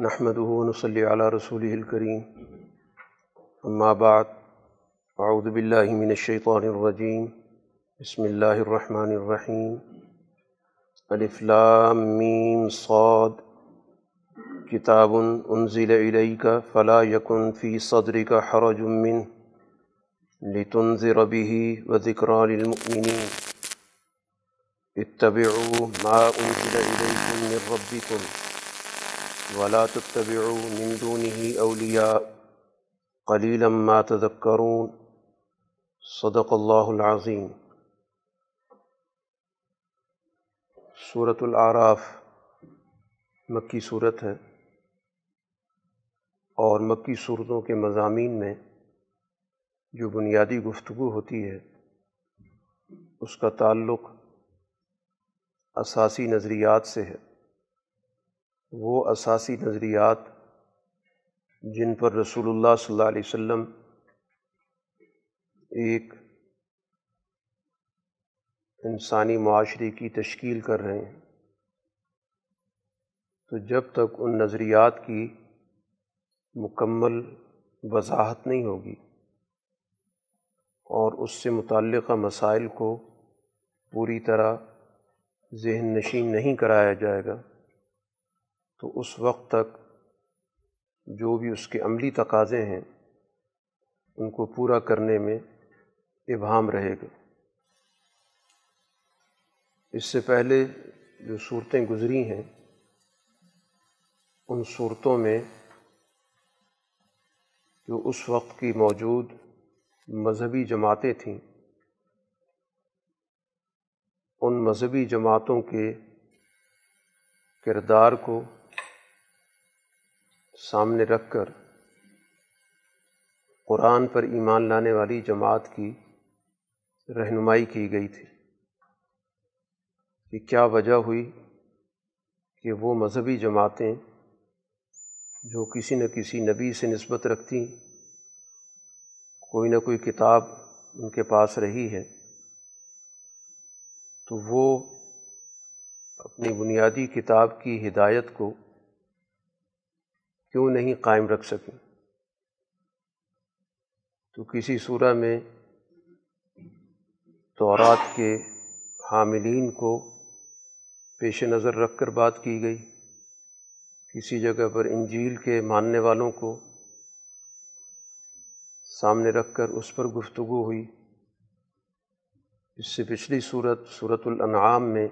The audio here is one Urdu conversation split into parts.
نحمده ونصلي على رسوله الكريم. أما بعد، أعوذ بالله من الشيطان الرجيم. بسم الله الرحمن الرحيم. ألف لام ميم صاد. كتاب أنزل إليك فلا يكن في صدرك حرج منه لتنذر به وذكرى للمؤمنين. اتبعوا ما أنزل إليكم من ربكم. ولا تتبعوا من دونه أولياء. قليلا ما تذكرون. صدق الله العظيم. سورة العراف مکی صورت ہے اور مکی صورتوں کے مضامین میں جو بنیادی گفتگو ہوتی ہے، اس کا تعلق اساسی نظریات سے ہے۔ وہ اساسی نظریات جن پر رسول اللہ صلی اللہ علیہ وسلم ایک انسانی معاشرے کی تشکیل کر رہے ہیں۔ تو جب تک ان نظریات کی مکمل وضاحت نہیں ہوگی اور اس سے متعلقہ مسائل کو پوری طرح ذہن نشین نہیں کرایا جائے گا تو اس وقت تک جو بھی اس کے عملی تقاضے ہیں، ان کو پورا کرنے میں ابہام رہے گا۔ اس سے پہلے جو صورتیں گزری ہیں، ان صورتوں میں جو اس وقت کی موجود مذہبی جماعتیں تھیں، ان مذہبی جماعتوں کے کردار کو سامنے رکھ کر قرآن پر ایمان لانے والی جماعت کی رہنمائی کی گئی تھی کہ کیا وجہ ہوئی کہ وہ مذہبی جماعتیں جو کسی نہ کسی نبی سے نسبت رکھتی کوئی نہ کوئی کتاب ان کے پاس رہی ہے تو وہ اپنی بنیادی کتاب کی ہدایت کو کیوں نہیں قائم رکھ سکیں؟ تو کسی صورہ میں تورات کے حاملین کو پیش نظر رکھ کر بات کی گئی۔ کسی جگہ پر انجیل کے ماننے والوں کو سامنے رکھ کر اس پر گفتگو ہوئی۔ اس سے پچھلی صورت صورت الانعام میں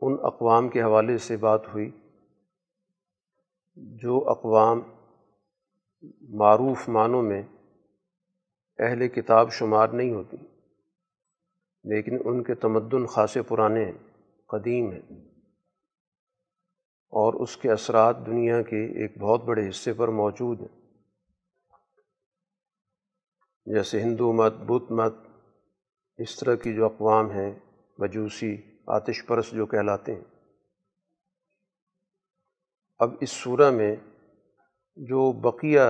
ان اقوام کے حوالے سے بات ہوئی۔ جو اقوام معروف معنوں میں اہل کتاب شمار نہیں ہوتی، لیکن ان کے تمدن خاصے پرانے ہیں، قدیم ہیں۔ اور اس کے اثرات دنیا کے ایک بہت بڑے حصے پر موجود ہیں۔ جیسے ہندو مت، بدھ مت، اس طرح کی جو اقوام ہیں، مجوسی، آتش پرس جو کہلاتے ہیں۔ اب اس صورہ میں جو بقیہ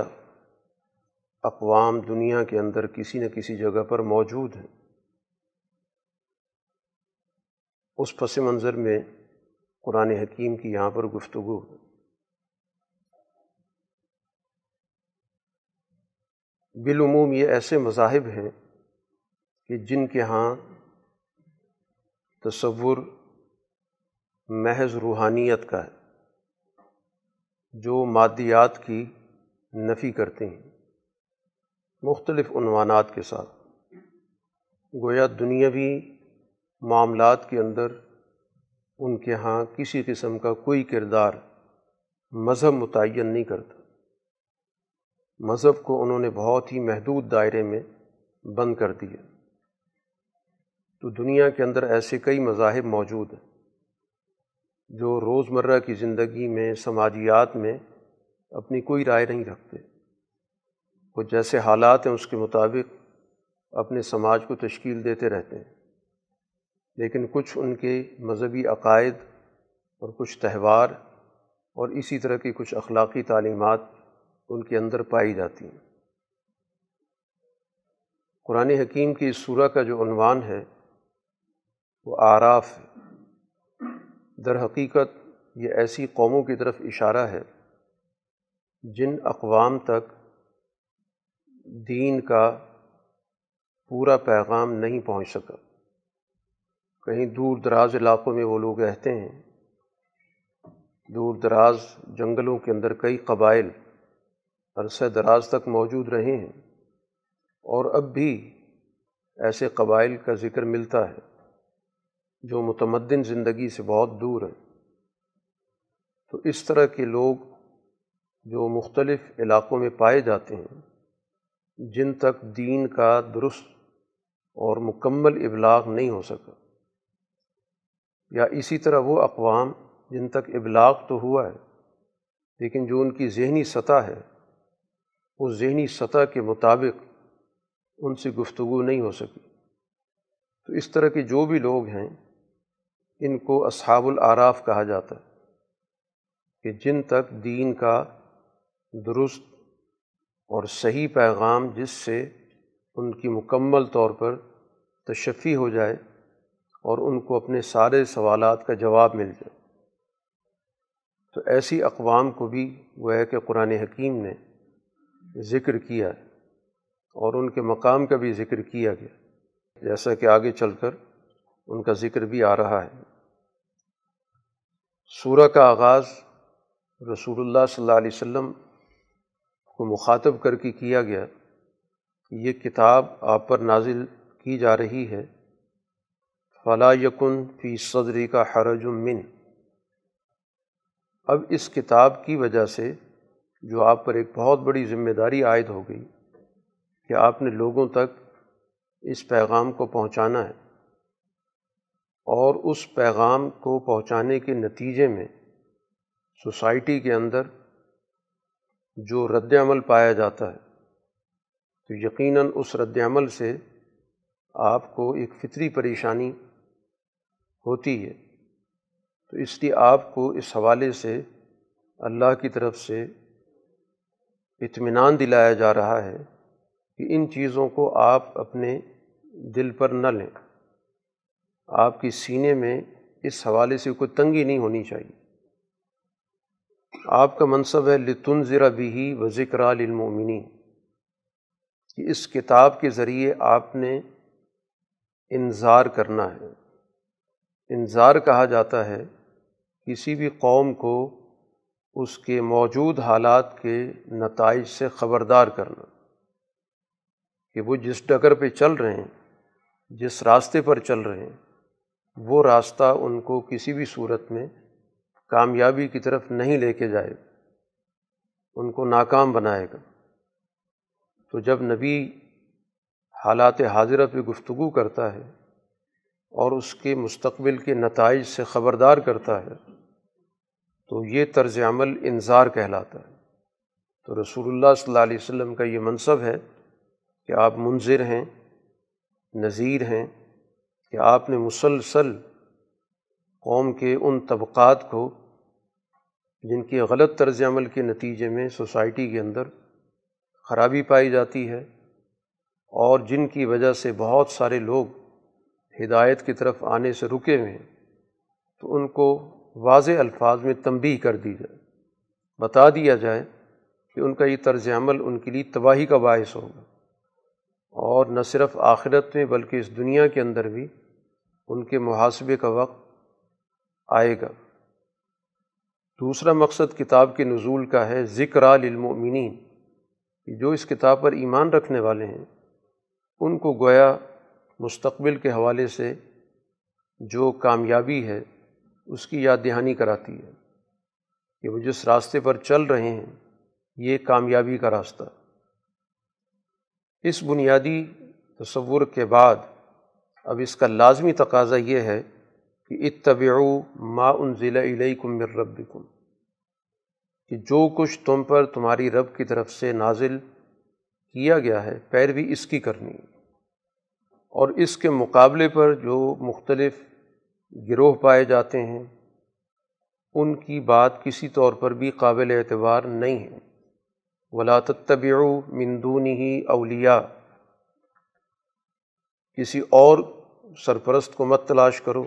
اقوام دنیا کے اندر کسی نہ کسی جگہ پر موجود ہیں، اس پس منظر میں قرآن حکیم کی یہاں پر گفتگو بالعموم یہ ایسے مذاہب ہیں کہ جن کے ہاں تصور محض روحانیت کا ہے۔ جو مادیات کی نفی کرتے ہیں۔ مختلف عنوانات کے ساتھ۔ گویا دنیاوی معاملات کے اندر ان کے ہاں کسی قسم کا کوئی کردار مذہب متعین نہیں کرتا۔ مذہب کو انہوں نے بہت ہی محدود دائرے میں بند کر دیا۔ تو دنیا کے اندر ایسے کئی مذاہب موجود ہیں۔ جو روز مرہ کی زندگی میں، سماجیات میں اپنی کوئی رائے نہیں رکھتے۔ وہ جیسے حالات ہیں، اس کے مطابق اپنے سماج کو تشکیل دیتے رہتے ہیں۔ لیکن کچھ ان کے مذہبی عقائد اور کچھ تہوار اور اسی طرح کی کچھ اخلاقی تعلیمات ان کے اندر پائی جاتی ہیں۔ قرآن حکیم کی اس صورح کا جو عنوان ہے، وہ آراف ہے۔ در حقیقت یہ ایسی قوموں کی طرف اشارہ ہے جن اقوام تک دین کا پورا پیغام نہیں پہنچ سکا۔ کہیں دور دراز علاقوں میں وہ لوگ رہتے ہیں۔ دور دراز جنگلوں کے اندر کئی قبائل عرصہ دراز تک موجود رہے ہیں اور اب بھی ایسے قبائل کا ذکر ملتا ہے۔ جو متمدن زندگی سے بہت دور ہیں۔ تو اس طرح کے لوگ جو مختلف علاقوں میں پائے جاتے ہیں، جن تک دین کا درست اور مکمل ابلاغ نہیں ہو سکا، یا اسی طرح وہ اقوام جن تک ابلاغ تو ہوا ہے، لیکن جو ان کی ذہنی سطح ہے اس ذہنی سطح کے مطابق ان سے گفتگو نہیں ہو سکی۔ تو اس طرح کے جو بھی لوگ ہیں ان کو اصحاب العراف کہا جاتا ہے کہ جن تک دین کا درست اور صحیح پیغام جس سے ان کی مکمل طور پر تشفی ہو جائے اور ان کو اپنے سارے سوالات کا جواب مل جائے۔ تو ایسی اقوام کو بھی وہ ہے کہ قرآن حکیم نے ذکر کیا ہے اور ان کے مقام کا بھی ذکر کیا گیا۔ جیسا کہ آگے چل کر ان کا ذکر بھی آ رہا ہے۔ سورہ کا آغاز رسول اللہ صلی اللہ علیہ وسلم کو مخاطب کر کے کیا گیا یہ کتاب آپ پر نازل کی جا رہی ہے۔ فلا یکن فی صدری کا حرج من۔ اب اس کتاب کی وجہ سے جو آپ پر ایک بہت بڑی ذمہ داری عائد ہو گئی کہ آپ نے لوگوں تک اس پیغام کو پہنچانا ہے۔ اور اس پیغام کو پہنچانے کے نتیجے میں سوسائٹی کے اندر جو رد عمل پایا جاتا ہے، تو یقیناً اس رد عمل سے آپ کو ایک فطری پریشانی ہوتی ہے۔ تو اس لیے آپ کو اس حوالے سے اللہ کی طرف سے اطمینان دلایا جا رہا ہے کہ ان چیزوں کو آپ اپنے دل پر نہ لیں۔ آپ کی سینے میں اس حوالے سے کوئی تنگی نہیں ہونی چاہیے۔ آپ کا منصب ہے لتن ذرا بھی و ذکر علمومنی کہ اس کتاب کے ذریعے آپ نے انظار کرنا ہے۔ انظار کہا جاتا ہے کسی بھی قوم کو اس کے موجود حالات کے نتائج سے خبردار کرنا۔ کہ وہ جس ڈگر پہ چل رہے ہیں، جس راستے پر چل رہے ہیں وہ راستہ ان کو کسی بھی صورت میں کامیابی کی طرف نہیں لے کے جائے، ان کو ناکام بنائے گا۔ تو جب نبی حالات حاضرہ پہ گفتگو کرتا ہے اور اس کے مستقبل کے نتائج سے خبردار کرتا ہے، تو یہ طرز عمل انظار کہلاتا ہے۔ تو رسول اللہ صلی اللہ علیہ وسلم کا یہ منصب ہے کہ آپ منظر ہیں، نذیر ہیں کہ آپ نے مسلسل قوم کے ان طبقات کو، جن کی غلط طرز عمل کے نتیجے میں سوسائٹی کے اندر خرابی پائی جاتی ہے اور جن کی وجہ سے بہت سارے لوگ ہدایت کی طرف آنے سے رکے ہوئے ہیں، تو ان کو واضح الفاظ میں تنبیہ کر دی جائے، بتا دیا جائے کہ ان کا یہ طرز عمل ان کے لیے تباہی کا باعث ہوگا۔ اور نہ صرف آخرت میں بلکہ اس دنیا کے اندر بھی ان کے محاسبے کا وقت آئے گا۔ دوسرا مقصد کتاب کے نزول کا ہے ذکر للمؤمنین۔ جو اس کتاب پر ایمان رکھنے والے ہیں، ان کو گویا مستقبل کے حوالے سے جو کامیابی ہے، اس کی یاد دہانی کراتی ہے کہ وہ جس راستے پر چل رہے ہیں، یہ کامیابی کا راستہ۔ اس بنیادی تصور کے بعد اب اس کا لازمی تقاضا یہ ہے کہ اتبعو ما انزل الیکم من ربکم، کہ جو کچھ تم پر تمہاری رب کی طرف سے نازل کیا گیا ہے، پیروی اس کی کرنی اور اس کے مقابلے پر جو مختلف گروہ پائے جاتے ہیں، ان کی بات کسی طور پر بھی قابل اعتبار نہیں ہے۔ ولا تتبعو من دونه اولیاء کسی اور سرپرست کو مت تلاش کرو،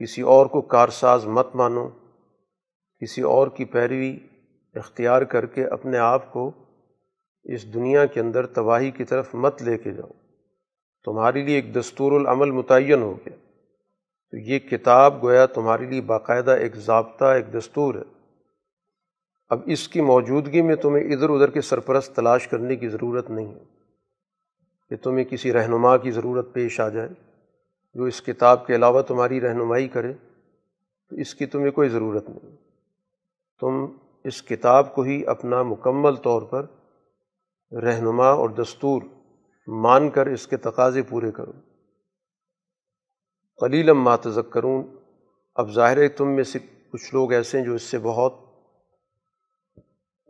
کسی اور کو کارساز مت مانو، کسی اور کی پیروی اختیار کر کے اپنے آپ کو اس دنیا کے اندر تباہی کی طرف مت لے کے جاؤ۔ تمہارے لیے ایک دستور العمل متعین ہو گیا۔ تو یہ کتاب گویا تمہارے لیے باقاعدہ ایک ضابطہ، ایک دستور ہے۔ اب اس کی موجودگی میں تمہیں ادھر ادھر کے سرپرست تلاش کرنے کی ضرورت نہیں ہے۔ کہ تمہیں کسی رہنما کی ضرورت پیش آ جائے، جو اس کتاب کے علاوہ تمہاری رہنمائی کرے، تو اس کی تمہیں کوئی ضرورت نہیں۔ تم اس کتاب کو ہی اپنا مکمل طور پر رہنما اور دستور مان کر اس کے تقاضے پورے کرو۔ قلیلم ماتذکرون اب ظاہر ہے تم میں سے کچھ لوگ ایسے ہیں جو اس سے بہت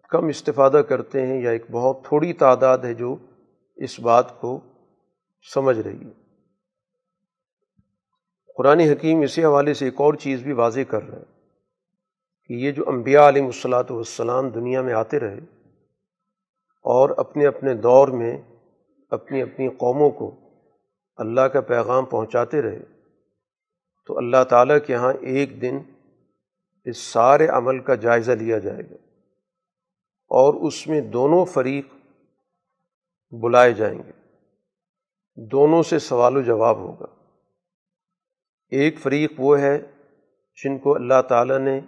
کم استفادہ کرتے ہیں یا ایک بہت تھوڑی تعداد ہے جو اس بات کو سمجھ رہی ہے۔ قرآن حکیم اسی حوالے سے ایک اور چیز بھی واضح کر رہا ہے کہ یہ جو انبیاء علیہ الصلاۃ والسلام دنیا میں آتے رہے اور اپنے اپنے دور میں اپنی اپنی قوموں کو اللہ کا پیغام پہنچاتے رہے تو اللہ تعالیٰ کے یہاں ایک دن اس سارے عمل کا جائزہ لیا جائے گا اور اس میں دونوں فریق بلائے جائیں گے۔ دونوں سے سوال و جواب ہوگا۔ ایک فریق وہ ہے جن کو اللہ تعالیٰ نے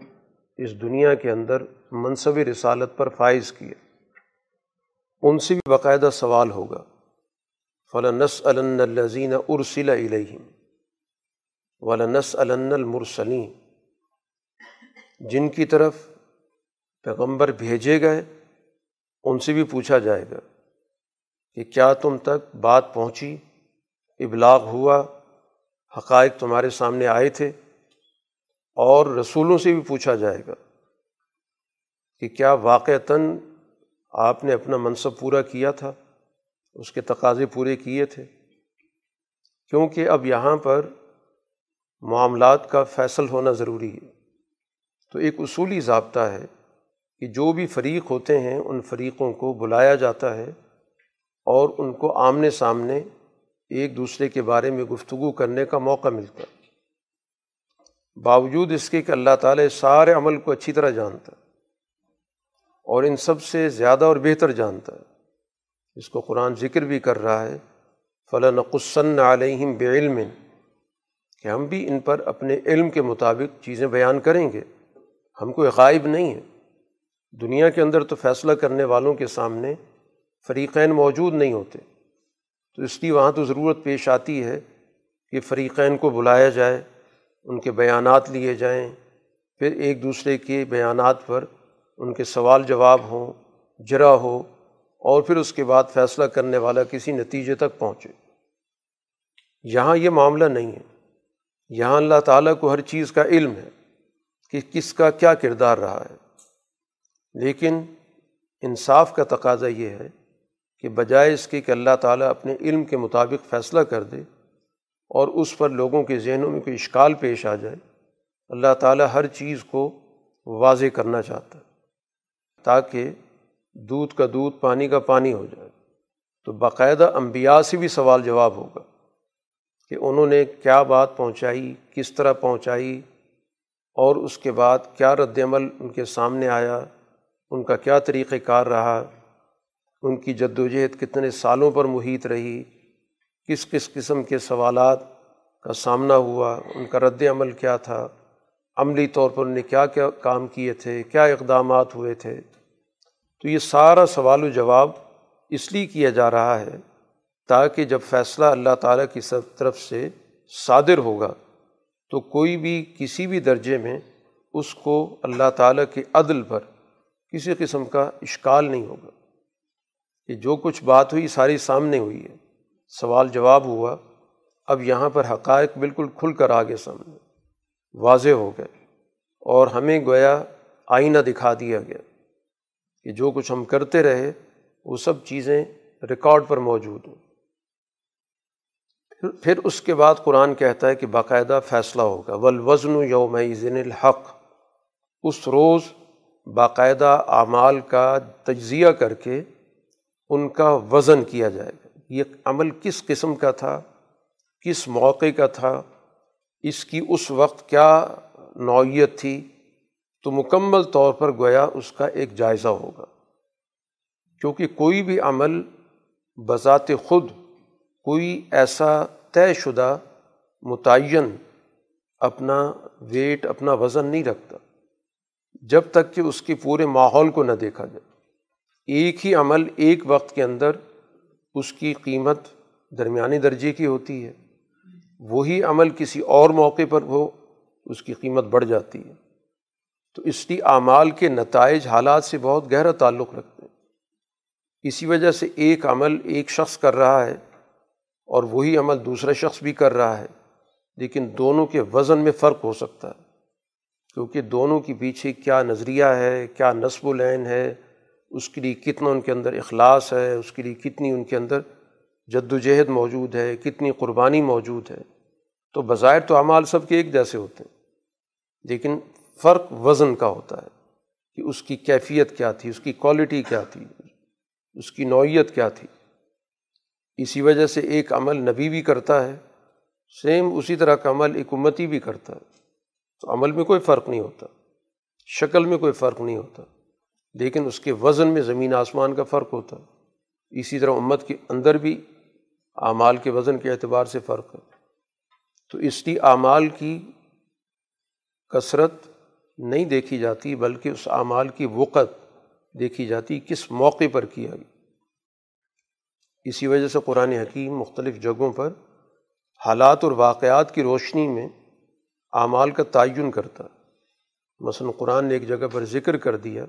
اس دنیا کے اندر منصب رسالت پر فائز کیا۔ ان سے بھی باقاعدہ سوال ہوگا۔ فلنس الزین ارسل علیہم ولنس المرسلین جن کی طرف پیغمبر بھیجے گئے، ان سے بھی پوچھا جائے گا۔ کہ کیا تم تک بات پہنچی؟ ابلاغ ہوا، حقائق تمہارے سامنے آئے تھے، اور رسولوں سے بھی پوچھا جائے گا کہ کیا واقعتاً آپ نے اپنا منصب پورا کیا تھا؟ اس کے تقاضے پورے کیے تھے۔ کیونکہ اب یہاں پر معاملات کا فیصل ہونا ضروری ہے۔ تو ایک اصولی ضابطہ ہے کہ جو بھی فریق ہوتے ہیں، ان فریقوں کو بلایا جاتا ہے اور ان کو آمنے سامنے ایک دوسرے کے بارے میں گفتگو کرنے کا موقع ملتا۔ باوجود اس کے کہ اللہ تعالیٰ سارے عمل کو اچھی طرح جانتا اور ان سب سے زیادہ اور بہتر جانتا۔ ہے اس کو قرآن ذکر بھی کر رہا ہے فلاں نقصن علیہم بے علم کہ ہم بھی ان پر اپنے علم کے مطابق چیزیں بیان کریں گے۔ ہم کوئی غائب نہیں ہے دنیا کے اندر تو فیصلہ کرنے والوں کے سامنے فریقین موجود نہیں ہوتے۔ تو اس لیے وہاں تو ضرورت پیش آتی ہے کہ فریقین کو بلایا جائے، ان کے بیانات لیے جائیں، پھر ایک دوسرے کے بیانات پر ان کے سوال جواب ہوں، جرا ہو، اور پھر اس کے بعد فیصلہ کرنے والا کسی نتیجے تک پہنچے۔ یہاں یہ معاملہ نہیں ہے۔ یہاں اللہ تعالیٰ کو ہر چیز کا علم ہے کہ کس کا کیا کردار رہا ہے۔ لیکن انصاف کا تقاضا یہ ہے کہ بجائے اس کے کہ اللہ تعالیٰ اپنے علم کے مطابق فیصلہ کر دے اور اس پر لوگوں کے ذہنوں میں کوئی اشکال پیش آ جائے، اللہ تعالیٰ ہر چیز کو واضح کرنا چاہتا ہے تاکہ دودھ کا دودھ پانی کا پانی ہو جائے۔ تو باقاعدہ انبیاء سے بھی سوال جواب ہوگا کہ انہوں نے کیا بات پہنچائی، کس طرح پہنچائی اور اس کے بعد کیا رد عمل ان کے سامنے آیا، ان کا کیا طریقۂ کار رہا ان کی جد و جہد کتنے سالوں پر محیط رہی، کس کس قسم کے سوالات کا سامنا ہوا، ان کا رد عمل کیا تھا، عملی طور پر انہیں کیا کیا کام کیے تھے، کیا اقدامات ہوئے تھے؟ تو یہ سارا سوال و جواب اس لیے کیا جا رہا ہے تاکہ جب فیصلہ اللہ تعالیٰ کی سب طرف سے صادر ہوگا، تو کوئی بھی کسی بھی درجے میں اس کو اللہ تعالیٰ کے عدل پر کسی قسم کا اشکال نہیں ہوگا۔ کہ جو کچھ بات ہوئی ساری سامنے ہوئی ہے۔ سوال جواب ہوا۔ اب یہاں پر حقائق بالکل کھل کر آگے سامنے۔ واضح ہو گئے۔ اور ہمیں گویا آئینہ دکھا دیا گیا کہ جو کچھ ہم کرتے رہے، وہ سب چیزیں ریکارڈ پر موجود ہوں۔ پھر اس کے بعد قرآن کہتا ہے کہ باقاعدہ فیصلہ ہوگا۔ ولوزن یوم ذن الحق۔ اس روز باقاعدہ اعمال کا تجزیہ کر کے ان کا وزن کیا جائے گا۔ یہ عمل کس قسم کا تھا؟ کس موقع کا تھا؟ اس کی اس وقت کیا نوعیت تھی؟ تو مکمل طور پر گویا اس کا ایک جائزہ ہوگا۔ کیونکہ کوئی بھی عمل بذات خود کوئی ایسا طے شدہ، متعین اپنا ویٹ اپنا وزن نہیں رکھتا۔ جب تک کہ اس کے پورے ماحول کو نہ دیکھا جائے۔ ایک ہی عمل ایک وقت کے اندر اس کی قیمت درمیانی درجے کی ہوتی ہے۔ وہی عمل کسی اور موقع پر ہو، اس کی قیمت بڑھ جاتی ہے۔ تو اس لیے اعمال کے نتائج حالات سے بہت گہرا تعلق رکھتے ہیں۔ اسی وجہ سے ایک عمل ایک شخص کر رہا ہے اور وہی عمل دوسرا شخص بھی کر رہا ہے، لیکن دونوں کے وزن میں فرق ہو سکتا ہے۔ کیونکہ دونوں کے پیچھے کیا نظریہ ہے، کیا نصب العین ہے اس کے لیے کتنا ان کے اندر اخلاص ہے، اس کے لیے کتنی ان کے اندر جد و جہد موجود ہے، کتنی قربانی موجود ہے۔ تو بظاہر تو اعمال سب کے ایک جیسے ہوتے ہیں، لیکن فرق وزن کا ہوتا ہے کہ اس کی کیفیت کیا تھی، اس کی کوالٹی کیا تھی، اس کی نوعیت کیا تھی۔ اسی وجہ سے ایک عمل نبی بھی کرتا ہے سیم اسی طرح کا عمل ایک امتی بھی کرتا ہے۔ تو عمل میں کوئی فرق نہیں ہوتا، شکل میں کوئی فرق نہیں ہوتا۔ لیکن اس کے وزن میں زمین آسمان کا فرق ہوتا۔ ہے اسی طرح امت کے اندر بھی اعمال کے وزن کے اعتبار سے فرق ہے۔ تو اس لیے اعمال کی کثرت نہیں دیکھی جاتی، بلکہ اس اعمال کی وقت دیکھی جاتی، کس موقع پر کیا گیا اسی وجہ سے قرآن حکیم مختلف جگہوں پر حالات اور واقعات کی روشنی میں اعمال کا تعین کرتا۔ مثلاً قرآن نے ایک جگہ پر ذکر کر دیا۔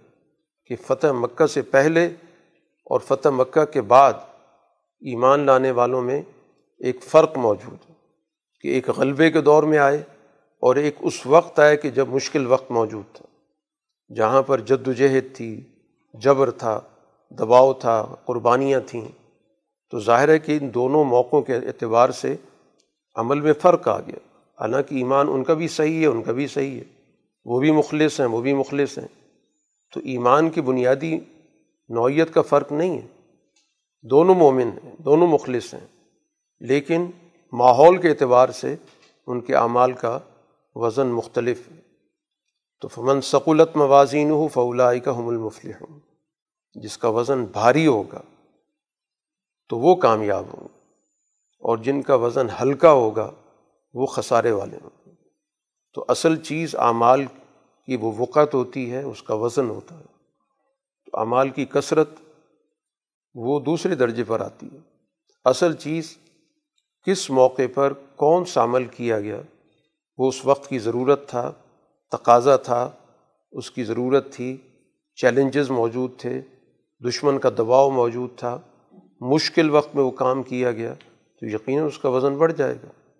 کہ فتح مکہ سے پہلے اور فتح مکہ کے بعد ایمان لانے والوں میں ایک فرق موجود ہے کہ ایک غلبے کے دور میں آئے اور ایک اس وقت آئے کہ جب مشکل وقت موجود تھا، جہاں پر جد و جہد تھی، جبر تھا، دباؤ تھا، قربانیاں تھیں۔ تو ظاہر ہے کہ ان دونوں موقعوں کے اعتبار سے عمل میں فرق آ گیا۔ حالانکہ ایمان ان کا بھی صحیح ہے، ان کا بھی صحیح ہے۔ وہ بھی مخلص ہیں، وہ بھی مخلص ہیں۔ تو ایمان کی بنیادی نوعیت کا فرق نہیں ہے۔ دونوں مومن ہیں، دونوں مخلص ہیں، لیکن ماحول کے اعتبار سے ان کے اعمال کا وزن مختلف ہے۔ تو فمن ثقولت موازین ہو فولائی کا حم المفل ہوں جس کا وزن بھاری ہوگا تو وہ کامیاب ہوں، اور جن کا وزن ہلکا ہوگا وہ خسارے والے ہوں۔ تو اصل چیز اعمال کی وہ وقت ہوتی ہے، اس کا وزن ہوتا ہے۔ تو اعمال کی کثرت وہ دوسرے درجے پر آتی ہے۔ اصل چیز کس موقع پر کون سا عمل کیا گیا، وہ اس وقت کی ضرورت تھا، تقاضا تھا، اس کی ضرورت تھی، چیلنجز موجود تھے، دشمن کا دباؤ موجود تھا، مشکل وقت میں وہ کام کیا گیا، تو یقیناً اس کا وزن بڑھ جائے گا۔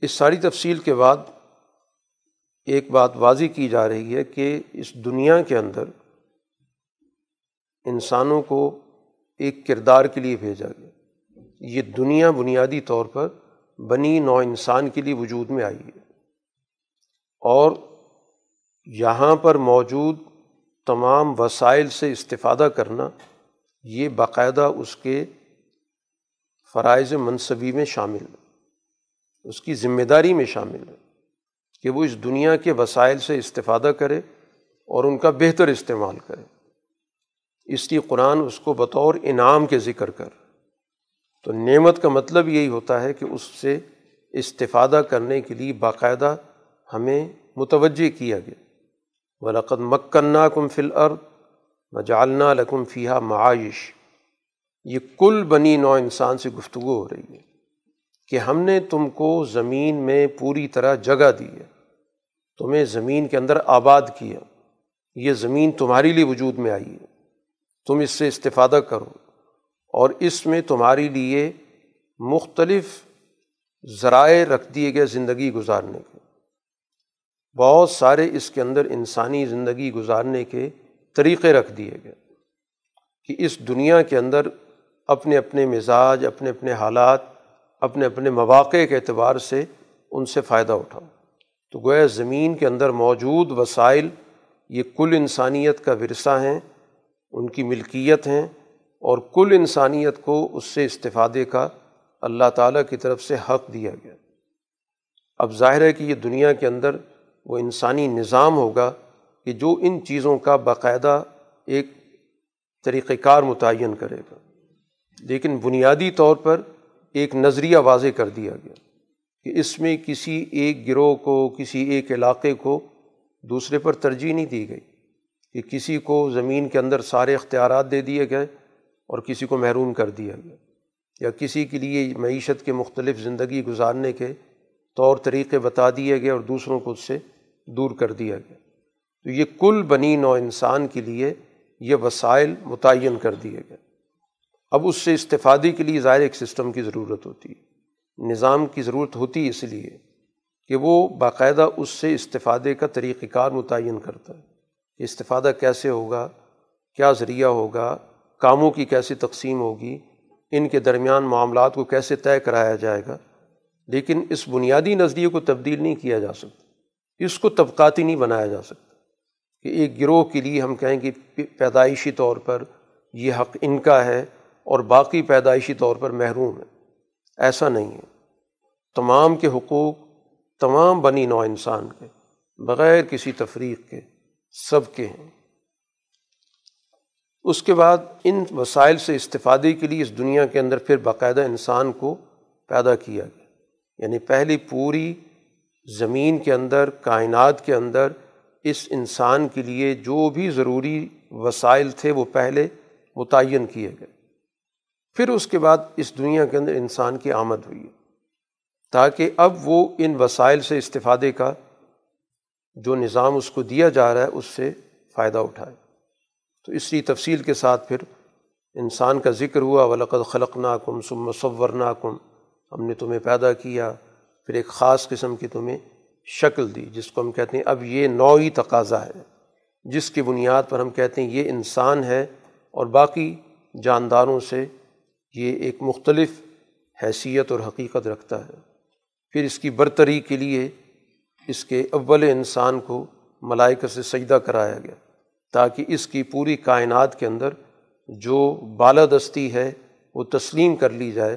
اس ساری تفصیل کے بعد ایک بات واضح کی جا رہی ہے کہ اس دنیا کے اندر انسانوں کو ایک کردار کے لیے بھیجا گیا۔ یہ دنیا بنیادی طور پر بنی نو انسان کے لیے وجود میں آئی ہے۔ اور یہاں پر موجود تمام وسائل سے استفادہ کرنا یہ باقاعدہ اس کے فرائض منصبی میں شامل ہے۔ اس کی ذمہ داری میں شامل ہے۔ کہ وہ اس دنیا کے وسائل سے استفادہ کرے اور ان کا بہتر استعمال کرے۔ اس لیے قرآن اس کو بطور انعام کے ذکر کر۔ تو نعمت کا مطلب یہی ہوتا ہے کہ اس سے استفادہ کرنے کے لیے باقاعدہ ہمیں متوجہ کیا گیا۔ ولقد مکنا کم فل ارد و جالنا لکم فیحہ معائش یہ کل بنی نو انسان سے گفتگو ہو رہی ہے۔ کہ ہم نے تم کو زمین میں پوری طرح جگہ دی ہے۔ تمہیں زمین کے اندر آباد کیا۔ یہ زمین تمہارے لیے وجود میں آئی ہے۔ تم اس سے استفادہ کرو۔ اور اس میں تمہارے لیے مختلف ذرائع رکھ دیے گئے زندگی گزارنے کے۔ بہت سارے اس کے اندر انسانی زندگی گزارنے کے طریقے رکھ دیے گئے کہ اس دنیا کے اندر اپنے اپنے مزاج، اپنے اپنے حالات اپنے اپنے مواقع کے اعتبار سے ان سے فائدہ اٹھاؤ۔ تو گویا زمین کے اندر موجود وسائل یہ کل انسانیت کا ورثہ ہیں، ان کی ملکیت ہیں اور کل انسانیت کو اس سے استفادے کا اللہ تعالیٰ کی طرف سے حق دیا گیا۔ اب ظاہر ہے کہ یہ دنیا کے اندر وہ انسانی نظام ہوگا کہ جو ان چیزوں کا باقاعدہ ایک طریقۂ کار متعین کرے گا۔ لیکن بنیادی طور پر ایک نظریہ واضح کر دیا گیا کہ اس میں کسی ایک گروہ کو، کسی ایک علاقے کو دوسرے پر ترجیح نہیں دی گئی کہ کسی کو زمین کے اندر سارے اختیارات دے دیے گئے اور کسی کو محروم کر دیا گیا یا کسی کے لیے معیشت کے مختلف زندگی گزارنے کے طور طریقے بتا دیے گئے اور دوسروں کو اس سے دور کر دیا گیا۔ تو یہ کل بنی نو انسان کے لیے یہ وسائل متعین کر دیے گئے۔ اب اس سے استفادے کے لیے ظاہر ایک سسٹم کی ضرورت ہوتی ہے۔ نظام کی ضرورت ہوتی ہے اس لیے کہ وہ باقاعدہ اس سے استفادے کا طریقۂ کار متعین کرتا ہے۔ کہ استفادہ کیسے ہوگا؟ کیا ذریعہ ہوگا؟ کاموں کی کیسے تقسیم ہوگی؟ ان کے درمیان معاملات کو کیسے طے کرایا جائے گا؟ لیکن اس بنیادی نظریے کو تبدیل نہیں کیا جا سکتا۔ اس کو طبقاتی نہیں بنایا جا سکتا۔ کہ ایک گروہ کے لیے ہم کہیں کہ پیدائشی طور پر یہ حق ان کا ہے۔ اور باقی پیدائشی طور پر محروم ہے ایسا نہیں ہے۔ تمام کے حقوق تمام بنی نو انسان کے، بغیر کسی تفریق کے سب کے ہیں۔ اس کے بعد ان وسائل سے استفادے کے لیے اس دنیا کے اندر پھر باقاعدہ انسان کو پیدا کیا گیا۔ یعنی پہلی پوری زمین کے اندر، کائنات کے اندر اس انسان کے لیے جو بھی ضروری وسائل تھے وہ پہلے متعین کیے گئے۔ پھر اس کے بعد اس دنیا کے اندر انسان کی آمد ہوئی تاکہ اب وہ ان وسائل سے استفادے کا جو نظام اس کو دیا جا رہا ہے، اس سے فائدہ اٹھائے۔ تو اس لیے تفصیل کے ساتھ پھر انسان کا ذکر ہوا، ولقد خلق ناکم سم مصور ناکم ہم نے تمہیں پیدا کیا، پھر ایک خاص قسم کی تمہیں شکل دی، جس کو ہم کہتے ہیں اب یہ نوعی تقاضا ہے۔ جس کی بنیاد پر ہم کہتے ہیں یہ انسان ہے اور باقی جانداروں سے یہ ایک مختلف حیثیت اور حقیقت رکھتا ہے۔ پھر اس کی برتری کے لیے اس کے اول انسان کو ملائکہ سے سجدہ کرایا گیا تاکہ اس کی پوری کائنات کے اندر جو بالادستی ہے وہ تسلیم کر لی جائے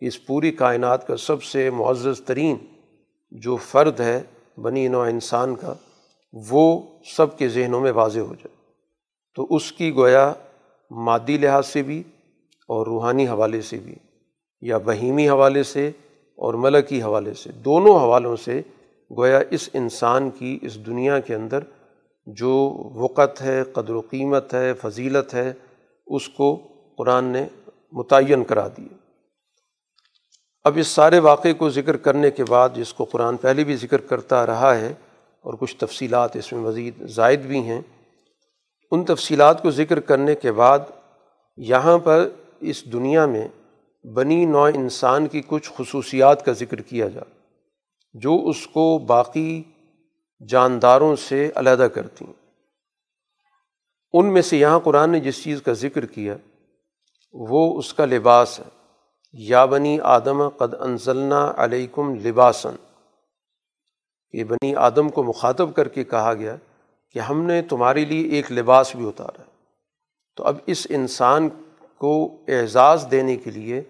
اس پوری کائنات کا سب سے معزز ترین جو فرد ہے بنی نو انسان کا وہ سب کے ذہنوں میں واضح ہو جائے۔ تو اس کی گویا مادی لحاظ سے بھی اور روحانی حوالے سے بھی، یا بہیمی حوالے سے اور ملکی حوالے سے، دونوں حوالوں سے گویا اس انسان کی، اس دنیا کے اندر جو وقت ہے، قدر و قیمت ہے، فضیلت ہے، اس کو قرآن نے متعین کرا دی۔ اب اس سارے واقعے کو ذکر کرنے کے بعد، جس کو قرآن پہلے بھی ذکر کرتا رہا ہے اور کچھ تفصیلات اس میں مزید زائد بھی ہیں، ان تفصیلات کو ذکر کرنے کے بعد یہاں پر اس دنیا میں بنی نوع انسان کی کچھ خصوصیات کا ذکر کیا جائے جو اس کو باقی جانداروں سے علیحدہ کرتی ہیں۔ ان میں سے یہاں قرآن نے جس چیز کا ذکر کیا، وہ اس کا لباس ہے۔ یا بنی آدم، قد انزلنا علیکم لباسن یہ بنی آدم کو مخاطب کر کے کہا گیا کہ ہم نے تمہارے لیے ایک لباس بھی اتارا ہے۔ تو اب اس انسان کو اعزاز دینے کے لیے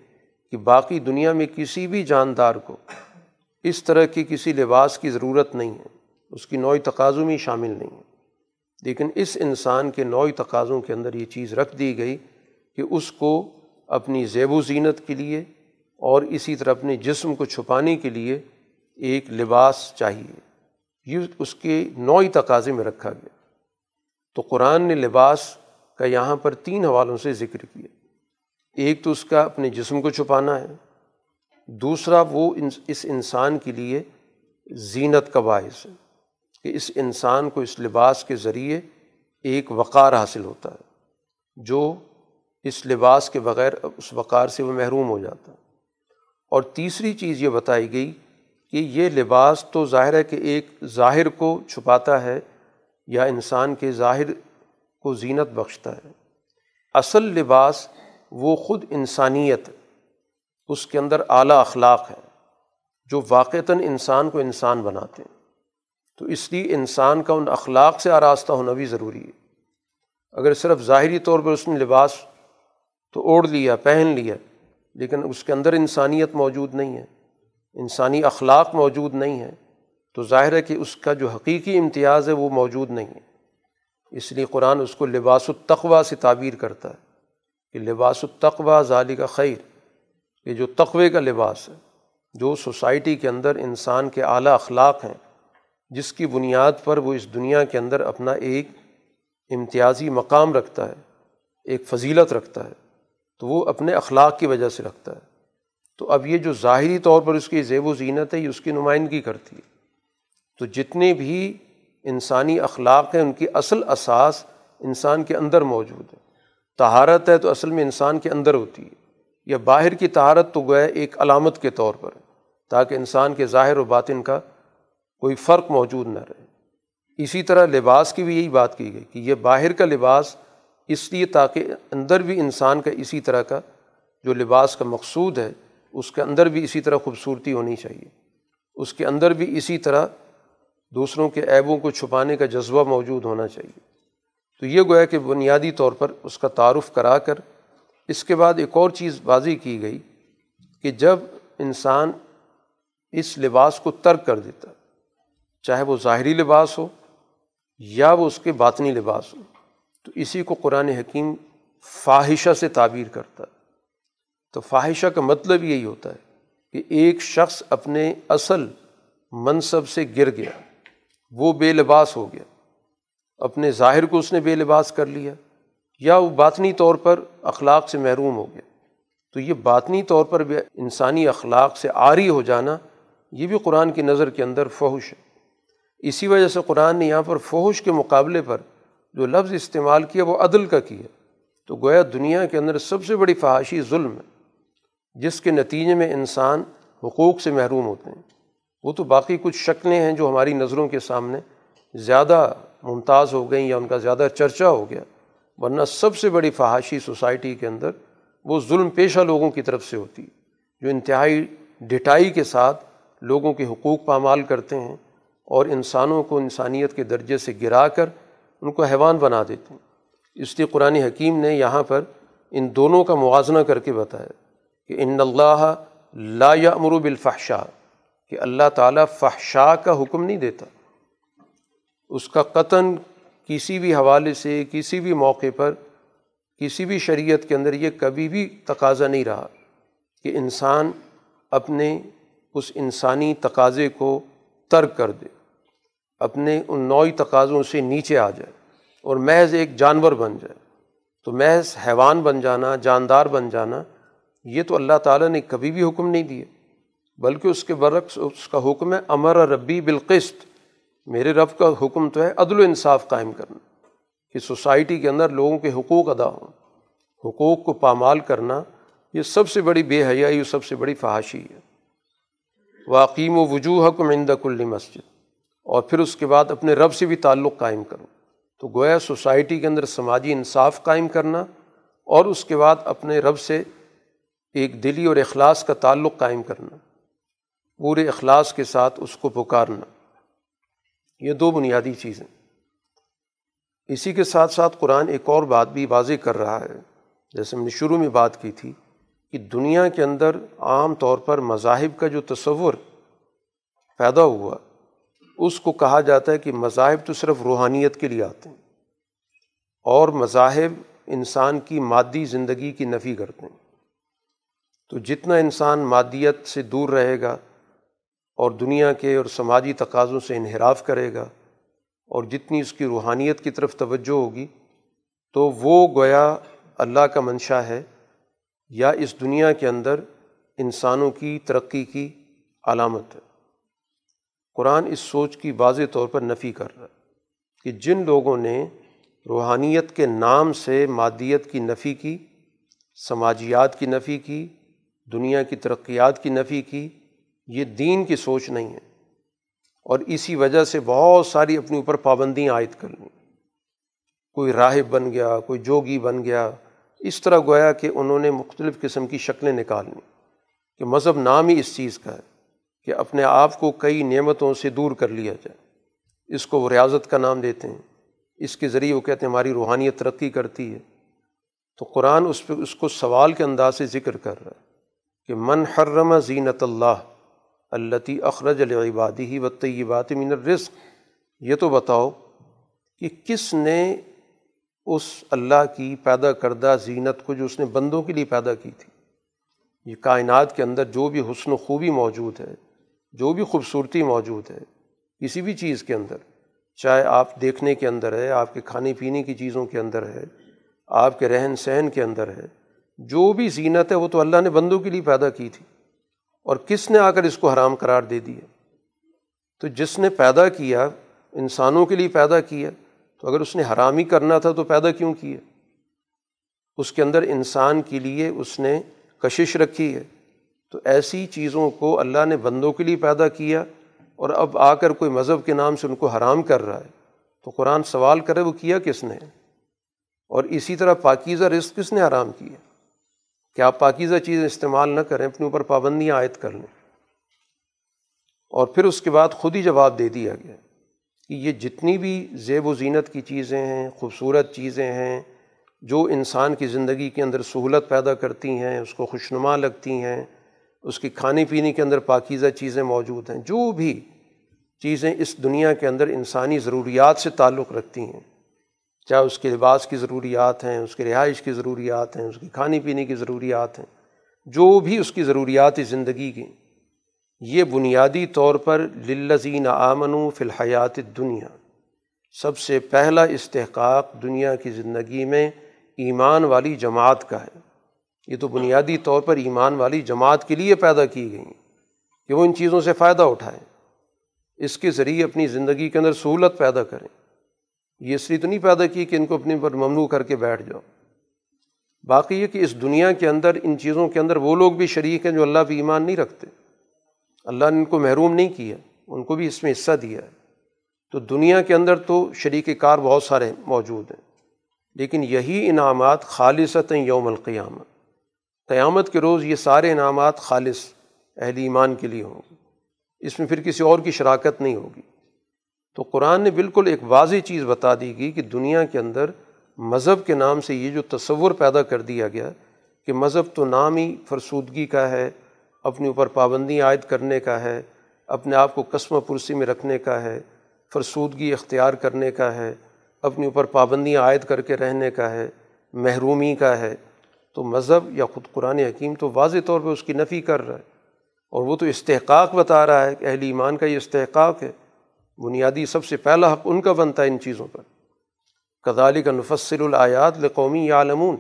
کہ باقی دنیا میں کسی بھی جاندار کو اس طرح کی کسی لباس کی ضرورت نہیں ہے، اس کی نوع تقاضوں میں شامل نہیں ہے۔ لیکن اس انسان کے نوع تقاضوں کے اندر یہ چیز رکھ دی گئی کہ اس کو اپنی زیب و زینت کے لیے اور اسی طرح اپنے جسم کو چھپانے کے لیے ایک لباس چاہیے۔ یہ اس کے نوعی تقاضے میں رکھا گیا۔ تو قرآن نے لباس کا یہاں پر تین حوالوں سے ذکر کیا۔ ایک تو اس کا اپنے جسم کو چھپانا ہے، دوسرا وہ اس انسان کے لیے زینت کا باعث ہے کہ اس انسان کو اس لباس کے ذریعے ایک وقار حاصل ہوتا ہے، جو اس لباس کے بغیر، اس وقار سے وہ محروم ہو جاتا ہے۔ اور تیسری چیز یہ بتائی گئی کہ یہ لباس تو ظاہر ہے کہ ایک ظاہر کو چھپاتا ہے یا انسان کے ظاہر کو زینت بخشتا ہے۔ اصل لباس وہ خود انسانیت اس کے اندر اعلیٰ اخلاق ہے، جو واقعتاً انسان کو انسان بناتے ہیں۔ تو اس لیے انسان کا ان اخلاق سے آراستہ ہونا بھی ضروری ہے۔ اگر صرف ظاہری طور پر اس نے لباس تو اوڑھ لیا، پہن لیا، لیکن اس کے اندر انسانیت موجود نہیں ہے، انسانی اخلاق موجود نہیں ہے، تو ظاہر ہے کہ اس کا جو حقیقی امتیاز ہے وہ موجود نہیں ہے۔ اس لیے قرآن اس کو لباس التقوا سے تعبیر کرتا ہے۔ کہ لباس التقوا ظالی کا خیر، یہ جو تقوے کا لباس ہے، جو سوسائٹی کے اندر انسان کے اعلیٰ اخلاق ہیں، جس کی بنیاد پر وہ اس دنیا کے اندر اپنا ایک امتیازی مقام رکھتا ہے، ایک فضیلت رکھتا ہے، تو وہ اپنے اخلاق کی وجہ سے رکھتا ہے۔ تو اب یہ جو ظاہری طور پر اس کی زیب و زینت ہے، یہ اس کی نمائندگی کرتی ہے۔ تو جتنے بھی انسانی اخلاق ہیں، ان کی اصل اساس انسان کے اندر موجود ہے۔ تہارت ہے تو اصل میں انسان کے اندر ہوتی ہے، یا باہر کی تہارت تو گویا ایک علامت کے طور پر تاکہ انسان کے ظاہر و باطن کا کوئی فرق موجود نہ رہے۔ اسی طرح لباس کی بھی یہی بات کی گئی کہ یہ باہر کا لباس اس لیے تاکہ اندر بھی انسان کا اسی طرح کا جو لباس کا مقصود ہے، اس کے اندر بھی اسی طرح خوبصورتی ہونی چاہیے۔ اس کے اندر بھی اسی طرح دوسروں کے عیبوں کو چھپانے کا جذبہ موجود ہونا چاہیے۔ تو یہ گویا کہ بنیادی طور پر اس کا تعارف کرا کر اس کے بعد ایک اور چیز واضح کی گئی کہ جب انسان اس لباس کو ترک کر دیتا، چاہے وہ ظاہری لباس ہو یا وہ اس کے باطنی لباس ہو، تو اسی کو قرآن حکیم فاحشہ سے تعبیر کرتا۔ ہے تو فاحشہ کا مطلب یہی ہوتا ہے کہ ایک شخص اپنے اصل منصب سے گر گیا، وہ بے لباس ہو گیا۔ اپنے ظاہر کو اس نے بے لباس کر لیا یا وہ باطنی طور پر اخلاق سے محروم ہو گیا۔ تو یہ باطنی طور پر بھی انسانی اخلاق سے عاری ہو جانا، یہ بھی قرآن کی نظر کے اندر فحش ہے۔ اسی وجہ سے قرآن نے یہاں پر فحش کے مقابلے پر جو لفظ استعمال کیا، وہ عدل کا کیا۔ تو گویا دنیا کے اندر سب سے بڑی فحاشی ظلم ہے، جس کے نتیجے میں انسان حقوق سے محروم ہوتے ہیں۔ وہ تو باقی کچھ شکلیں ہیں جو ہماری نظروں کے سامنے زیادہ ممتاز ہو گئیں یا ان کا زیادہ چرچا ہو گیا، ورنہ سب سے بڑی فحاشی سوسائٹی کے اندر وہ ظلم پیشہ لوگوں کی طرف سے ہوتی، جو انتہائی ڈٹائی کے ساتھ لوگوں کے حقوق پامال کرتے ہیں اور انسانوں کو انسانیت کے درجے سے گرا کر ان کو حیوان بنا دیتے ہیں۔ اس لیے قرآن حکیم نے یہاں پر ان دونوں کا موازنہ کر کے بتایا کہ ان اللہ لا امرو بالفحشاء، کہ اللہ تعالیٰ فحشا کا حکم نہیں دیتا۔ اس کا قطن کسی بھی حوالے سے، کسی بھی موقع پر، کسی بھی شریعت کے اندر یہ کبھی بھی تقاضا نہیں رہا کہ انسان اپنے اس انسانی تقاضے کو ترک کر دے، اپنے ان نوعی تقاضوں سے نیچے آ جائے اور محض ایک جانور بن جائے۔ تو محض حیوان بن جانا، جاندار بن جانا، یہ تو اللہ تعالیٰ نے کبھی بھی حکم نہیں دیا بلکہ اس کے برعکس، اس کا حکم ہے، امر ربی بالقسط میرے رب کا حکم تو ہے عدل و انصاف قائم کرنا، کہ سوسائٹی کے اندر لوگوں کے حقوق ادا ہوں۔ حقوق کو پامال کرنا، یہ سب سے بڑی بے حیائی اور سب سے بڑی فحاشی ہے۔ واقیم و وجوہ کو مند کل مسجد۔ اور پھر اس کے بعد اپنے رب سے بھی تعلق قائم کروں تو گویا سوسائٹی کے اندر سماجی انصاف قائم کرنا اور اس کے بعد اپنے رب سے ایک دلی اور اخلاص کا تعلق قائم کرنا۔ پورے اخلاص کے ساتھ اس کو پکارنا۔ یہ دو بنیادی چیزیں۔ اسی کے ساتھ ساتھ قرآن ایک اور بات بھی واضح کر رہا ہے۔ جیسے ہم نے شروع میں بات کی تھی کہ دنیا کے اندر عام طور پر مذاہب کا جو تصور پیدا ہوا، اس کو کہا جاتا ہے کہ مذاہب تو صرف روحانیت کے لیے آتے ہیں اور مذاہب انسان کی مادی زندگی کی نفی کرتے ہیں۔ تو جتنا انسان مادیت سے دور رہے گا اور دنیا کے اور سماجی تقاضوں سے انحراف کرے گا اور جتنی اس کی روحانیت کی طرف توجہ ہوگی، تو وہ گویا اللہ کا منشا ہے، یا اس دنیا کے اندر انسانوں کی ترقی کی علامت ہے۔ قرآن اس سوچ کی واضح طور پر نفی کر رہا ہے کہ جن لوگوں نے روحانیت کے نام سے مادیت کی نفی کی، سماجیات کی نفی کی، دنیا کی ترقیات کی نفی کی یہ دین کی سوچ نہیں ہے۔ اور اسی وجہ سے بہت ساری اپنے اوپر پابندیاں عائد کر لیں۔ کوئی راہب بن گیا، کوئی جوگی بن گیا۔ اس طرح گویا کہ انہوں نے مختلف قسم کی شکلیں نکال لیں۔ کہ مذہب نام ہی اس چیز کا ہے کہ اپنے آپ کو کئی نعمتوں سے دور کر لیا جائے۔ اس کو وہ ریاضت کا نام دیتے ہیں۔ اس کے ذریعے وہ کہتے ہیں ہماری روحانیت ترقی کرتی ہے۔ تو قرآن اس پہ، اس کو سوال کے انداز سے ذکر کر رہا ہے کہ من حرم زینت اللہ التی اخرج العبادی ہی و طیبات من الرزق۔ یہ تو بتاؤ کہ کس نے اس اللہ کی پیدا کردہ زینت کو جو اس نے بندوں کے لیے پیدا کی تھی؟ یہ کائنات کے اندر جو بھی حسن و خوبی موجود ہے، جو بھی خوبصورتی موجود ہے، کسی بھی چیز کے اندر، چاہے آپ دیکھنے کے اندر ہے، آپ کے کھانے پینے کی چیزوں کے اندر ہے، آپ کے رہن سہن کے اندر ہے، جو بھی زینت ہے وہ تو اللہ نے بندوں کے لیے پیدا کی تھی۔ اور کس نے آ کر اس کو حرام قرار دے دیا؟ تو جس نے پیدا کیا، انسانوں کے لیے پیدا کیا، تو اگر اس نے حرام ہی کرنا تھا تو پیدا کیوں کیا؟ اس کے اندر انسان کے لیے اس نے کشش رکھی ہے۔ تو ایسی چیزوں کو اللہ نے بندوں کے لیے پیدا کیا اور اب آ کر کوئی مذہب کے نام سے ان کو حرام کر رہا ہے۔ تو قرآن سوال کرے وہ کیا کس نے؟ اور اسی طرح پاکیزہ رزق کس نے حرام کیا؟ کہ آپ پاکیزہ چیزیں استعمال نہ کریں، اپنے اوپر پابندیاں عائد کر لیں۔ اور پھر اس کے بعد خود ہی جواب دے دیا گیا کہ یہ جتنی بھی زیب و زینت کی چیزیں ہیں، خوبصورت چیزیں ہیں، جو انسان کی زندگی کے اندر سہولت پیدا کرتی ہیں، اس کو خوشنما لگتی ہیں، اس کی کھانے پینے کے اندر پاکیزہ چیزیں موجود ہیں، جو بھی چیزیں اس دنیا کے اندر انسانی ضروریات سے تعلق رکھتی ہیں۔ چاہے اس کے لباس کی ضروریات ہیں، اس کے رہائش کی ضروریات ہیں، اس کی کھانے پینے کی ضروریات ہیں، جو بھی اس کی ضروریات زندگی کی، یہ بنیادی طور پر للزین آمن و فی الحیات دنیا سب سے پہلا استحقاق دنیا کی زندگی میں ایمان والی جماعت کا ہے۔ یہ تو بنیادی طور پر ایمان والی جماعت کے لیے پیدا کی گئی کہ وہ ان چیزوں سے فائدہ اٹھائیں۔ اس کے ذریعے اپنی زندگی کے اندر سہولت پیدا کریں۔ یہ اس لیے تو نہیں پیدا کی کہ ان کو اپنے پر ممنوع کر کے بیٹھ جاؤ۔ باقی یہ کہ اس دنیا کے اندر، ان چیزوں کے اندر وہ لوگ بھی شریک ہیں جو اللہ پہ ایمان نہیں رکھتے۔ اللہ نے ان کو محروم نہیں کیا، ان کو بھی اس میں حصہ دیا۔ ہے تو دنیا کے اندر تو شریک کار بہت سارے موجود ہیں۔ لیکن یہی انعامات خالصت ہیں یوم القیامت قیامت کے روز یہ سارے انعامات خالص اہل ایمان کے لیے ہوں گے۔ اس میں پھر کسی اور کی شراکت نہیں ہوگی۔ تو قرآن نے بالکل ایک واضح چیز بتا دی گئی کہ دنیا کے اندر مذہب کے نام سے یہ جو تصور پیدا کر دیا گیا کہ مذہب تو نام ہی فرسودگی کا ہے، اپنے اوپر پابندی عائد کرنے کا ہے، اپنے آپ کو قسم پرسی میں رکھنے کا ہے، فرسودگی اختیار کرنے کا ہے، اپنے اوپر پابندیاں عائد کر کے رہنے کا ہے، محرومی کا ہے۔ تو مذہب یا خود قرآن حکیم تو واضح طور پہ اس کی نفی کر رہا ہے اور وہ تو استحقاق بتا رہا ہے کہ اہل ایمان کا یہ استحقاق ہے۔ بنیادی سب سے پہلا حق ان کا بنتا ہے ان چیزوں پر۔ کدالی کا نفسر الآیات لقومی یا عالمون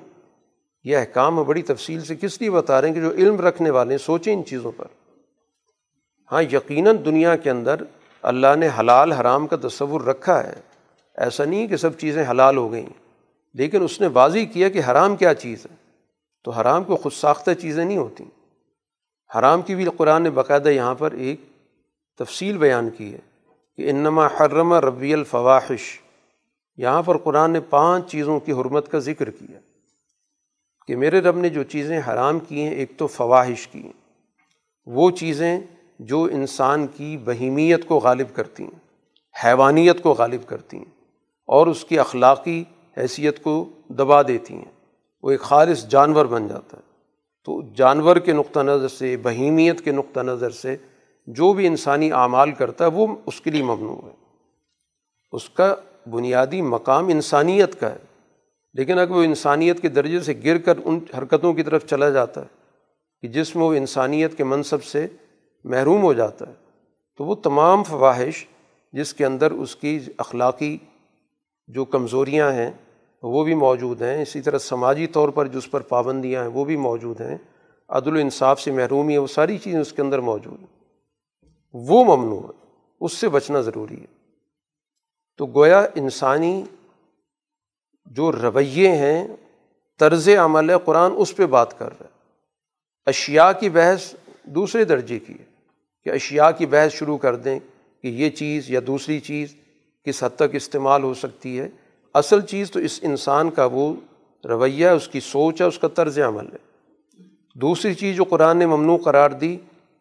یہ احکام بڑی تفصیل سے کس لیے بتا رہے ہیں کہ جو علم رکھنے والے ہیں، سوچیں ان چیزوں پر۔ ہاں یقیناً دنیا کے اندر اللہ نے حلال حرام کا تصور رکھا ہے۔ ایسا نہیں کہ سب چیزیں حلال ہو گئیں۔ لیکن اس نے واضح کیا کہ حرام کیا چیز ہے۔ تو حرام کو خود ساختہ چیزیں نہیں ہوتیں۔ حرام کی بھی قرآن نے باقاعدہ یہاں پر ایک تفصیل بیان کی ہے۔ کہ انما حرم ربی الفواحش۔ یہاں پر قرآن نے پانچ چیزوں کی حرمت کا ذکر کیا کہ میرے رب نے جو چیزیں حرام کی ہیں، ایک تو فواہش کی ہیں۔ وہ چیزیں جو انسان کی بہیمیت کو غالب کرتی ہیں، حیوانیت کو غالب کرتی ہیں اور اس کی اخلاقی حیثیت کو دبا دیتی ہیں۔ وہ ایک خالص جانور بن جاتا ہے۔ تو جانور کے نقطہ نظر سے، بہیمیت کے نقطہ نظر سے جو بھی انسانی اعمال کرتا ہے وہ اس کے لیے ممنوع ہے۔ اس کا بنیادی مقام انسانیت کا ہے۔ لیکن اگر وہ انسانیت کے درجے سے گر کر ان حرکتوں کی طرف چلا جاتا ہے کہ جس میں وہ انسانیت کے منصب سے محروم ہو جاتا ہے، تو وہ تمام فواہش جس کے اندر اس کی اخلاقی جو کمزوریاں ہیں وہ بھی موجود ہیں۔ اسی طرح سماجی طور پر جو اس پر پابندیاں ہیں وہ بھی موجود ہیں۔ عدل و انصاف سے محرومی ہے وہ ساری چیزیں اس کے اندر موجود ہیں۔ وہ ممنوع ہے، اس سے بچنا ضروری ہے۔ تو گویا انسانی جو رویے ہیں، طرز عمل ہے، قرآن اس پہ بات کر رہا ہے۔ اشیا کی بحث دوسرے درجے کی ہے کہ اشیا کی بحث شروع کر دیں کہ یہ چیز یا دوسری چیز کس حد تک استعمال ہو سکتی ہے۔ اصل چیز تو اس انسان کا وہ رویہ اس کی سوچ ہے، اس کا طرز عمل ہے۔ دوسری چیز جو قرآن نے ممنوع قرار دی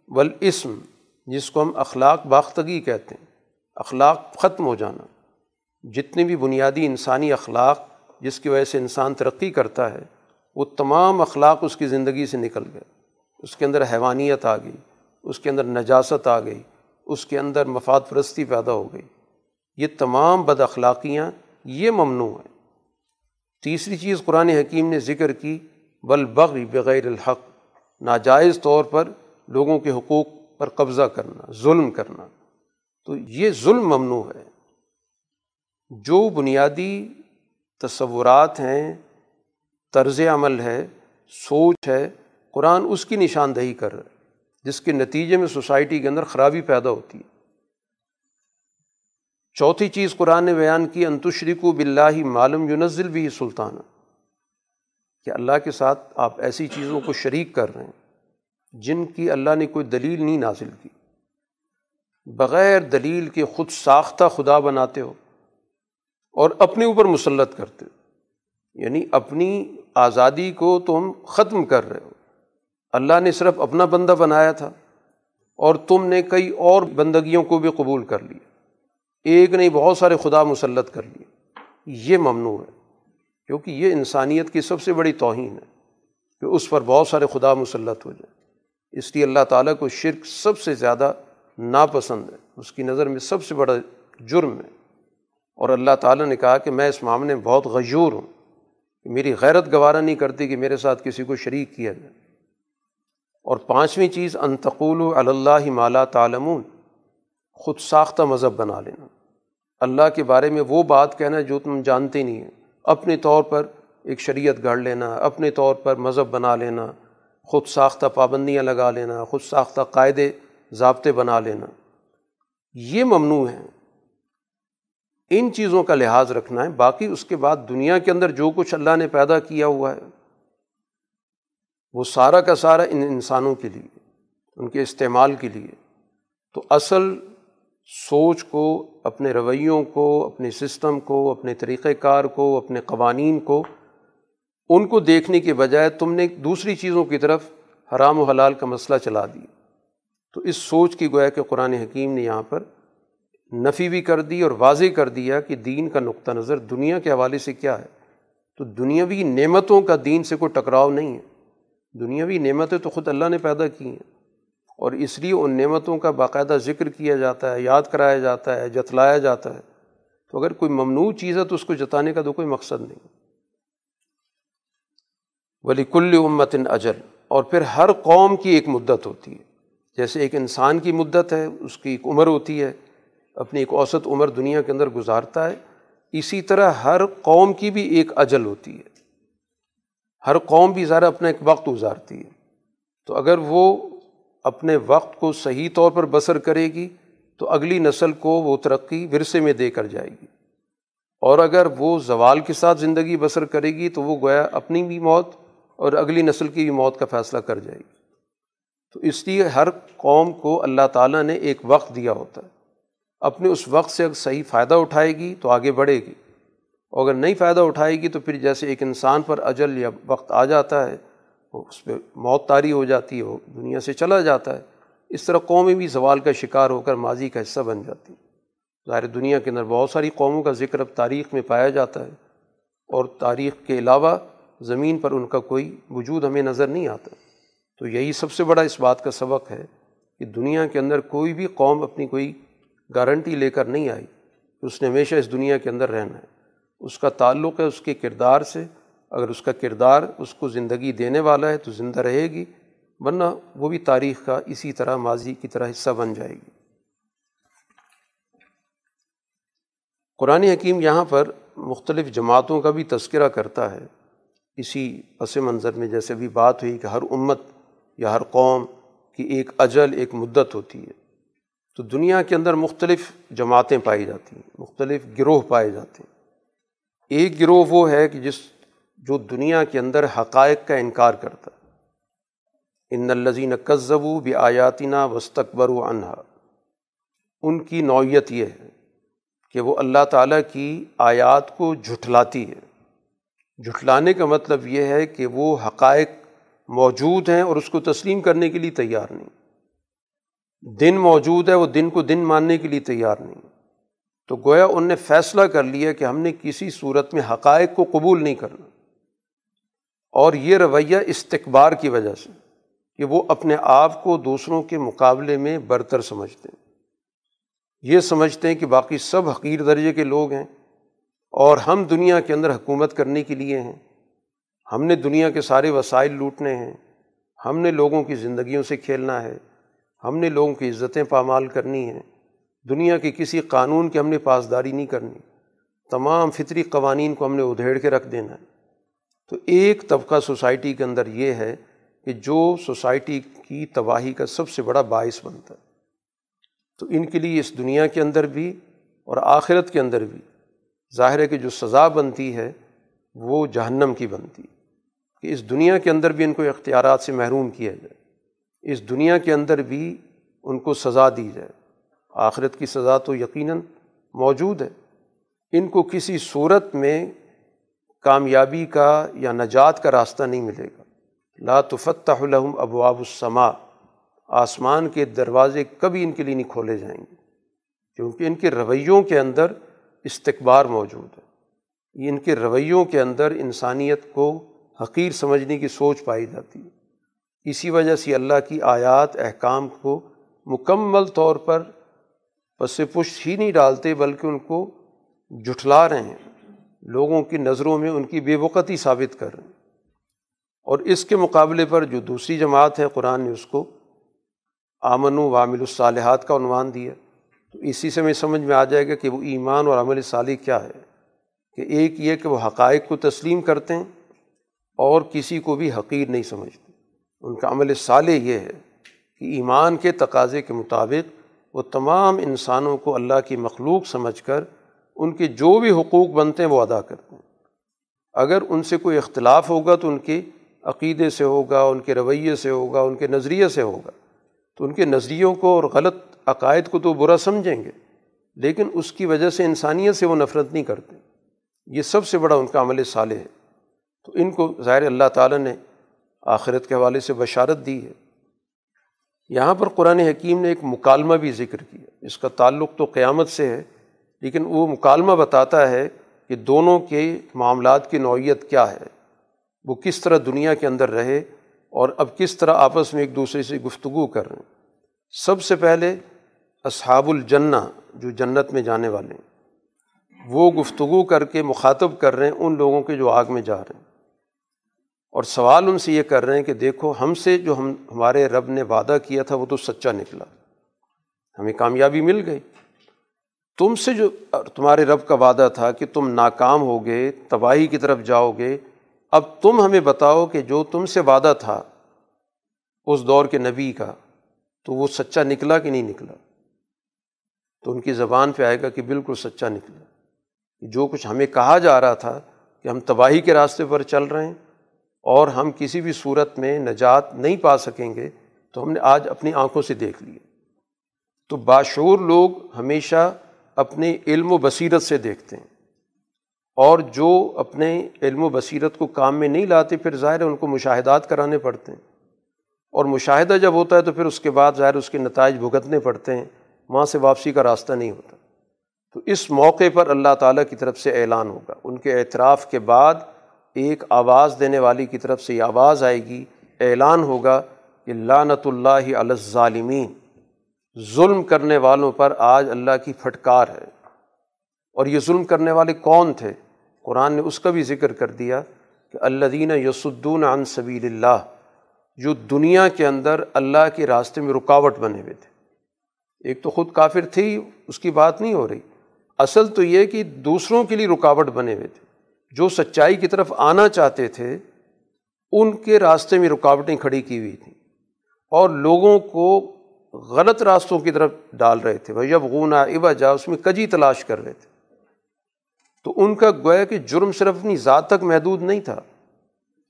ولاسم جس کو ہم اخلاق باختگی کہتے ہیں، اخلاق ختم ہو جانا۔ جتنے بھی بنیادی انسانی اخلاق جس کی وجہ سے انسان ترقی کرتا ہے، وہ تمام اخلاق اس کی زندگی سے نکل گئے۔ اس کے اندر حیوانیت آ گئی، اس کے اندر نجاست آ گئی، اس کے اندر مفاد پرستی پیدا ہو گئی۔ یہ تمام بد اخلاقیاں، یہ ممنوع ہیں۔ تیسری چیز قرآن حکیم نے ذکر کی، بل بغی بغیر الحق۔ ناجائز طور پر لوگوں کے حقوق پر قبضہ کرنا، ظلم کرنا۔ تو یہ ظلم ممنوع ہے۔ جو بنیادی تصورات ہیں، طرز عمل ہے، سوچ ہے، قرآن اس کی نشاندہی کر رہا ہے، جس کے نتیجے میں سوسائٹی کے اندر خرابی پیدا ہوتی ہے۔ چوتھی چیز قرآن نے بیان کی انتشریک و بلّہ معلوم یونزل بھی سلطان کہ اللہ کے ساتھ آپ ایسی چیزوں کو شریک کر رہے ہیں۔ جن کی اللہ نے کوئی دلیل نہیں نازل کی۔ بغیر دلیل کے خود ساختہ خدا بناتے ہو اور اپنے اوپر مسلط کرتے ہو۔ یعنی اپنی آزادی کو تم ختم کر رہے ہو۔ اللہ نے صرف اپنا بندہ بنایا تھا اور تم نے کئی اور بندگیوں کو بھی قبول کر لیا۔ ایک نہیں، بہت سارے خدا مسلط کر لیے۔ یہ ممنوع ہے، کیونکہ یہ انسانیت کی سب سے بڑی توہین ہے کہ اس پر بہت سارے خدا مسلط ہو جائیں۔ اس لیے اللہ تعالیٰ کو شرک سب سے زیادہ ناپسند ہے، اس کی نظر میں سب سے بڑا جرم ہے۔ اور اللہ تعالیٰ نے کہا کہ میں اس معاملے میں بہت غیور ہوں کہ میری غیرت گوارہ نہیں کرتی کہ میرے ساتھ کسی کو شریک کیا جائے۔ اور پانچویں چیز انتقول اللہ مالا تعلمون، خود ساختہ مذہب بنا لینا۔ اللہ کے بارے میں وہ بات کہنا جو تم جانتے نہیں ہیں۔ اپنے طور پر ایک شریعت گھڑ لینا، اپنے طور پر مذہب بنا لینا۔ خود ساختہ پابندیاں لگا لینا، خود ساختہ قاعدے ضابطے بنا لینا۔ یہ ممنوع ہیں ان چیزوں کا لحاظ رکھنا ہے۔ باقی اس کے بعد دنیا کے اندر جو کچھ اللہ نے پیدا کیا ہوا ہے، وہ سارا کا سارا ان انسانوں کے لیے، ان کے استعمال کے لیے۔ تو اصل سوچ کو، اپنے رویوں کو اپنے سسٹم کو، اپنے طریقۂ کار کو، اپنے قوانین کو ان کو دیکھنے کے بجائے تم نے دوسری چیزوں کی طرف حرام و حلال کا مسئلہ چلا دیا۔ تو اس سوچ کی گویا کہ قرآن حکیم نے یہاں پر نفی بھی کر دی اور واضح کر دیا کہ دین کا نقطہ نظر دنیا کے حوالے سے کیا ہے۔ تو دنیاوی نعمتوں کا دین سے کوئی ٹکراؤ نہیں ہے۔ دنیاوی نعمتیں تو خود اللہ نے پیدا کی ہیں۔ اور اس لیے ان نعمتوں کا باقاعدہ ذکر کیا جاتا ہے، یاد کرایا جاتا ہے، جتلایا جاتا ہے۔ تو اگر کوئی ممنوع چیز ہے تو اس کو جتانے کا تو کوئی مقصد نہیں۔ ولی کل امتن اجل اور پھر ہر قوم کی ایک مدت ہوتی ہے۔ جیسے ایک انسان کی مدت ہے، اس کی ایک عمر ہوتی ہے، اپنی ایک اوسط عمر دنیا کے اندر گزارتا ہے۔ اسی طرح ہر قوم کی بھی ایک اجل ہوتی ہے۔ ہر قوم بھی ذرا اپنا ایک وقت گزارتی ہے۔ تو اگر وہ اپنے وقت کو صحیح طور پر بسر کرے گی، تو اگلی نسل کو وہ ترقی ورثے میں دے کر جائے گی۔ اور اگر وہ زوال کے ساتھ زندگی بسر کرے گی، تو وہ گویا اپنی بھی موت اور اگلی نسل کی بھی موت کا فیصلہ کر جائے گی۔ تو اس لیے ہر قوم کو اللہ تعالیٰ نے ایک وقت دیا ہوتا ہے۔ اپنے اس وقت سے اگر صحیح فائدہ اٹھائے گی تو آگے بڑھے گی۔ اور اگر نہیں فائدہ اٹھائے گی تو پھر جیسے ایک انسان پر اجل یا وقت آ جاتا ہے، وہ اس پہ موت تاری ہو جاتی ہے، وہ دنیا سے چلا جاتا ہے۔ اس طرح قومیں بھی زوال کا شکار ہو کر ماضی کا حصہ بن جاتی ظاہر دنیا کے اندر بہت ساری قوموں کا ذکر اب تاریخ میں پایا جاتا ہے۔ اور تاریخ کے علاوہ زمین پر ان کا کوئی وجود ہمیں نظر نہیں آتا۔ تو یہی سب سے بڑا اس بات کا سبق ہے کہ دنیا کے اندر کوئی بھی قوم اپنی کوئی گارنٹی لے کر نہیں آئی۔ کہ اس نے ہمیشہ اس دنیا کے اندر رہنا ہے۔ اس کا تعلق ہے اس کے کردار سے۔ اگر اس کا کردار اس کو زندگی دینے والا ہے تو زندہ رہے گی، ورنہ وہ بھی تاریخ کا اسی طرح ماضی کی طرح حصہ بن جائے گی۔ قرآن حکیم یہاں پر مختلف جماعتوں کا بھی تذکرہ کرتا ہے۔ اسی پس منظر میں جیسے بھی بات ہوئی کہ ہر امت یا ہر قوم کی ایک اجل، ایک مدت ہوتی ہے۔ تو دنیا کے اندر مختلف جماعتیں پائی جاتی ہیں، مختلف گروہ پائے جاتے ہیں۔ ایک گروہ وہ ہے کہ جس، جو دنیا کے اندر حقائق کا انکار کرتا ہے۔ ان الزین قزبو بھی آیاتینہ وسطبر و انہا ان کی نوعیت یہ ہے کہ وہ اللہ تعالیٰ کی آیات کو جھٹلاتی ہے۔ جھٹلانے کا مطلب یہ ہے کہ وہ حقائق موجود ہیں اور اس کو تسلیم کرنے کے لیے تیار نہیں۔ دن موجود ہے، وہ دن کو دن ماننے کے لیے تیار نہیں۔ تو گویا ان نے فیصلہ کر لیا کہ ہم نے کسی صورت میں حقائق کو قبول نہیں کرنا۔ اور یہ رویہ استقبار کی وجہ سے کہ وہ اپنے آپ کو دوسروں کے مقابلے میں برتر سمجھتے ہیں۔ یہ سمجھتے ہیں کہ باقی سب حقیر درجے کے لوگ ہیں۔ اور ہم دنیا کے اندر حکومت کرنے کے لیے ہیں۔ ہم نے دنیا کے سارے وسائل لوٹنے ہیں۔ ہم نے لوگوں کی زندگیوں سے کھیلنا ہے۔ ہم نے لوگوں کی عزتیں پامال کرنی ہیں۔ دنیا کے کسی قانون کی ہم نے پاسداری نہیں کرنی۔ تمام فطری قوانین کو ہم نے ادھیڑ کے رکھ دینا ہے۔ تو ایک طبقہ سوسائٹی کے اندر یہ ہے کہ جو سوسائٹی کی تباہی کا سب سے بڑا باعث بنتا ہے۔ تو ان کے لیے اس دنیا کے اندر بھی اور آخرت کے اندر بھی ظاہر ہے کہ جو سزا بنتی ہے، وہ جہنم کی بنتی۔ ہے کہ اس دنیا کے اندر بھی ان کو اختیارات سے محروم کیا جائے۔ اس دنیا کے اندر بھی ان کو سزا دی جائے۔ آخرت کی سزا تو یقیناً موجود ہے۔ ان کو کسی صورت میں کامیابی کا یا نجات کا راستہ نہیں ملے گا۔ لا تفتح لهم ابواب السماء۔ آسمان کے دروازے کبھی ان کے لیے نہیں کھولے جائیں گے۔ کیونکہ ان کے رویوں کے اندر استقبار موجود ہے۔ ان کے رویوں کے اندر انسانیت کو حقیر سمجھنے کی سوچ پائی جاتی ہے۔ اسی وجہ سے اللہ کی آیات، احکام کو مکمل طور پر پس پش ہی نہیں ڈالتے، بلکہ ان کو جٹھلا رہے ہیں۔ لوگوں کی نظروں میں ان کی بے وقتی ثابت کر رہے ہیں۔ اور اس کے مقابلے پر جو دوسری جماعت ہے، قرآن نے اس کو آمن و عامل الصالحات کا عنوان دیا۔ تو اسی سے میں سمجھ میں آ جائے گا کہ وہ ایمان اور عمل صالح کیا ہے کہ ایک یہ کہ وہ حقائق کو تسلیم کرتے ہیں اور کسی کو بھی حقیر نہیں سمجھتے۔ ان کا عمل صالح یہ ہے کہ ایمان کے تقاضے کے مطابق وہ تمام انسانوں کو اللہ کی مخلوق سمجھ کر ان کے جو بھی حقوق بنتے ہیں وہ ادا کرتے ہیں۔ اگر ان سے کوئی اختلاف ہوگا تو ان کے عقیدے سے ہوگا، ان کے رویے سے ہوگا، ان کے نظریے سے ہوگا۔ تو ان کے نظریوں کو اور غلط عقائد کو تو برا سمجھیں گے، لیکن اس کی وجہ سے انسانیت سے وہ نفرت نہیں کرتے۔ یہ سب سے بڑا ان کا عمل صالح ہے۔ تو ان کو ظاہر اللہ تعالیٰ نے آخرت کے حوالے سے بشارت دی ہے۔ یہاں پر قرآن حکیم نے ایک مکالمہ بھی ذکر کیا۔ اس کا تعلق تو قیامت سے ہے، لیکن وہ مکالمہ بتاتا ہے کہ دونوں کے معاملات کی نوعیت کیا ہے۔ وہ کس طرح دنیا کے اندر رہے اور اب کس طرح آپس میں ایک دوسرے سے گفتگو کر رہے ہیں۔ سب سے پہلے اصحاب الجنہ، جو جنت میں جانے والے ہیں، وہ گفتگو کر کے مخاطب کر رہے ہیں ان لوگوں کے جو آگ میں جا رہے ہیں۔ اور سوال ان سے یہ کر رہے ہیں کہ دیکھو، ہم سے جو ہم، ہمارے رب نے وعدہ کیا تھا، وہ تو سچا نکلا۔ ہمیں کامیابی مل گئی۔ تم سے جو، تمہارے رب کا وعدہ تھا کہ تم ناکام ہو گئے تباہی کی طرف جاؤ گے اب تم ہمیں بتاؤ کہ جو تم سے وعدہ تھا، اس دور کے نبی کا، تو وہ سچا نکلا کہ نہیں نکلا؟ تو ان کی زبان پہ آئے گا کہ بالکل سچا نکلا۔ جو کچھ ہمیں کہا جا رہا تھا کہ ہم تباہی کے راستے پر چل رہے ہیں اور ہم کسی بھی صورت میں نجات نہیں پا سکیں گے، تو ہم نے آج اپنی آنکھوں سے دیکھ لیے تو باشعور لوگ ہمیشہ اپنے علم و بصیرت سے دیکھتے ہیں۔ اور جو اپنے علم و بصیرت کو کام میں نہیں لاتے، پھر ظاہر ہے ان کو مشاہدات کرانے پڑتے ہیں۔ اور مشاہدہ جب ہوتا ہے تو پھر اس کے بعد ظاہر اس کے نتائج بھگتنے پڑتے ہیں۔ وہاں سے واپسی کا راستہ نہیں ہوتا۔ تو اس موقع پر اللہ تعالیٰ کی طرف سے اعلان ہوگا۔ ان کے اعتراف کے بعد ایک آواز دینے والی کی طرف سے یہ آواز آئے گی۔ اعلان ہوگا کہ لانت اللہ الظالمین۔ ظلم کرنے والوں پر آج اللہ کی پھٹکار ہے۔ اور یہ ظلم کرنے والے کون تھے؟ قرآن نے اس کا بھی ذکر کر دیا کہ اللہ دین یسدون عن سبیل اللہ، جو دنیا کے اندر اللہ کے راستے میں رکاوٹ بنے ہوئے تھے۔ ایک تو خود کافر تھی، اس کی بات نہیں ہو رہی۔ اصل تو یہ کہ دوسروں کے لیے رکاوٹ بنے ہوئے تھے۔ جو سچائی کی طرف آنا چاہتے تھے، ان کے راستے میں رکاوٹیں کھڑی کی ہوئی تھیں۔ اور لوگوں کو غلط راستوں کی طرف ڈال رہے تھے۔ بھائی جب غونا ابا جا اس میں کجی تلاش کر رہے تھے۔ تو ان کا گویا کہ جرم صرف اپنی ذات تک محدود نہیں تھا۔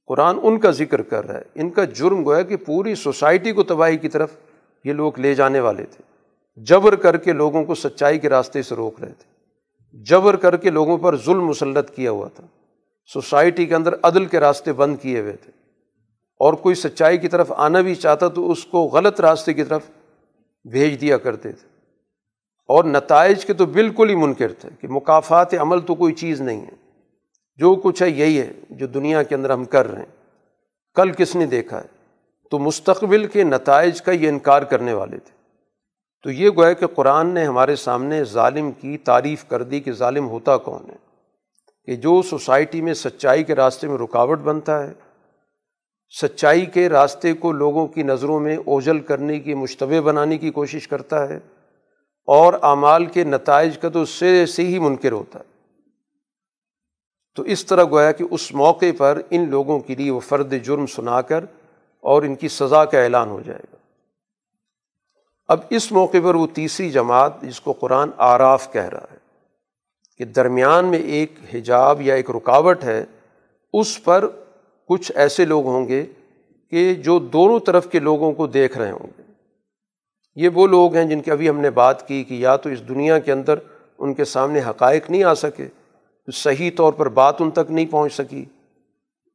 قرآن ان کا ذکر کر رہا ہے۔ ان کا جرم گویا کہ پوری سوسائٹی کو تباہی کی طرف یہ لوگ لے جانے والے تھے۔ جبر کر کے لوگوں کو سچائی کے راستے سے روک رہے تھے۔ جبر کر کے لوگوں پر ظلم مسلط کیا ہوا تھا۔ سوسائٹی کے اندر عدل کے راستے بند کیے ہوئے تھے۔ اور کوئی سچائی کی طرف آنا بھی چاہتا تو اس کو غلط راستے کی طرف بھیج دیا کرتے تھے۔ اور نتائج کے تو بالکل ہی منکر تھے کہ مقافات عمل تو کوئی چیز نہیں ہے۔ جو کچھ ہے یہی ہے جو دنیا کے اندر ہم کر رہے ہیں۔ کل کس نے دیکھا ہے؟ تو مستقبل کے نتائج کا یہ انکار کرنے والے تھے۔ تو یہ گویا کہ قرآن نے ہمارے سامنے ظالم کی تعریف کر دی کہ ظالم ہوتا کون ہے؟ کہ جو سوسائٹی میں سچائی کے راستے میں رکاوٹ بنتا ہے، سچائی کے راستے کو لوگوں کی نظروں میں اوجل کرنے کی، مشتبہ بنانے کی کوشش کرتا ہے اور اعمال کے نتائج کا تو اس سے سے ہی منکر ہوتا ہے۔ تو اس طرح گویا کہ اس موقع پر ان لوگوں کے لیے وہ فرد جرم سنا کر اور ان کی سزا کا اعلان ہو جائے گا۔ اب اس موقع پر وہ تیسری جماعت جس کو قرآن آراف کہہ رہا ہے، کہ درمیان میں ایک حجاب یا ایک رکاوٹ ہے، اس پر کچھ ایسے لوگ ہوں گے کہ جو دونوں طرف کے لوگوں کو دیکھ رہے ہوں گے۔ یہ وہ لوگ ہیں جن کی ابھی ہم نے بات کی کہ یا تو اس دنیا کے اندر ان کے سامنے حقائق نہیں آ سکے صحیح طور پر بات ان تک نہیں پہنچ سکی،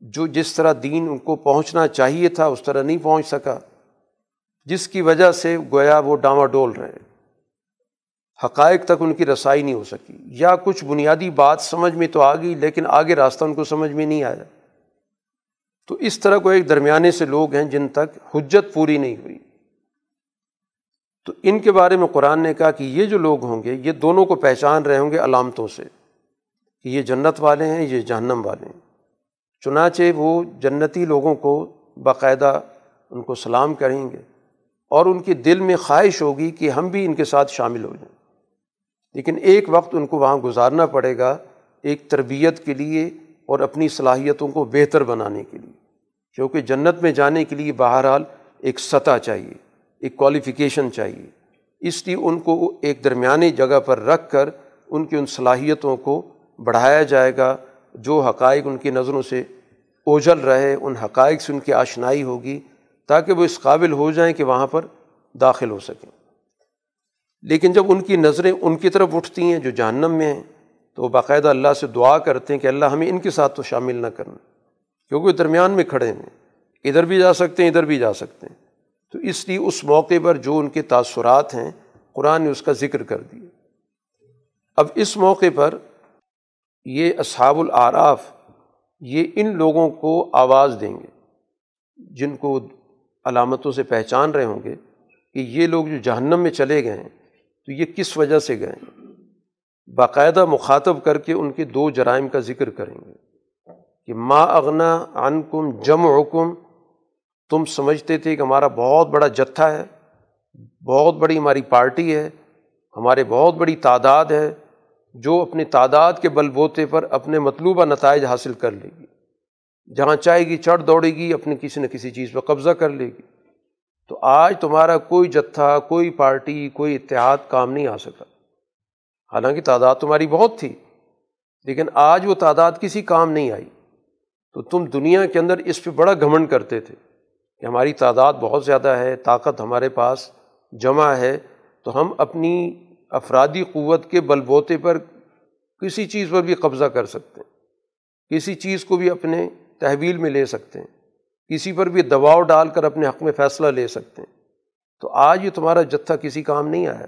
جو جس طرح دین ان کو پہنچنا چاہیے تھا، اس طرح نہیں پہنچ سکا۔ جس کی وجہ سے گویا وہ ڈاما ڈول رہے حقائق تک ان کی رسائی نہیں ہو سکی۔ یا کچھ بنیادی بات سمجھ میں تو آ گئی، لیکن آگے راستہ ان کو سمجھ میں نہیں آیا۔ تو اس طرح کو ایک درمیانے سے لوگ ہیں جن تک حجت پوری نہیں ہوئی۔ تو ان کے بارے میں قرآن نے کہا کہ یہ جو لوگ ہوں گے، یہ دونوں کو پہچان رہے ہوں گے علامتوں سے۔ کہ یہ جنت والے ہیں، یہ جہنم والے ہیں۔ چنانچہ وہ جنتی لوگوں کو باقاعدہ ان کو سلام کریں گے۔ اور ان کے دل میں خواہش ہوگی کہ ہم بھی ان کے ساتھ شامل ہو جائیں۔ لیکن ایک وقت ان کو وہاں گزارنا پڑے گا ایک تربیت کے لیے اور اپنی صلاحیتوں کو بہتر بنانے کے لیے۔ کیونکہ جنت میں جانے کے لیے بہرحال ایک سطح چاہیے، ایک کوالیفیکیشن چاہیے۔ اس لیے ان کو ایک درمیانی جگہ پر رکھ کر ان کی ان صلاحیتوں کو بڑھایا جائے گا۔ جو حقائق ان کی نظروں سے اوجھل رہے، ان حقائق سے ان کی آشنائی ہوگی تاکہ وہ اس قابل ہو جائیں کہ وہاں پر داخل ہو سکیں۔ لیکن جب ان کی نظریں ان کی طرف اٹھتی ہیں جو جہنم میں ہیں، تو وہ باقاعدہ اللہ سے دعا کرتے ہیں کہ اللہ ہمیں ان کے ساتھ تو شامل نہ کرنا، کیونکہ وہ درمیان میں کھڑے ہیں۔ ادھر بھی جا سکتے ہیں، ادھر بھی جا سکتے ہیں۔ تو اس لیے اس موقع پر جو ان کے تاثرات ہیں، قرآن نے اس کا ذکر کر دیا۔ اب اس موقع پر یہ اصحاب العراف، یہ ان لوگوں کو آواز دیں گے، جن کو علامتوں سے پہچان رہے ہوں گے کہ یہ لوگ جو جہنم میں چلے گئے ہیں، تو یہ کس وجہ سے گئے باقاعدہ مخاطب کر کے ان کے دو جرائم کا ذکر کریں گے کہ ما اغنا عن کم جم حکم تم سمجھتے تھے کہ ہمارا بہت بڑا جتھا ہے، بہت بڑی ہماری پارٹی ہے، ہمارے بہت بڑی تعداد ہے، جو اپنی تعداد کے بل بوتے پر اپنے مطلوبہ نتائج حاصل کر لے گی۔ جہاں چاہے گی چڑھ دوڑے گی، اپنی کسی نہ کسی چیز پہ قبضہ کر لے گی۔ تو آج تمہارا کوئی جتھا، کوئی پارٹی، کوئی اتحاد کام نہیں آ سکا حالانکہ تعداد تمہاری بہت تھی، لیکن آج وہ تعداد کسی کام نہیں آئی۔ تو تم دنیا کے اندر اس پہ بڑا گھمنڈ کرتے تھے کہ ہماری تعداد بہت زیادہ ہے، طاقت ہمارے پاس جمع ہے۔ تو ہم اپنی افرادی قوت کے بل بوتے پر کسی چیز پر بھی قبضہ کر سکتے ہیں۔ کسی چیز کو بھی اپنے تحویل میں لے سکتے ہیں۔ کسی پر بھی دباؤ ڈال کر اپنے حق میں فیصلہ لے سکتے ہیں۔ تو آج یہ تمہارا جتھا کسی کام نہیں آیا۔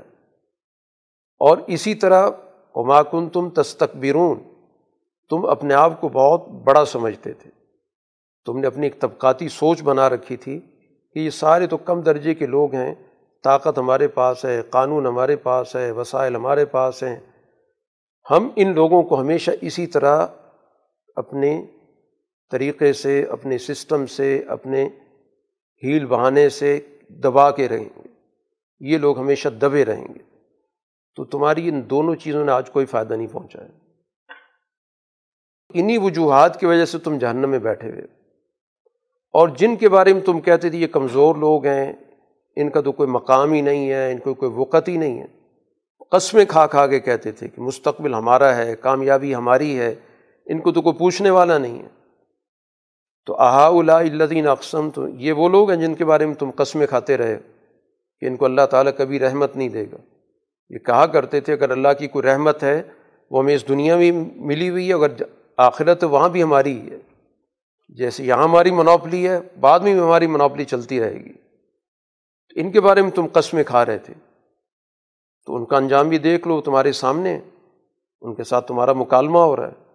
اور اسی طرح کن تم تستقبرون تم اپنے آپ کو بہت بڑا سمجھتے تھے۔ تم نے اپنی ایک طبقاتی سوچ بنا رکھی تھی کہ یہ سارے تو کم درجے کے لوگ ہیں، طاقت ہمارے پاس ہے، قانون ہمارے پاس ہے، وسائل ہمارے پاس ہیں۔ ہم ان لوگوں کو ہمیشہ اسی طرح اپنے طریقے سے اپنے سسٹم سے، اپنے ہیل بہانے سے دبا کے رہیں گے۔ یہ لوگ ہمیشہ دبے رہیں گے۔ تو تمہاری ان دونوں چیزوں نے آج کوئی فائدہ نہیں پہنچا ہے۔ انہیں وجوہات کی وجہ سے تم جہنم میں بیٹھے ہوئے اور جن کے بارے میں تم کہتے تھے یہ کمزور لوگ ہیں، ان کا تو کوئی مقام ہی نہیں ہے، ان کو کوئی وقت ہی نہیں ہے۔ قسمیں کھا کھا کے کہتے تھے کہ مستقبل ہمارا ہے، کامیابی ہماری ہے، ان کو تو کوئی پوچھنے والا نہیں ہے۔ تو احا الدین اقسم تو یہ وہ لوگ ہیں جن کے بارے میں تم قسمیں کھاتے رہے کہ ان کو اللہ تعالیٰ کبھی رحمت نہیں دے گا۔ یہ کہا کرتے تھے، اگر اللہ کی کوئی رحمت ہے، وہ ہمیں اس دنیا میں ملی ہوئی ہے، اگر آخرت وہاں بھی ہماری ہی ہے۔ جیسے یہاں ہماری منوپلی ہے، بعد میں بھی ہماری منوپلی چلتی رہے گی۔ ان کے بارے میں تم قسمیں کھا رہے تھے۔ تو ان کا انجام بھی دیکھ لو تمہارے سامنے، ان کے ساتھ تمہارا مکالمہ ہو رہا ہے۔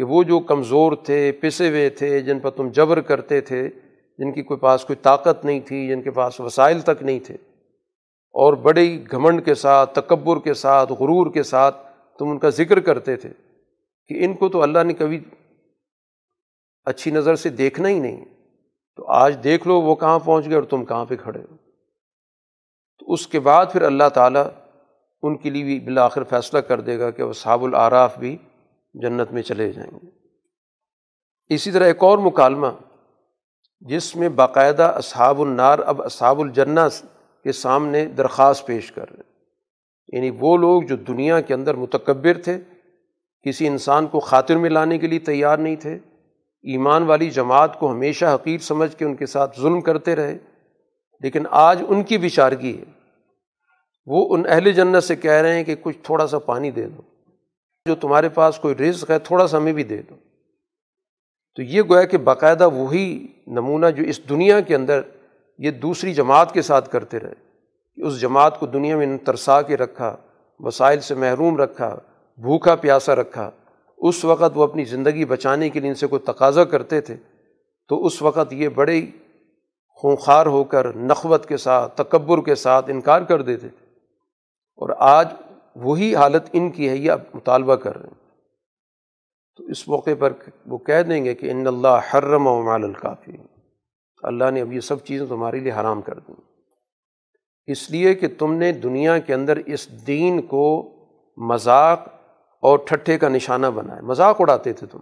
کہ وہ جو کمزور تھے، پسے ہوئے تھے، جن پر تم جبر کرتے تھے، جن کی کوئی پاس کوئی طاقت نہیں تھی، جن کے پاس وسائل تک نہیں تھے، اور بڑے گھمنڈ کے ساتھ، تکبر کے ساتھ، غرور کے ساتھ تم ان کا ذکر کرتے تھے کہ ان کو تو اللہ نے کبھی اچھی نظر سے دیکھنا ہی نہیں۔ تو آج دیکھ لو وہ کہاں پہنچ گئے اور تم کہاں پہ کھڑے ہو۔ تو اس کے بعد پھر اللہ تعالیٰ ان کے لیے بھی بالآخر فیصلہ کر دے گا کہ وہ صاب العراف بھی جنت میں چلے جائیں گے۔ اسی طرح ایک اور مکالمہ، جس میں باقاعدہ اصحاب النار اب اصحاب الجنہ کے سامنے درخواست پیش کر رہے ہیں۔ یعنی وہ لوگ جو دنیا کے اندر متکبر تھے، کسی انسان کو خاطر میں لانے کے لیے تیار نہیں تھے، ایمان والی جماعت کو ہمیشہ حقیر سمجھ کے ان کے ساتھ ظلم کرتے رہے۔ لیکن آج ان کی بچارگی ہے۔ وہ ان اہل جنت سے کہہ رہے ہیں کہ کچھ تھوڑا سا پانی دے دو۔ جو تمہارے پاس کوئی رزق ہے، تھوڑا سا ہمیں بھی دے دو۔ تو یہ گویا کہ باقاعدہ وہی نمونہ جو اس دنیا کے اندر یہ دوسری جماعت کے ساتھ کرتے رہے۔ کہ اس جماعت کو دنیا میں ترسا کے رکھا، وسائل سے محروم رکھا، بھوکا پیاسا رکھا۔ اس وقت وہ اپنی زندگی بچانے کے لیے ان سے کوئی تقاضا کرتے تھے۔ تو اس وقت یہ بڑے خونخوار ہو کر، نخوت کے ساتھ، تکبر کے ساتھ انکار کر دیتے تھے۔ اور آج وہی حالت ان کی ہے، یہ اب مطالبہ کر رہے ہیں۔ تو اس موقع پر وہ کہہ دیں گے کہ ان اللہ حرم و مال الکافی اللہ نے اب یہ سب چیزیں تمہارے لیے حرام کر دیں۔ اس لیے کہ تم نے دنیا کے اندر اس دین کو مذاق اور ٹھٹھے کا نشانہ بنایا۔ مذاق اڑاتے تھے تم۔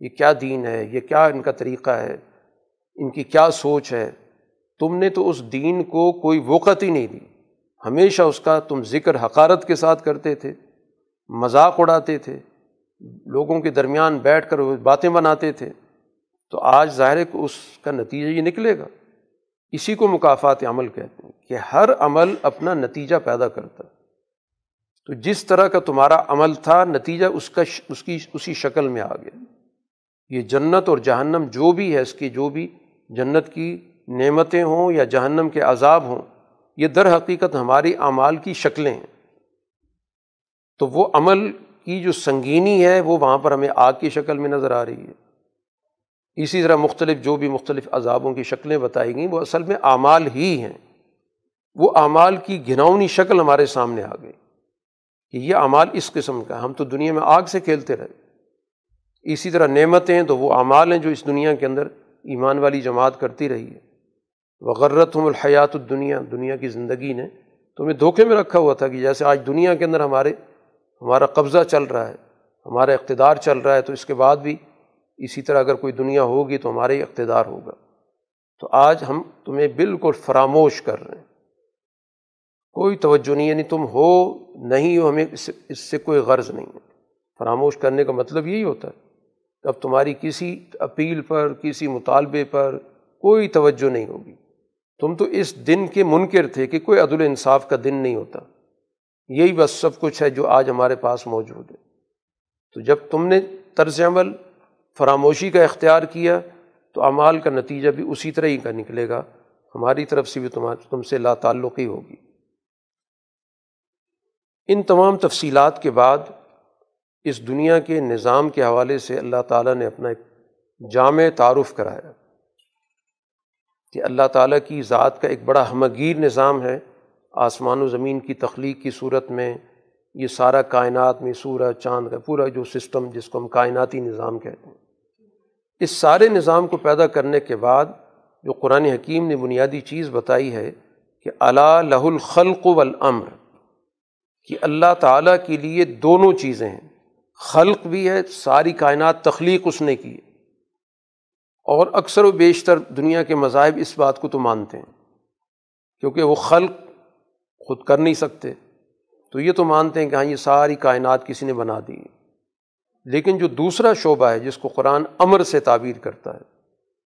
یہ کیا دین ہے؟ یہ کیا ان کا طریقہ ہے؟ ان کی کیا سوچ ہے؟ تم نے تو اس دین کو کوئی وقت ہی نہیں دی۔ ہمیشہ اس کا تم ذکر حقارت کے ساتھ کرتے تھے، مذاق اڑاتے تھے، لوگوں کے درمیان بیٹھ کر وہ باتیں بناتے تھے۔ تو آج ظاہر کو اس کا نتیجہ یہ نکلے گا۔ اسی کو مقافات عمل کہتے ہیں کہ ہر عمل اپنا نتیجہ پیدا کرتا۔ ہے تو جس طرح کا تمہارا عمل تھا، نتیجہ اس کا اس کی، اسی شکل میں آ گیا۔ یہ جنت اور جہنم جو بھی ہے، اس کی جو بھی جنت کی نعمتیں ہوں یا جہنم کے عذاب ہوں یہ در حقیقت ہماری اعمال کی شکلیں ہیں۔ تو وہ عمل کی جو سنگینی ہے وہ وہاں پر ہمیں آگ کی شکل میں نظر آ رہی ہے۔ اسی طرح مختلف جو بھی مختلف عذابوں کی شکلیں بتائی گئیں وہ اصل میں اعمال ہی ہیں۔ وہ اعمال کی گھناؤنی شکل ہمارے سامنے آ گئی کہ یہ اعمال اس قسم کا ہم تو دنیا میں آگ سے کھیلتے رہے۔ اسی طرح نعمتیں تو وہ اعمال ہیں جو اس دنیا کے اندر ایمان والی جماعت کرتی رہی ہے۔ وغرت ہم الحیات الدنیا، دنیا کی زندگی نے تو ہمیں دھوکے میں رکھا ہوا تھا کہ جیسے آج دنیا کے اندر ہمارے، ہمارا قبضہ چل رہا ہے، ہمارا اقتدار چل رہا ہے، تو اس کے بعد بھی اسی طرح اگر کوئی دنیا ہوگی تو ہمارا ہی اقتدار ہوگا۔ تو آج ہم تمہیں بالکل فراموش کر رہے ہیں۔ کوئی توجہ نہیں یعنی تم ہو، نہیں ہو، ہمیں اس اس سے کوئی غرض نہیں ہے۔ فراموش کرنے کا مطلب یہی ہوتا ہے۔ کہ اب تمہاری کسی اپیل پر، کسی مطالبے پر کوئی توجہ نہیں ہوگی۔ تم تو اس دن کے منکر تھے کہ کوئی عدل انصاف کا دن نہیں ہوتا۔ یہی بس سب کچھ ہے جو آج ہمارے پاس موجود ہے۔ تو جب تم نے طرز عمل، فراموشی کا اختیار کیا، تو اعمال کا نتیجہ بھی اسی طرح ہی کا نکلے گا۔ ہماری طرف سے بھی تم سے لا تعلقی ہوگی۔ ان تمام تفصیلات کے بعد اس دنیا کے نظام کے حوالے سے اللہ تعالیٰ نے اپنا ایک جامع تعارف کرایا۔ کہ اللہ تعالیٰ کی ذات کا ایک بڑا ہمگیر نظام ہے۔ آسمان و زمین کی تخلیق کی صورت میں یہ سارا کائنات میں سورج چاند کا پورا جو سسٹم جس کو ہم کائناتی نظام کہتے ہیں۔ اس سارے نظام کو پیدا کرنے کے بعد جو قرآن حکیم نے بنیادی چیز بتائی ہے کہ اللہ لہ الخلق والامر، کہ اللہ تعالیٰ کے لیے دونوں چیزیں ہیں۔ خلق بھی ہے، ساری کائنات تخلیق اس نے کی اور اکثر و بیشتر دنیا کے مذاہب اس بات کو تو مانتے ہیں، کیونکہ وہ خلق خود کر نہیں سکتے۔ تو یہ تو مانتے ہیں کہ ہاں یہ ساری کائنات کسی نے بنا دی۔ لیکن جو دوسرا شعبہ ہے، جس کو قرآن امر سے تعبیر کرتا ہے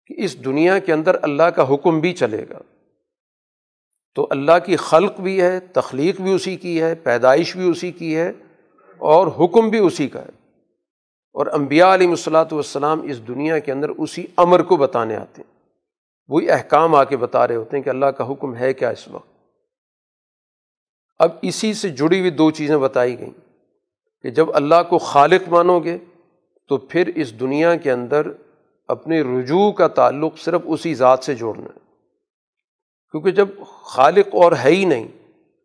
کہ اس دنیا کے اندر اللہ کا حکم بھی چلے گا۔ تو اللہ کی خلق بھی ہے، تخلیق بھی اسی کی ہے، پیدائش بھی اسی کی ہے اور حکم بھی اسی کا ہے۔ اور انبیاء علیہ الصلاۃ والسلام اس دنیا کے اندر اسی امر کو بتانے آتے ہیں۔ وہی احکام آ کے بتا رہے ہوتے ہیں کہ اللہ کا حکم ہے کیا اس وقت۔ اب اسی سے جڑی ہوئی دو چیزیں بتائی گئیں کہ جب اللہ کو خالق مانو گے تو پھر اس دنیا کے اندر اپنے رجوع کا تعلق صرف اسی ذات سے جوڑنا ہے۔ کیونکہ جب خالق اور ہے ہی نہیں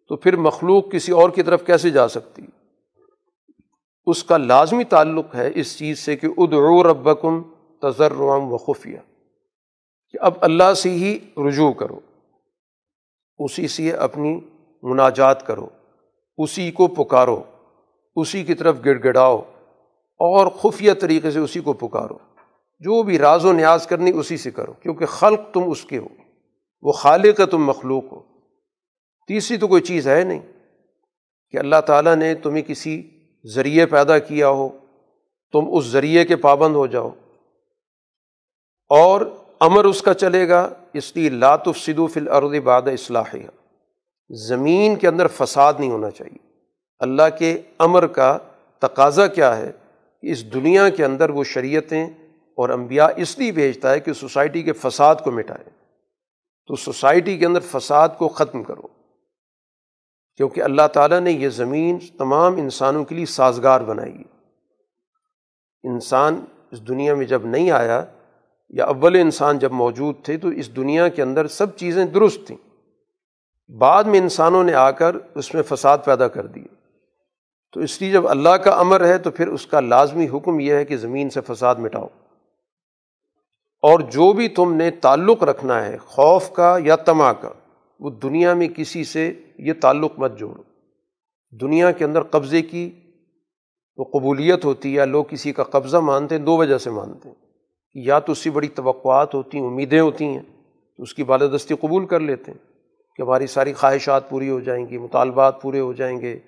تو پھر مخلوق کسی اور کی طرف کیسے جا سکتی؟ اس کا لازمی تعلق ہے اس چیز سے کہ ادعو ربکم تذرعم و خفیہ، کہ اب اللہ سے ہی رجوع کرو، اسی سے اپنی مناجات کرو، اسی کو پکارو، اسی کی طرف گڑ گڑاؤ اور خفیہ طریقے سے اسی کو پکارو۔ جو بھی راز و نیاز کرنی اسی سے کرو، کیونکہ خلق تم اس کے ہو، وہ خالق ہے، تم مخلوق ہو۔ تیسری تو کوئی چیز ہے نہیں کہ اللہ تعالیٰ نے تمہیں کسی ذریعے پیدا کیا ہو، تم اس ذریعے کے پابند ہو جاؤ۔ اور امر اس کا چلے گا، اس لیے لاتف صدو فل ارد باد اصلاحیہ زمین کے اندر فساد نہیں ہونا چاہیے۔ اللہ کے امر کا تقاضا کیا ہے کہ اس دنیا کے اندر وہ شریعتیں اور انبیاء اس لیے بھیجتا ہے کہ سوسائٹی کے فساد کو مٹائے تو سوسائٹی کے اندر فساد کو ختم کرو۔ کیونکہ اللہ تعالیٰ نے یہ زمین تمام انسانوں کے لیے سازگار بنائی۔ انسان اس دنیا میں جب نہیں آیا یا اول انسان جب موجود تھے تو اس دنیا کے اندر سب چیزیں درست تھیں۔ بعد میں انسانوں نے آ کر اس میں فساد پیدا کر دیے تو اس لیے جب اللہ کا امر ہے تو پھر اس کا لازمی حکم یہ ہے کہ زمین سے فساد مٹاؤ۔ اور جو بھی تم نے تعلق رکھنا ہے، خوف کا یا تما کا وہ دنیا میں کسی سے یہ تعلق مت جوڑو۔ دنیا کے اندر قبضے کی وہ قبولیت ہوتی ہے یا لوگ کسی کا قبضہ مانتے ہیں، دو وجہ سے مانتے ہیں۔ یا تو اس سے بڑی توقعات ہوتی ہیں، امیدیں ہوتی ہیں، تو اس کی بالدستی قبول کر لیتے ہیں کہ ہماری ساری خواہشات پوری ہو جائیں گی، مطالبات پورے ہو جائیں گے۔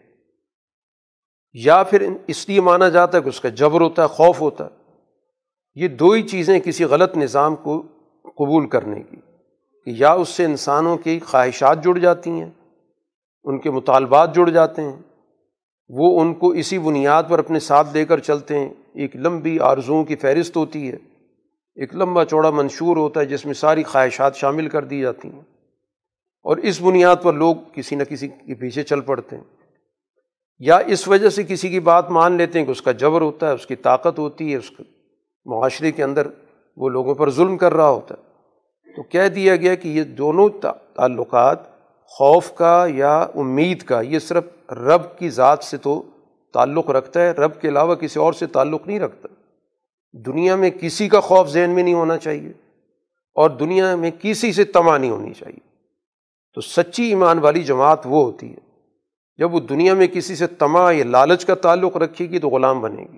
یا پھر اس لیے مانا جاتا ہے کہ اس کا جبر ہوتا ہے، خوف ہوتا ہے۔ یہ دو ہی چیزیں کسی غلط نظام کو قبول کرنے کی۔ کہ یا اس سے انسانوں کی خواہشات جڑ جاتی ہیں، ان کے مطالبات جڑ جاتے ہیں، وہ ان کو اسی بنیاد پر اپنے ساتھ لے کر چلتے ہیں۔ ایک لمبی آرزوؤں کی فہرست ہوتی ہے، ایک لمبا چوڑا منشور ہوتا ہے جس میں ساری خواہشات شامل کر دی جاتی ہیں۔ اور اس بنیاد پر لوگ کسی نہ کسی کے پیچھے چل پڑتے ہیں۔ یا اس وجہ سے کسی کی بات مان لیتے ہیں کہ اس کا جبر ہوتا ہے، اس کی طاقت ہوتی ہے، اس معاشرے کے اندر وہ لوگوں پر ظلم کر رہا ہوتا ہے۔ تو کہہ دیا گیا کہ یہ دونوں تعلقات خوف کا یا امید کا، یہ صرف رب کی ذات سے تو تعلق رکھتا ہے، رب کے علاوہ کسی اور سے تعلق نہیں رکھتا۔ دنیا میں کسی کا خوف ذہن میں نہیں ہونا چاہیے اور دنیا میں کسی سے تما نہیں ہونی چاہیے۔ تو سچی ایمان والی جماعت وہ ہوتی ہے، جب وہ دنیا میں کسی سے تما یا لالچ کا تعلق رکھے گی تو غلام بنے گی۔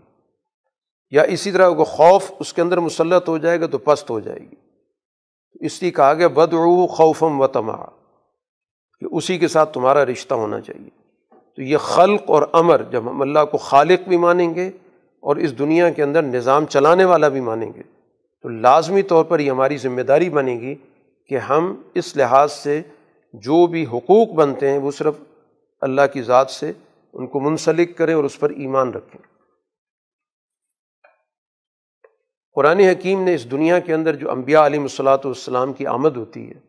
یا اسی طرح وہ خوف اس کے اندر مسلط ہو جائے گا تو پست ہو جائے گی۔ اس لیے کہا گیا بد خوفم و تما کہ اسی کے ساتھ تمہارا رشتہ ہونا چاہیے۔ تو یہ خلق اور امر، جب ہم اللہ کو خالق بھی مانیں گے اور اس دنیا کے اندر نظام چلانے والا بھی مانیں گے، تو لازمی طور پر یہ ہماری ذمہ داری بنے گی کہ ہم اس لحاظ سے جو بھی حقوق بنتے ہیں، وہ صرف اللہ کی ذات سے ان کو منسلک کریں اور اس پر ایمان رکھیں۔ قرآن حکیم نے اس دنیا کے اندر جو انبیاء علیہ الصلاۃ والسلام کی آمد ہوتی ہے،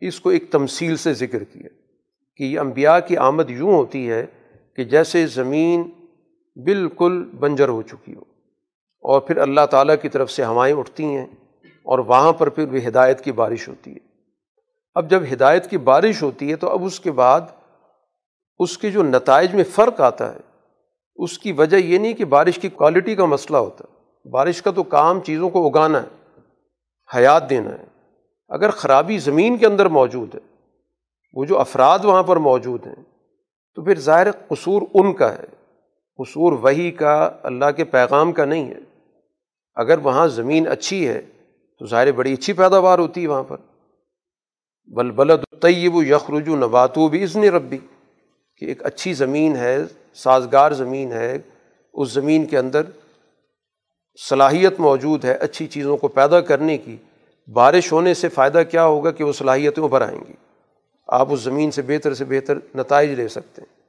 اس کو ایک تمثیل سے ذکر کیا کہ یہ انبیاء کی آمد یوں ہوتی ہے کہ جیسے زمین بالکل بنجر ہو چکی ہو اور پھر اللہ تعالیٰ کی طرف سے ہوائیں اٹھتی ہیں اور وہاں پر پھر بھی ہدایت کی بارش ہوتی ہے۔ اب جب ہدایت کی بارش ہوتی ہے تو اب اس کے بعد اس کے جو نتائج میں فرق آتا ہے، اس کی وجہ یہ نہیں کہ بارش کی کوالٹی کا مسئلہ ہوتا۔ ہے بارش کا تو کام چیزوں کو اگانا ہے، حیات دینا ہے۔ اگر خرابی زمین کے اندر موجود ہے، وہ جو افراد وہاں پر موجود ہیں، تو پھر ظاہر قصور ان کا ہے۔ قصور وہی کا، اللہ کے پیغام کا نہیں ہے۔ اگر وہاں زمین اچھی ہے، تو ظاہر بڑی اچھی پیداوار ہوتی ہے وہاں پر۔ بل بلد طیب یخرجو نباتو بھی اس نے ربی، کہ ایک اچھی زمین ہے، سازگار زمین ہے، اس زمین کے اندر صلاحیت موجود ہے اچھی چیزوں کو پیدا کرنے کی، بارش ہونے سے فائدہ کیا ہوگا کہ وہ صلاحیتیں ابھر آئیں گی؟ آپ اس زمین سے بہتر سے بہتر نتائج لے سکتے ہیں۔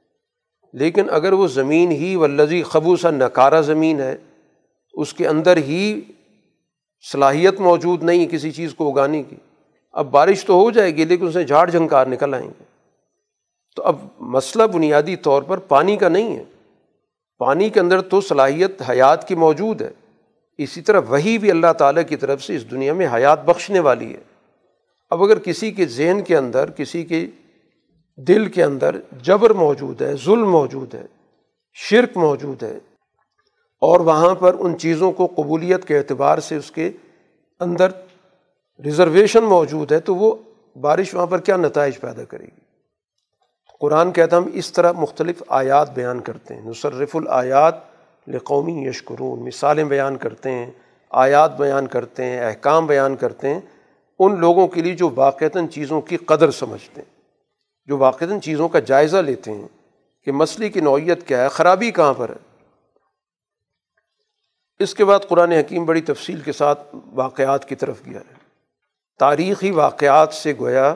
لیکن اگر وہ زمین ہی و لذی خبوصہ نکارہ زمین ہے، اس کے اندر ہی صلاحیت موجود نہیں کسی چیز کو اگانے کی، اب بارش تو ہو جائے گی لیکن اس میں جھاڑ جھنکار نکل آئیں گے۔ تو اب مسئلہ بنیادی طور پر پانی کا نہیں ہے۔ پانی کے اندر تو صلاحیت حیات کی موجود ہے۔ اسی طرح وہی بھی اللہ تعالیٰ کی طرف سے اس دنیا میں حیات بخشنے والی ہے۔ اب اگر کسی کے ذہن کے اندر، کسی کے دل کے اندر جبر موجود ہے، ظلم موجود ہے، شرک موجود ہے، اور وہاں پر ان چیزوں کو قبولیت کے اعتبار سے اس کے اندر ریزرویشن موجود ہے، تو وہ بارش وہاں پر کیا نتائج پیدا کرے گی؟ قرآن کہتا ہم اس طرح مختلف آیات بیان کرتے ہیں۔ نصرف الآیات لقومی یشکرون، مثالیں بیان کرتے ہیں، آیات بیان کرتے ہیں، احکام بیان کرتے ہیں، ان لوگوں کے لیے جو واقعتاً چیزوں کی قدر سمجھتے ہیں، جو واقعتاً چیزوں کا جائزہ لیتے ہیں کہ مسئلے کی نوعیت کیا ہے، خرابی کہاں پر ہے۔ اس کے بعد قرآن حکیم بڑی تفصیل کے ساتھ واقعات کی طرف گیا ہے۔ تاریخی واقعات سے گویا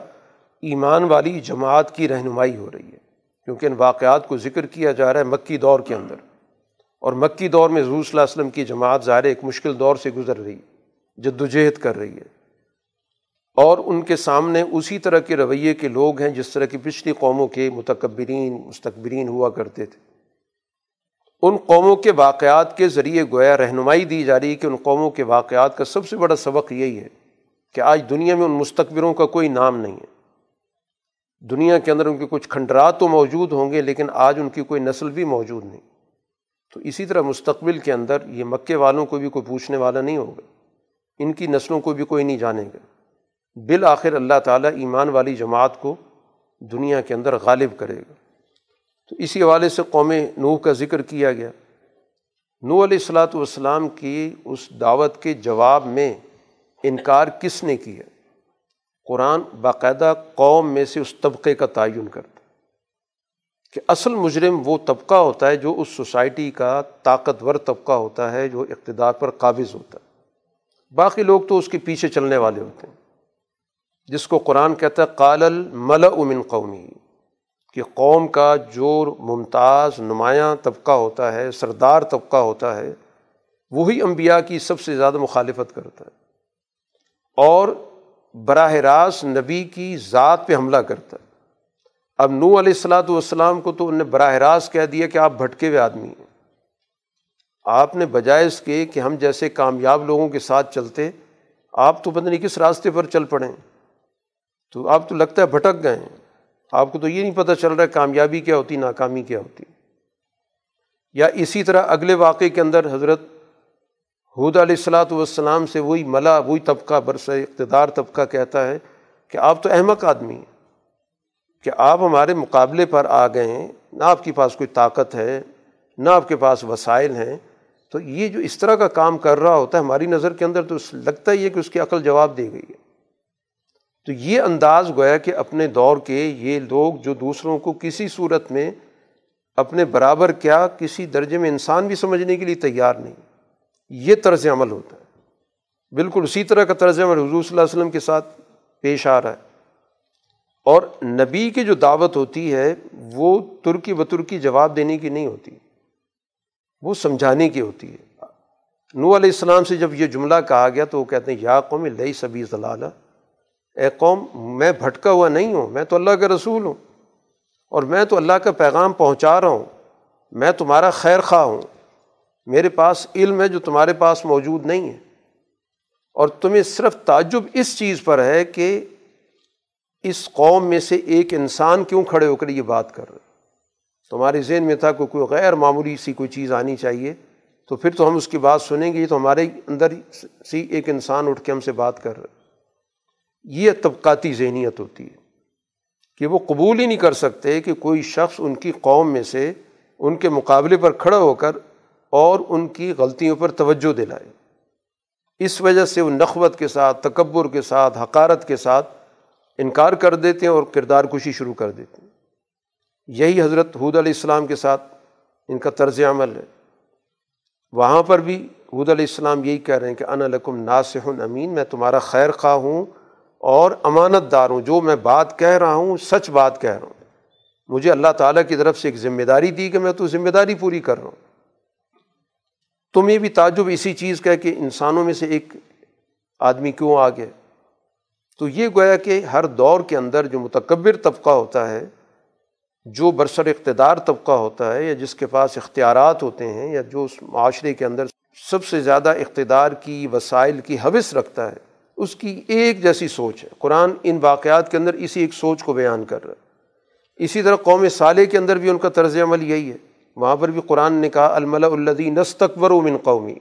ایمان والی جماعت کی رہنمائی ہو رہی ہے، کیونکہ ان واقعات کو ذکر کیا جا رہا ہے مکی دور کے اندر۔ اور مکی دور میں حضور صلی اللہ علیہ وسلم کی جماعت ظاہر ایک مشکل دور سے گزر رہی ہے جد وجہد کر رہی ہے۔ اور ان کے سامنے اسی طرح کے رویے کے لوگ ہیں جس طرح کی پچھلی قوموں کے متکبرین مستقبرین ہوا کرتے تھے۔ ان قوموں کے واقعات کے ذریعے گویا رہنمائی دی جا رہی ہے کہ ان قوموں کے واقعات کا سب سے بڑا سبق یہی ہے کہ آج دنیا میں ان مستقبروں کا کوئی نام نہیں ہے۔ دنیا کے اندر ان کے کچھ کھنڈرات تو موجود ہوں گے لیکن آج ان کی کوئی نسل بھی موجود نہیں۔ تو اسی طرح مستقبل کے اندر یہ مکے والوں کو بھی کوئی پوچھنے والا نہیں ہوگا۔ ان کی نسلوں کو بھی کوئی نہیں جانے گا۔ بالآخر اللہ تعالیٰ ایمان والی جماعت کو دنیا کے اندر غالب کرے گا۔ تو اسی حوالے سے قوم نوح کا ذکر کیا گیا۔ نو علیہ السلاۃ والسلام کی اس دعوت کے جواب میں انکار کس نے کیا؟ قرآن باقاعدہ قوم میں سے اس طبقے کا تعین کرتا کہ اصل مجرم وہ طبقہ ہوتا ہے جو اس سوسائٹی کا طاقتور طبقہ ہوتا ہے جو اقتدار پر قابض ہوتا ہے۔ باقی لوگ تو اس کے پیچھے چلنے والے ہوتے ہیں۔ جس کو قرآن کہتا ہے، قال الملا امن قومی کہ قوم کا جو ممتاز، نمایاں طبقہ ہوتا ہے، سردار طبقہ ہوتا ہے، وہی انبیاء کی سب سے زیادہ مخالفت کرتا ہے۔ اور براہ راست نبی کی ذات پہ حملہ کرتا ہے۔ اب نو علیہ السلاۃ والسلام کو تو انہیں براہ راست کہہ دیا کہ آپ بھٹکے ہوئے آدمی ہیں۔ آپ نے بجائے اس کے کہ ہم جیسے کامیاب لوگوں کے ساتھ چلتے، آپ تو پتہ نہیں کس راستے پر چل پڑیں تو آپ تو لگتا ہے بھٹک گئے ہیں۔ آپ کو تو یہ نہیں پتہ چل رہا ہے کامیابی کیا ہوتی، ناکامی کیا ہوتی۔ یا اسی طرح اگلے واقعے کے اندر حضرت حود علیہ السلاۃ والسلام سے وہی ملا، وہی طبقہ برس اقتدار طبقہ کہتا ہے کہ آپ تو احمق آدمی ہیں۔ کہ آپ ہمارے مقابلے پر آ گئے ہیں، نہ آپ کے پاس کوئی طاقت ہے، نہ آپ کے پاس وسائل ہیں، تو یہ جو اس طرح کا کام کر رہا ہوتا ہے، ہماری نظر کے اندر تو لگتا ہی ہے کہ اس کی عقل جواب دے گئی ہے۔ تو یہ انداز گویا کہ اپنے دور کے یہ لوگ جو دوسروں کو کسی صورت میں اپنے برابر کیا کسی درجے میں انسان بھی سمجھنے کے لیے تیار نہیں، یہ طرز عمل ہوتا ہے۔ بالکل اسی طرح کا طرز عمل حضور صلی اللہ علیہ وسلم کے ساتھ پیش آ رہا ہے۔ اور نبی کی جو دعوت ہوتی ہے، وہ ترکی و ترکی جواب دینے کی نہیں ہوتی۔ وہ سمجھانے کی ہوتی ہے۔ نو علیہ السلام سے جب یہ جملہ کہا گیا تو وہ کہتے ہیں، یا قوم، لئی سبی ضلع اے قوم، میں بھٹکا ہوا نہیں ہوں، میں تو اللہ کا رسول ہوں۔ اور میں تو اللہ کا پیغام پہنچا رہا ہوں۔ میں تمہارا خیر خواہ ہوں۔ میرے پاس علم ہے جو تمہارے پاس موجود نہیں ہے۔ اور تمہیں صرف تعجب اس چیز پر ہے کہ اس قوم میں سے ایک انسان کیوں کھڑے ہو کر یہ بات کر رہے تمہارے ذہن میں تھا کہ کوئی غیر معمولی سی کوئی چیز آنی چاہیے۔ تو پھر تو ہم اس کی بات سنیں گے، یہ تو ہمارے اندر سی ایک انسان اٹھ کے ہم سے بات کر رہے یہ طبقاتی ذہنیت ہوتی ہے کہ وہ قبول ہی نہیں کر سکتے کہ کوئی شخص ان کی قوم میں سے ان کے مقابلے پر کھڑا ہو کر اور ان کی غلطیوں پر توجہ دلائے۔ اس وجہ سے وہ نخوت کے ساتھ، تکبر کے ساتھ، حقارت کے ساتھ انکار کر دیتے ہیں اور کردار کشی شروع کر دیتے ہیں۔ یہی حضرت حود علیہ السلام کے ساتھ ان کا طرز عمل ہے۔ وہاں پر بھی حود علیہ السلام یہی کہہ رہے ہیں کہ ان الکم ناصح امین، میں تمہارا خیر خواہ ہوں اور امانت دار ہوں۔ جو میں بات کہہ رہا ہوں، سچ بات کہہ رہا ہوں۔ مجھے اللہ تعالیٰ کی طرف سے ایک ذمہ داری دی کہ میں تو ذمہ داری پوری کر رہا ہوں۔ تمہیں بھی تعجب اسی چیز کا ہے کہ انسانوں میں سے ایک آدمی کیوں آ گیا؟ تو یہ گویا کہ ہر دور کے اندر جو متکبر طبقہ ہوتا ہے، جو برسر اقتدار طبقہ ہوتا ہے یا جس کے پاس اختیارات ہوتے ہیں یا جو اس معاشرے کے اندر سب سے زیادہ اقتدار کی وسائل کی حوث رکھتا ہے، اس کی ایک جیسی سوچ ہے۔ قرآن ان واقعات کے اندر اسی ایک سوچ کو بیان کر رہا ہے۔ اسی طرح قوم صالح کے اندر بھی ان کا طرز عمل یہی ہے۔ وہاں پر بھی قرآن نے کہا الملا الدی نستقبر من قومی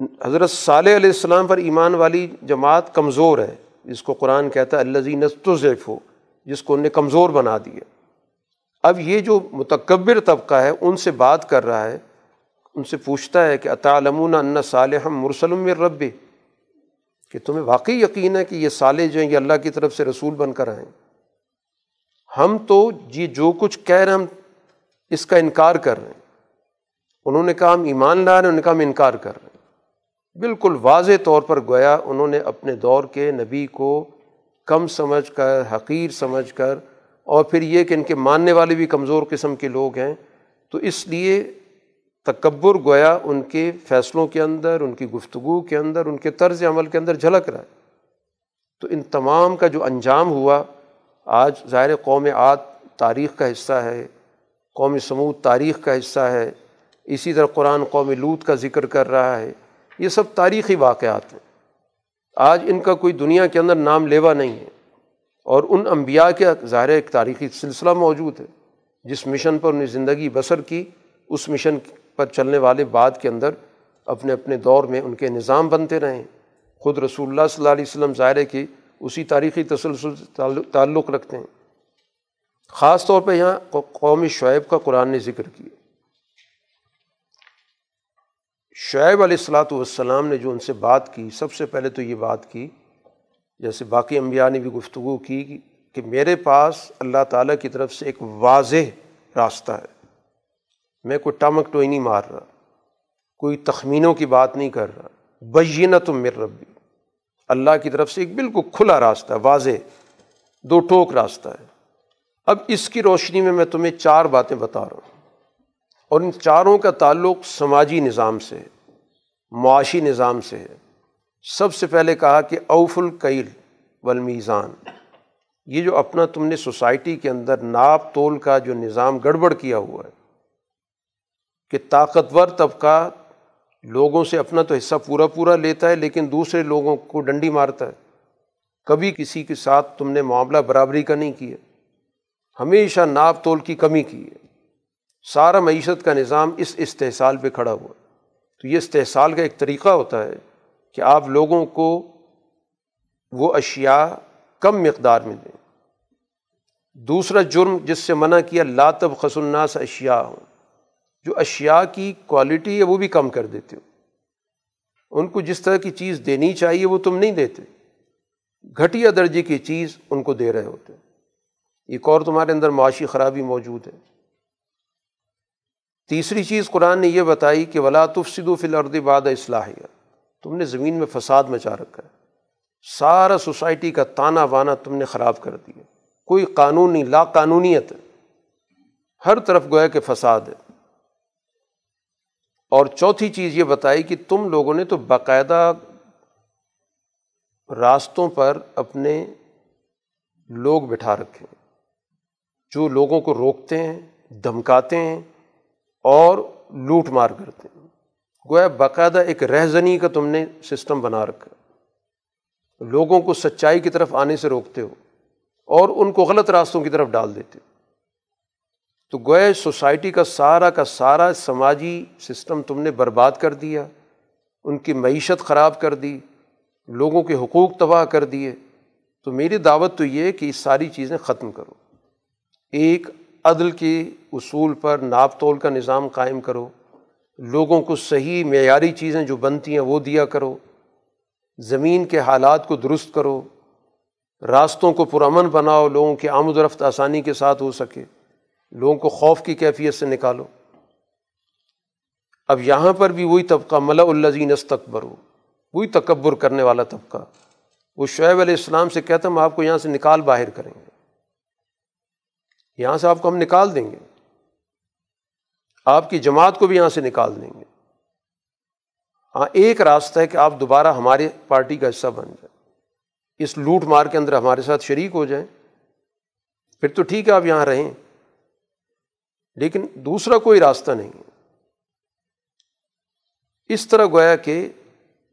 حضرت صالح علیہ السلام پر ایمان والی جماعت کمزور ہے۔ جس کو قرآن کہتا ہے الزی نستف ہو جس کو ان نے کمزور بنا دیا۔ اب یہ جو متکبر طبقہ ہے، ان سے بات کر رہا ہے۔ ان سے پوچھتا ہے کہ اطالمون ان صالح مرسلم رب کہ تمہیں واقعی یقین ہے کہ یہ صالح جو ہیں، یہ اللہ کی طرف سے رسول بن کر آئیں ہم تو یہ جو کچھ کہہ رہے ہیں، ہم اس کا انکار کر رہے ہیں۔ انہوں نے کہا، ہم ایمان لا رہے ہیں، انہوں نے کہا، ہم انکار کر رہے ہیں۔ بالکل واضح طور پر گویا انہوں نے اپنے دور کے نبی کو کم سمجھ کر، حقیر سمجھ کر، اور پھر یہ کہ ان کے ماننے والے بھی کمزور قسم کے لوگ ہیں، تو اس لیے تکبر گویا ان کے فیصلوں کے اندر، ان کی گفتگو کے اندر، ان کے طرز عمل کے اندر جھلک رہا ہے۔ تو ان تمام کا جو انجام ہوا، آج ظاہر قوم عاد تاریخ کا حصہ ہے، قوم سمود تاریخ کا حصہ ہے، اسی طرح قرآن قوم لوت کا ذکر کر رہا ہے۔ یہ سب تاریخی واقعات ہیں۔ آج ان کا کوئی دنیا کے اندر نام لیوا نہیں ہے۔ اور ان انبیاء کے ظاہر ایک تاریخی سلسلہ موجود ہے، جس مشن پر انہیں زندگی بسر کی، اس مشن پر چلنے والے بعد کے اندر اپنے اپنے دور میں ان کے نظام بنتے رہیں۔ خود رسول اللہ صلی اللہ علیہ وسلم ظاہر کی اسی تاریخی تسلسل تعلق رکھتے ہیں۔ خاص طور پہ یہاں قومی شعیب کا قرآن نے ذکر کیا۔ شعیب علیہ السلاۃ والسلام نے جو ان سے بات کی، سب سے پہلے تو یہ بات کی، جیسے باقی انبیاء نے بھی گفتگو کی کہ میرے پاس اللہ تعالیٰ کی طرف سے ایک واضح راستہ ہے۔ میں کوئی ٹمک ٹوئی نہیں مار رہا، کوئی تخمینوں کی بات نہیں کر رہا۔ بینہ تم میر ربی، اللہ کی طرف سے ایک بالکل کھلا راستہ ہے، واضح، دو ٹوک راستہ ہے۔ اب اس کی روشنی میں میں تمہیں چار باتیں بتا رہا ہوں۔ اور ان چاروں کا تعلق سماجی نظام سے معاشی نظام سے ہے۔ سب سے پہلے کہا کہ اوف القیل والمیزان، یہ جو اپنا تم نے سوسائٹی کے اندر ناپ تول کا جو نظام گڑبڑ کیا ہوا ہے، کہ طاقتور طبقہ لوگوں سے اپنا تو حصہ پورا پورا لیتا ہے، لیکن دوسرے لوگوں کو ڈنڈی مارتا ہے۔ کبھی کسی کے ساتھ تم نے معاملہ برابری کا نہیں کیا، ہمیشہ ناپ تول کی کمی کی ہے۔ سارا معیشت کا نظام اس استحصال پہ کھڑا ہوا تو یہ استحصال کا ایک طریقہ ہوتا ہے کہ آپ لوگوں کو وہ اشیاء کم مقدار میں دیں۔ دوسرا جرم جس سے منع کیا لاتب خس الناس اشیاء ہوں جو اشیاء کی کوالٹی ہے وہ بھی کم کر دیتے ہو۔ ان کو جس طرح کی چیز دینی چاہیے وہ تم نہیں دیتے۔ گھٹیا درجے کی چیز ان کو دے رہے ہوتے۔ ایک اور تمہارے اندر معاشی خرابی موجود ہے۔ تیسری چیز قرآن نے یہ بتائی کہ ولا تفسد و الارض بعد اصلاحیہ تم نے زمین میں فساد مچا رکھا ہے۔ سارا سوسائٹی کا تانا وانا تم نے خراب کر دیا۔ کوئی قانونی لا قانونیت ہے۔ ہر طرف گویا کہ فساد ہے۔ اور چوتھی چیز یہ بتائی کہ تم لوگوں نے تو باقاعدہ راستوں پر اپنے لوگ بٹھا رکھے جو لوگوں کو روکتے ہیں، دھمکاتے ہیں اور لوٹ مار کرتے ہیں۔ گویا باقاعدہ ایک رہزنی کا تم نے سسٹم بنا رکھا لوگوں کو سچائی کی طرف آنے سے روکتے ہو اور ان کو غلط راستوں کی طرف ڈال دیتے ہو۔ تو گوئے سوسائٹی کا سارا کا سارا سماجی سسٹم تم نے برباد کر دیا، ان کی معیشت خراب کر دی، لوگوں کے حقوق تباہ کر دیے۔ تو میری دعوت تو یہ کہ یہ ساری چیزیں ختم کرو۔ ایک عدل کے اصول پر ناپ تول کا نظام قائم کرو۔ لوگوں کو صحیح معیاری چیزیں جو بنتی ہیں وہ دیا کرو۔ زمین کے حالات کو درست کرو۔ راستوں کو پرامن بناؤ، لوگوں کی آمد و رفت آسانی کے ساتھ ہو سکے۔ لوگوں کو خوف کی کیفیت سے نکالو۔ اب یہاں پر بھی وہی طبقہ ملا الزین استقبر ہو وہی تکبر کرنے والا طبقہ۔ وہ شعیب علیہ السلام سے کہتا ہم آپ کو یہاں سے نکال باہر کریں گے۔ یہاں سے آپ کو ہم نکال دیں گے۔ آپ کی جماعت کو بھی یہاں سے نکال دیں گے۔ ہاں ایک راستہ ہے کہ آپ دوبارہ ہماری پارٹی کا حصہ بن جائیں۔ اس لوٹ مار کے اندر ہمارے ساتھ شریک ہو جائیں۔ پھر تو ٹھیک ہے، آپ یہاں رہیں۔ لیکن دوسرا کوئی راستہ نہیں ہے۔ اس طرح گویا کہ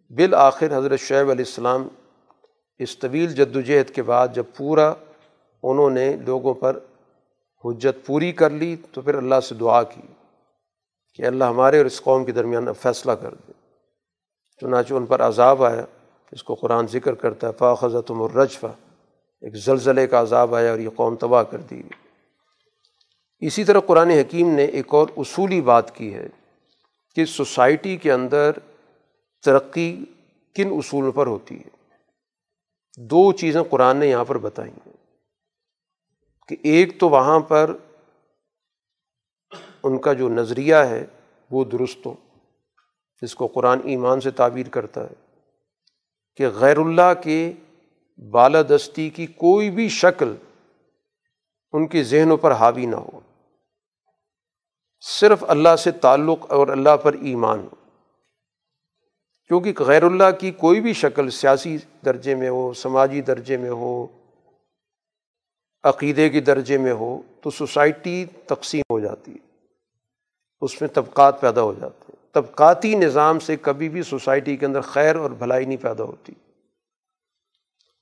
بالآخر حضرت شعیب علیہ السلام اس طویل جد و جہد کے بعد جب پورا انہوں نے لوگوں پر حجت پوری کر لی تو پھر اللہ سے دعا کی کہ اللہ ہمارے اور اس قوم کے درمیان اب فیصلہ کر دے۔ چنانچہ ان پر عذاب آیا، اس کو قرآن ذکر کرتا ہے فاخذت الرجفہ ایک زلزلے کا عذاب آیا اور یہ قوم تباہ کر دی۔ گئی اسی طرح قرآن حکیم نے ایک اور اصولی بات کی ہے کہ سوسائٹی کے اندر ترقی کن اصولوں پر ہوتی ہے۔ دو چیزیں قرآن نے یہاں پر بتائی ہیں۔ کہ ایک تو وہاں پر ان کا جو نظریہ ہے وہ درست ہو، جس کو قرآن ایمان سے تعبیر کرتا ہے، کہ غیر اللہ کے بالادستی کی کوئی بھی شکل ان کے ذہنوں پر حاوی نہ ہو۔ صرف اللہ سے تعلق اور اللہ پر ایمان ہو۔ کیونکہ غیر اللہ کی کوئی بھی شکل سیاسی درجے میں ہو، سماجی درجے میں ہو عقیدے کے درجے میں ہو تو سوسائٹی تقسیم ہو جاتی ہے۔ اس میں طبقات پیدا ہو جاتے ہیں۔ طبقاتی نظام سے کبھی بھی سوسائٹی کے اندر خیر اور بھلائی نہیں پیدا ہوتی۔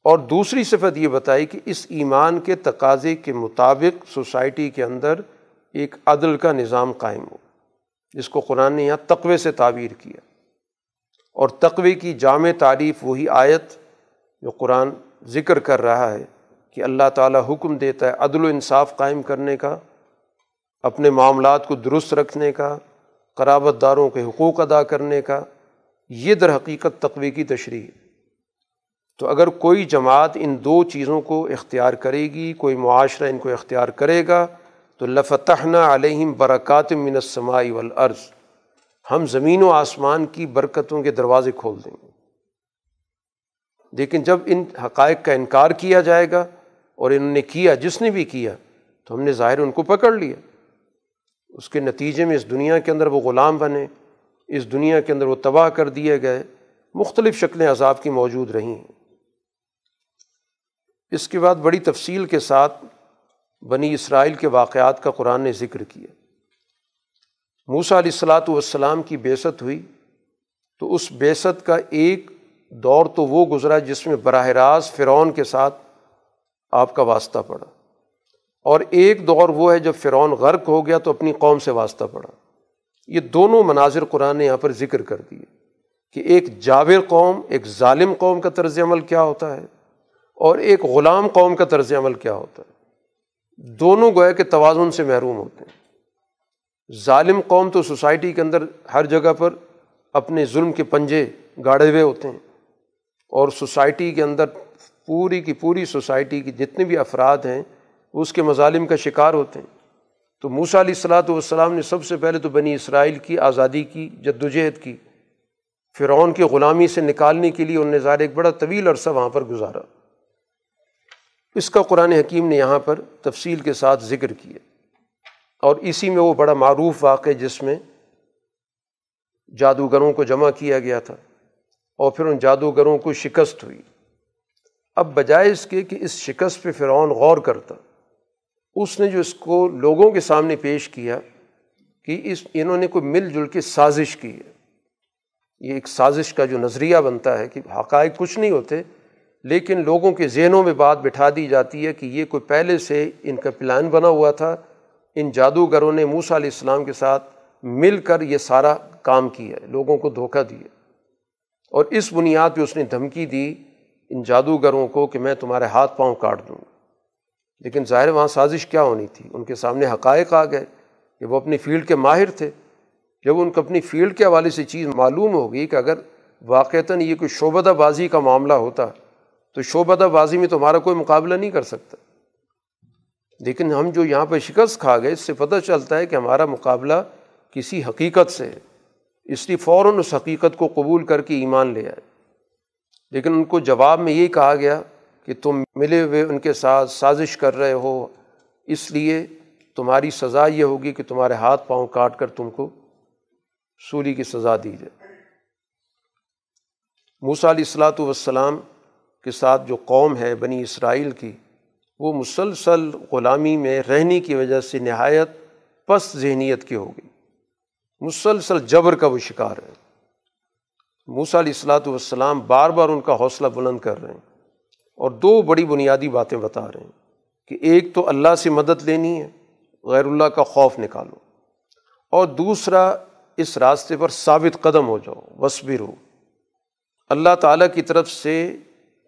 اور دوسری صفت یہ بتائی کہ اس ایمان کے تقاضے کے مطابق سوسائٹی کے اندر ایک عدل کا نظام قائم ہو۔ جس کو قرآن نے یہاں تقوے سے تعبیر کیا۔ اور تقوی کی جامع تعریف وہی آیت جو قرآن ذکر کر رہا ہے۔ کہ اللہ تعالیٰ حکم دیتا ہے عدل و انصاف قائم کرنے کا، اپنے معاملات کو درست رکھنے کا، قرابت داروں کے حقوق ادا کرنے کا۔ یہ در حقیقت تقوی کی تشریح تو اگر کوئی جماعت ان دو چیزوں کو اختیار کرے گی، کوئی معاشرہ ان کو اختیار کرے گا، تو لفتحنا علیہم برکات من السماء والارض۔ ہم زمین و آسمان کی برکتوں کے دروازے کھول دیں گے۔ لیکن جب ان حقائق کا انکار کیا جائے گا اور انہوں نے کیا، جس نے بھی کیا، تو ہم نے ظاہر ان کو پکڑ لیا۔ اس کے نتیجے میں اس دنیا کے اندر وہ غلام بنے، اس دنیا کے اندر وہ تباہ کر دیے گئے۔ مختلف شکلیں عذاب کی موجود رہی ہیں۔ اس کے بعد بڑی تفصیل کے ساتھ بنی اسرائیل کے واقعات کا قرآن نے ذکر کیا۔ موسا علیہ السلاۃ والسلام کی بیست ہوئی، تو اس بیست کا ایک دور تو وہ گزرا جس میں براہ راست فرعون کے ساتھ آپ کا واسطہ پڑا۔ اور ایک دور وہ ہے جب فرعون غرق ہو گیا تو اپنی قوم سے واسطہ پڑا۔ یہ دونوں مناظر قرآن نے یہاں پر ذکر کر دیے کہ ایک جاور قوم، ایک ظالم قوم کا طرز عمل کیا ہوتا ہے اور ایک غلام قوم کا طرز عمل کیا ہوتا ہے۔ دونوں گویا کے توازن سے محروم ہوتے ہیں۔ ظالم قوم تو سوسائٹی کے اندر ہر جگہ پر اپنے ظلم کے پنجے گاڑے ہوئے ہوتے ہیں اور سوسائٹی کے اندر پوری کی پوری سوسائٹی کی جتنے بھی افراد ہیں، اس کے مظالم کا شکار ہوتے ہیں۔ تو موسا علیہ السلاۃ والسلام نے سب سے پہلے تو بنی اسرائیل کی آزادی کی جد و جہد کی۔ فرعون کی غلامی سے نکالنے کے لیے انہوں نے ظاہر ایک بڑا طویل عرصہ وہاں پر گزارا۔ اس کا قرآن حکیم نے یہاں پر تفصیل کے ساتھ ذکر کیا۔ اور اسی میں وہ بڑا معروف واقع جس میں جادوگروں کو جمع کیا گیا تھا۔ اور پھر ان جادوگروں کو شکست ہوئی۔ اب بجائے اس کے کہ اس شکست پہ فرعون غور کرتا، اس نے جو اس کو لوگوں کے سامنے پیش کیا کہ اس، انہوں نے کوئی مل جل کے سازش کی ہے۔ یہ ایک سازش کا جو نظریہ بنتا ہے کہ حقائق کچھ نہیں ہوتے، لیکن لوگوں کے ذہنوں میں بات بٹھا دی جاتی ہے کہ یہ کوئی پہلے سے ان کا پلان بنا ہوا تھا۔ ان جادوگروں نے موسا علیہ السلام کے ساتھ مل کر یہ سارا کام کیا ہے، لوگوں کو دھوکہ دیا اور اس بنیاد پہ اس نے دھمکی دی ان جادوگروں کو کہ میں تمہارے ہاتھ پاؤں کاٹ دوں۔ گا لیکن ظاہر وہاں سازش کیا ہونی تھی؟ ان کے سامنے حقائق آ گئے کہ وہ اپنی فیلڈ کے ماہر تھے۔ جب ان کو اپنی فیلڈ کے حوالے سے چیز معلوم ہوگی کہ اگر واقعتاً یہ کوئی شعبدہ بازی کا معاملہ ہوتا تو شعبدہ بازی میں تمہارا کوئی مقابلہ نہیں کر سکتا۔ لیکن ہم جو یہاں پہ شکست کھا گئے، اس سے پتہ چلتا ہے کہ ہمارا مقابلہ کسی حقیقت سے ہے۔ اس لیے فوراً اس حقیقت کو قبول کر کے ایمان لے آئے۔ لیکن ان کو جواب میں یہی کہا گیا کہ تم ملے ہوئے ان کے ساتھ سازش کر رہے ہو، اس لیے تمہاری سزا یہ ہوگی کہ تمہارے ہاتھ پاؤں کاٹ کر تم کو سولی کی سزا دی جائے۔ موسا علیہ السلاۃ والسلام کے ساتھ جو قوم ہے بنی اسرائیل کی، وہ مسلسل غلامی میں رہنے کی وجہ سے نہایت پس ذہنیت کی ہو گئی۔ مسلسل جبر کا وہ شکار ہے۔ موسا علیہ السلاۃ والسلام بار بار ان کا حوصلہ بلند کر رہے ہیں اور دو بڑی بنیادی باتیں بتا رہے ہیں کہ ایک تو اللہ سے مدد لینی ہے، غیر اللہ کا خوف نکالو، اور دوسرا اس راستے پر ثابت قدم ہو جاؤ وصبر ہو اللہ تعالیٰ کی طرف سے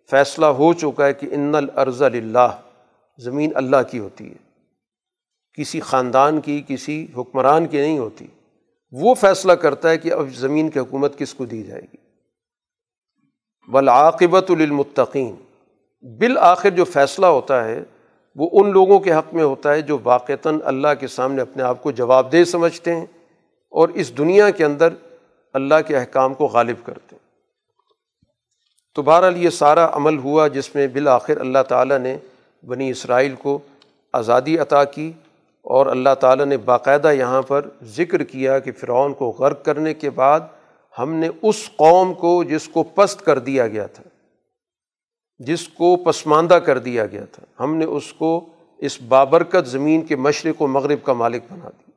فیصلہ ہو چکا ہے کہ ان الرض اللہ زمین اللہ کی ہوتی ہے، کسی خاندان کی، کسی حکمران کی نہیں ہوتی۔ وہ فیصلہ کرتا ہے کہ اب زمین کی حکومت کس کو دی جائے گی؟ بلاقبت للمتقین۔ بالآخر جو فیصلہ ہوتا ہے، وہ ان لوگوں کے حق میں ہوتا ہے جو واقعتاً اللہ کے سامنے اپنے آپ کو جواب دہ سمجھتے ہیں اور اس دنیا کے اندر اللہ کے احکام کو غالب کرتے ہیں۔ تو بہرحال یہ سارا عمل ہوا جس میں بالآخر اللہ تعالیٰ نے بنی اسرائیل کو آزادی عطا کی۔ اور اللہ تعالیٰ نے باقاعدہ یہاں پر ذکر کیا کہ فرعون کو غرق کرنے کے بعد ہم نے اس قوم کو جس کو پست کر دیا گیا تھا، جس کو پسماندہ کر دیا گیا تھا، ہم نے اس کو اس بابرکت زمین کے مشرق و مغرب کا مالک بنا دیا۔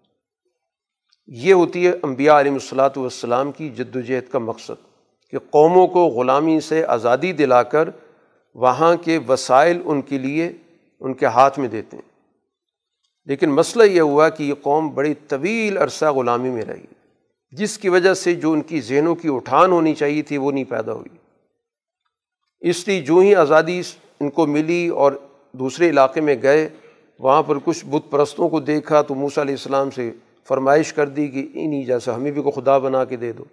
یہ ہوتی ہے امبیا علیہ الصلاۃ والسلام کی جد وجہد کا مقصد، کہ قوموں کو غلامی سے آزادی دلا کر وہاں کے وسائل ان کے لیے ان کے ہاتھ میں دیتے ہیں۔ لیکن مسئلہ یہ ہوا کہ یہ قوم بڑی طویل عرصہ غلامی میں رہی، جس کی وجہ سے جو ان کی ذہنوں کی اٹھان ہونی چاہیے تھی وہ نہیں پیدا ہوئی۔ اس لیے جو ہی آزادی ان کو ملی اور دوسرے علاقے میں گئے، وہاں پر کچھ بت پرستوں کو دیکھا تو موسیٰ علیہ السلام سے فرمائش کر دی کہ انہیں جیسا ہمیں بھی کو خدا بنا کے دے دو۔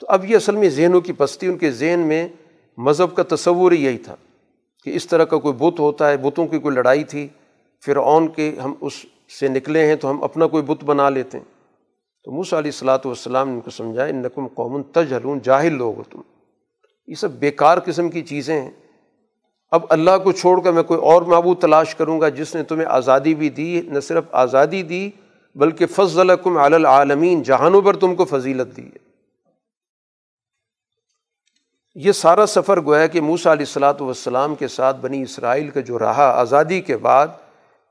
تو اب یہ اصل میں ذہنوں کی پستی، ان کے ذہن میں مذہب کا تصور ہی یہی تھا کہ اس طرح کا کوئی بت ہوتا ہے، بتوں کی کوئی لڑائی تھی۔ فرعون کے ہم اس سے نکلے ہیں تو ہم اپنا کوئی بت بنا لیتے ہیں۔ تو موسیٰ علیہ السلاۃ والسلام نے ان کو سمجھایا ان نقم قومن تجھلون جاہل لوگ ہو تم۔ یہ سب بیکار قسم کی چیزیں ہیں۔ اب اللہ کو چھوڑ کر میں کوئی اور معبود تلاش کروں گا جس نے تمہیں آزادی بھی دی، نہ صرف آزادی دی، بلکہ فضل کم العالمین، جہانوں پر تم کو فضیلت دی ہے۔ یہ سارا سفر گویا کہ موسا علیہ السلاۃ والسلام کے ساتھ بنی اسرائیل کا جو رہا آزادی کے بعد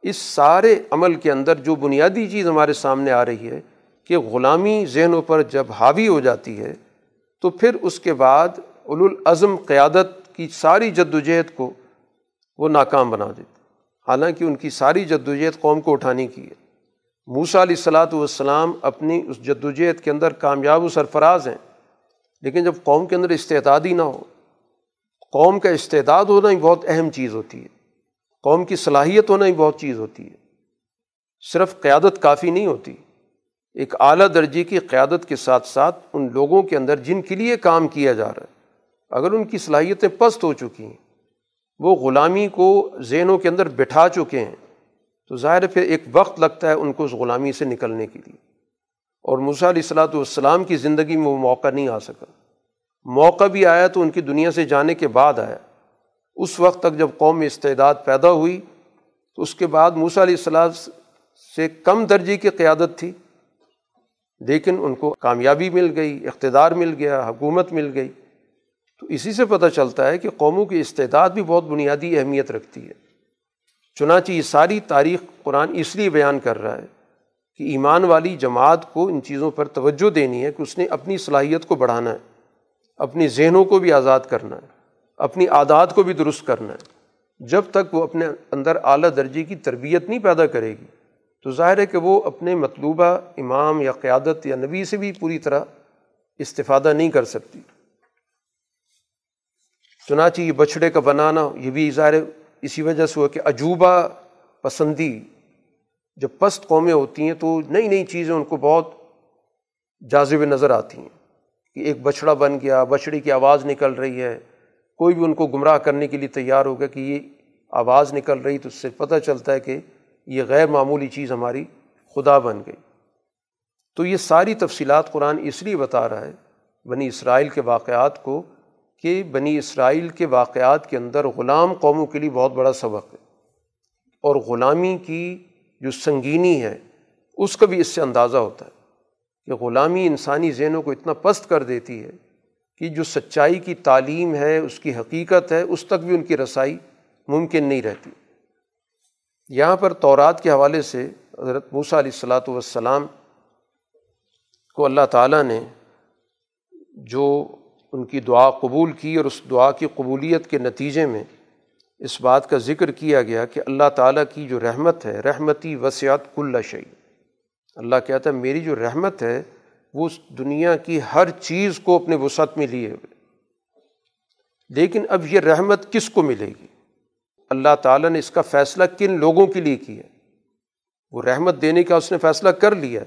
اس سارے عمل کے اندر جو بنیادی چیز ہمارے سامنے آ رہی ہے کہ غلامی ذہنوں پر جب حاوی ہو جاتی ہے، تو پھر اس کے بعد الازم قیادت کی ساری جد وجہد کو وہ ناکام بنا دیتے حالانکہ ان کی ساری جد وجہد قوم کو اٹھانے کی ہے۔ موسا علیہ السلاۃ والسلام اپنی اس جد وجہد کے اندر کامیاب و سرفراز ہیں۔ لیکن جب قوم کے اندر استعداد ہی نہ ہو، قوم کا استعداد ہونا ہی بہت اہم چیز ہوتی ہے۔ قوم کی صلاحیت ہونا ہی بہت چیز ہوتی ہے۔ صرف قیادت کافی نہیں ہوتی، ایک اعلیٰ درجے کی قیادت کے ساتھ ساتھ ان لوگوں کے اندر جن کے لیے کام کیا جا رہا ہے، اگر ان کی صلاحیتیں پست ہو چکی ہیں، وہ غلامی کو ذہنوں کے اندر بٹھا چکے ہیں، تو ظاہر پھر ایک وقت لگتا ہے ان کو اس غلامی سے نکلنے کے لیے۔ اور موسیٰ علیہ السلاۃ والسلام کی زندگی میں وہ موقع نہیں آ سکا۔ موقع بھی آیا تو ان کی دنیا سے جانے کے بعد آیا۔ اس وقت تک جب قوم میں استعداد پیدا ہوئی، تو اس کے بعد موسیٰ علیہ السلام سے کم درجے کی قیادت تھی، لیکن ان کو کامیابی مل گئی، اقتدار مل گیا، حکومت مل گئی۔ تو اسی سے پتہ چلتا ہے کہ قوموں کی استعداد بھی بہت بنیادی اہمیت رکھتی ہے۔ چنانچہ یہ ساری تاریخ قرآن اس لیے بیان کر رہا ہے کہ ایمان والی جماعت کو ان چیزوں پر توجہ دینی ہے کہ اس نے اپنی صلاحیت کو بڑھانا ہے اپنی ذہنوں کو بھی آزاد کرنا ہے۔ اپنی عادات کو بھی درست کرنا ہے۔ جب تک وہ اپنے اندر اعلیٰ درجے کی تربیت نہیں پیدا کرے گی، تو ظاہر ہے کہ وہ اپنے مطلوبہ امام یا قیادت یا نبی سے بھی پوری طرح استفادہ نہیں کر سکتی۔ چنانچہ یہ بچھڑے کا بنانا، یہ بھی ظاہر اسی وجہ سے ہوا کہ عجوبہ پسندی، جب پست قومیں ہوتی ہیں تو نئی نئی چیزیں ان کو بہت جازب نظر آتی ہیں کہ ایک بچھڑا بن گیا بچھڑی کی آواز نکل رہی ہے۔ کوئی بھی ان کو گمراہ کرنے کے لیے تیار ہوگا کہ یہ آواز نکل رہی تو اس سے پتہ چلتا ہے کہ یہ غیر معمولی چیز ہماری خدا بن گئی۔ تو یہ ساری تفصیلات قرآن اس لیے بتا رہا ہے بنی اسرائیل کے واقعات کو کہ بنی اسرائیل کے واقعات کے اندر غلام قوموں کے لیے بہت بڑا سبق ہے۔ اور غلامی کی جو سنگینی ہے، اس کا بھی اس سے اندازہ ہوتا ہے کہ غلامی انسانی ذہنوں کو اتنا پست کر دیتی ہے کہ جو سچائی کی تعلیم ہے، اس کی حقیقت ہے، اس تک بھی ان کی رسائی ممکن نہیں رہتی۔ یہاں پر تورات کے حوالے سے حضرت موسیٰ علیہ السلاۃ والسلام کو اللہ تعالیٰ نے جو ان کی دعا قبول کی اور اس دعا کی قبولیت کے نتیجے میں اس بات کا ذکر کیا گیا کہ اللہ تعالیٰ کی جو رحمت ہے، رحمتی وسعت کل شعی اللہ کہتا ہے، میری جو رحمت ہے وہ اس دنیا کی ہر چیز کو اپنے وسعت میں لیے ہوئے۔ لیکن اب یہ رحمت کس کو ملے گی؟ اللہ تعالیٰ نے اس کا فیصلہ کن لوگوں کے لیے کیا؟ وہ رحمت دینے کا اس نے فیصلہ کر لیا،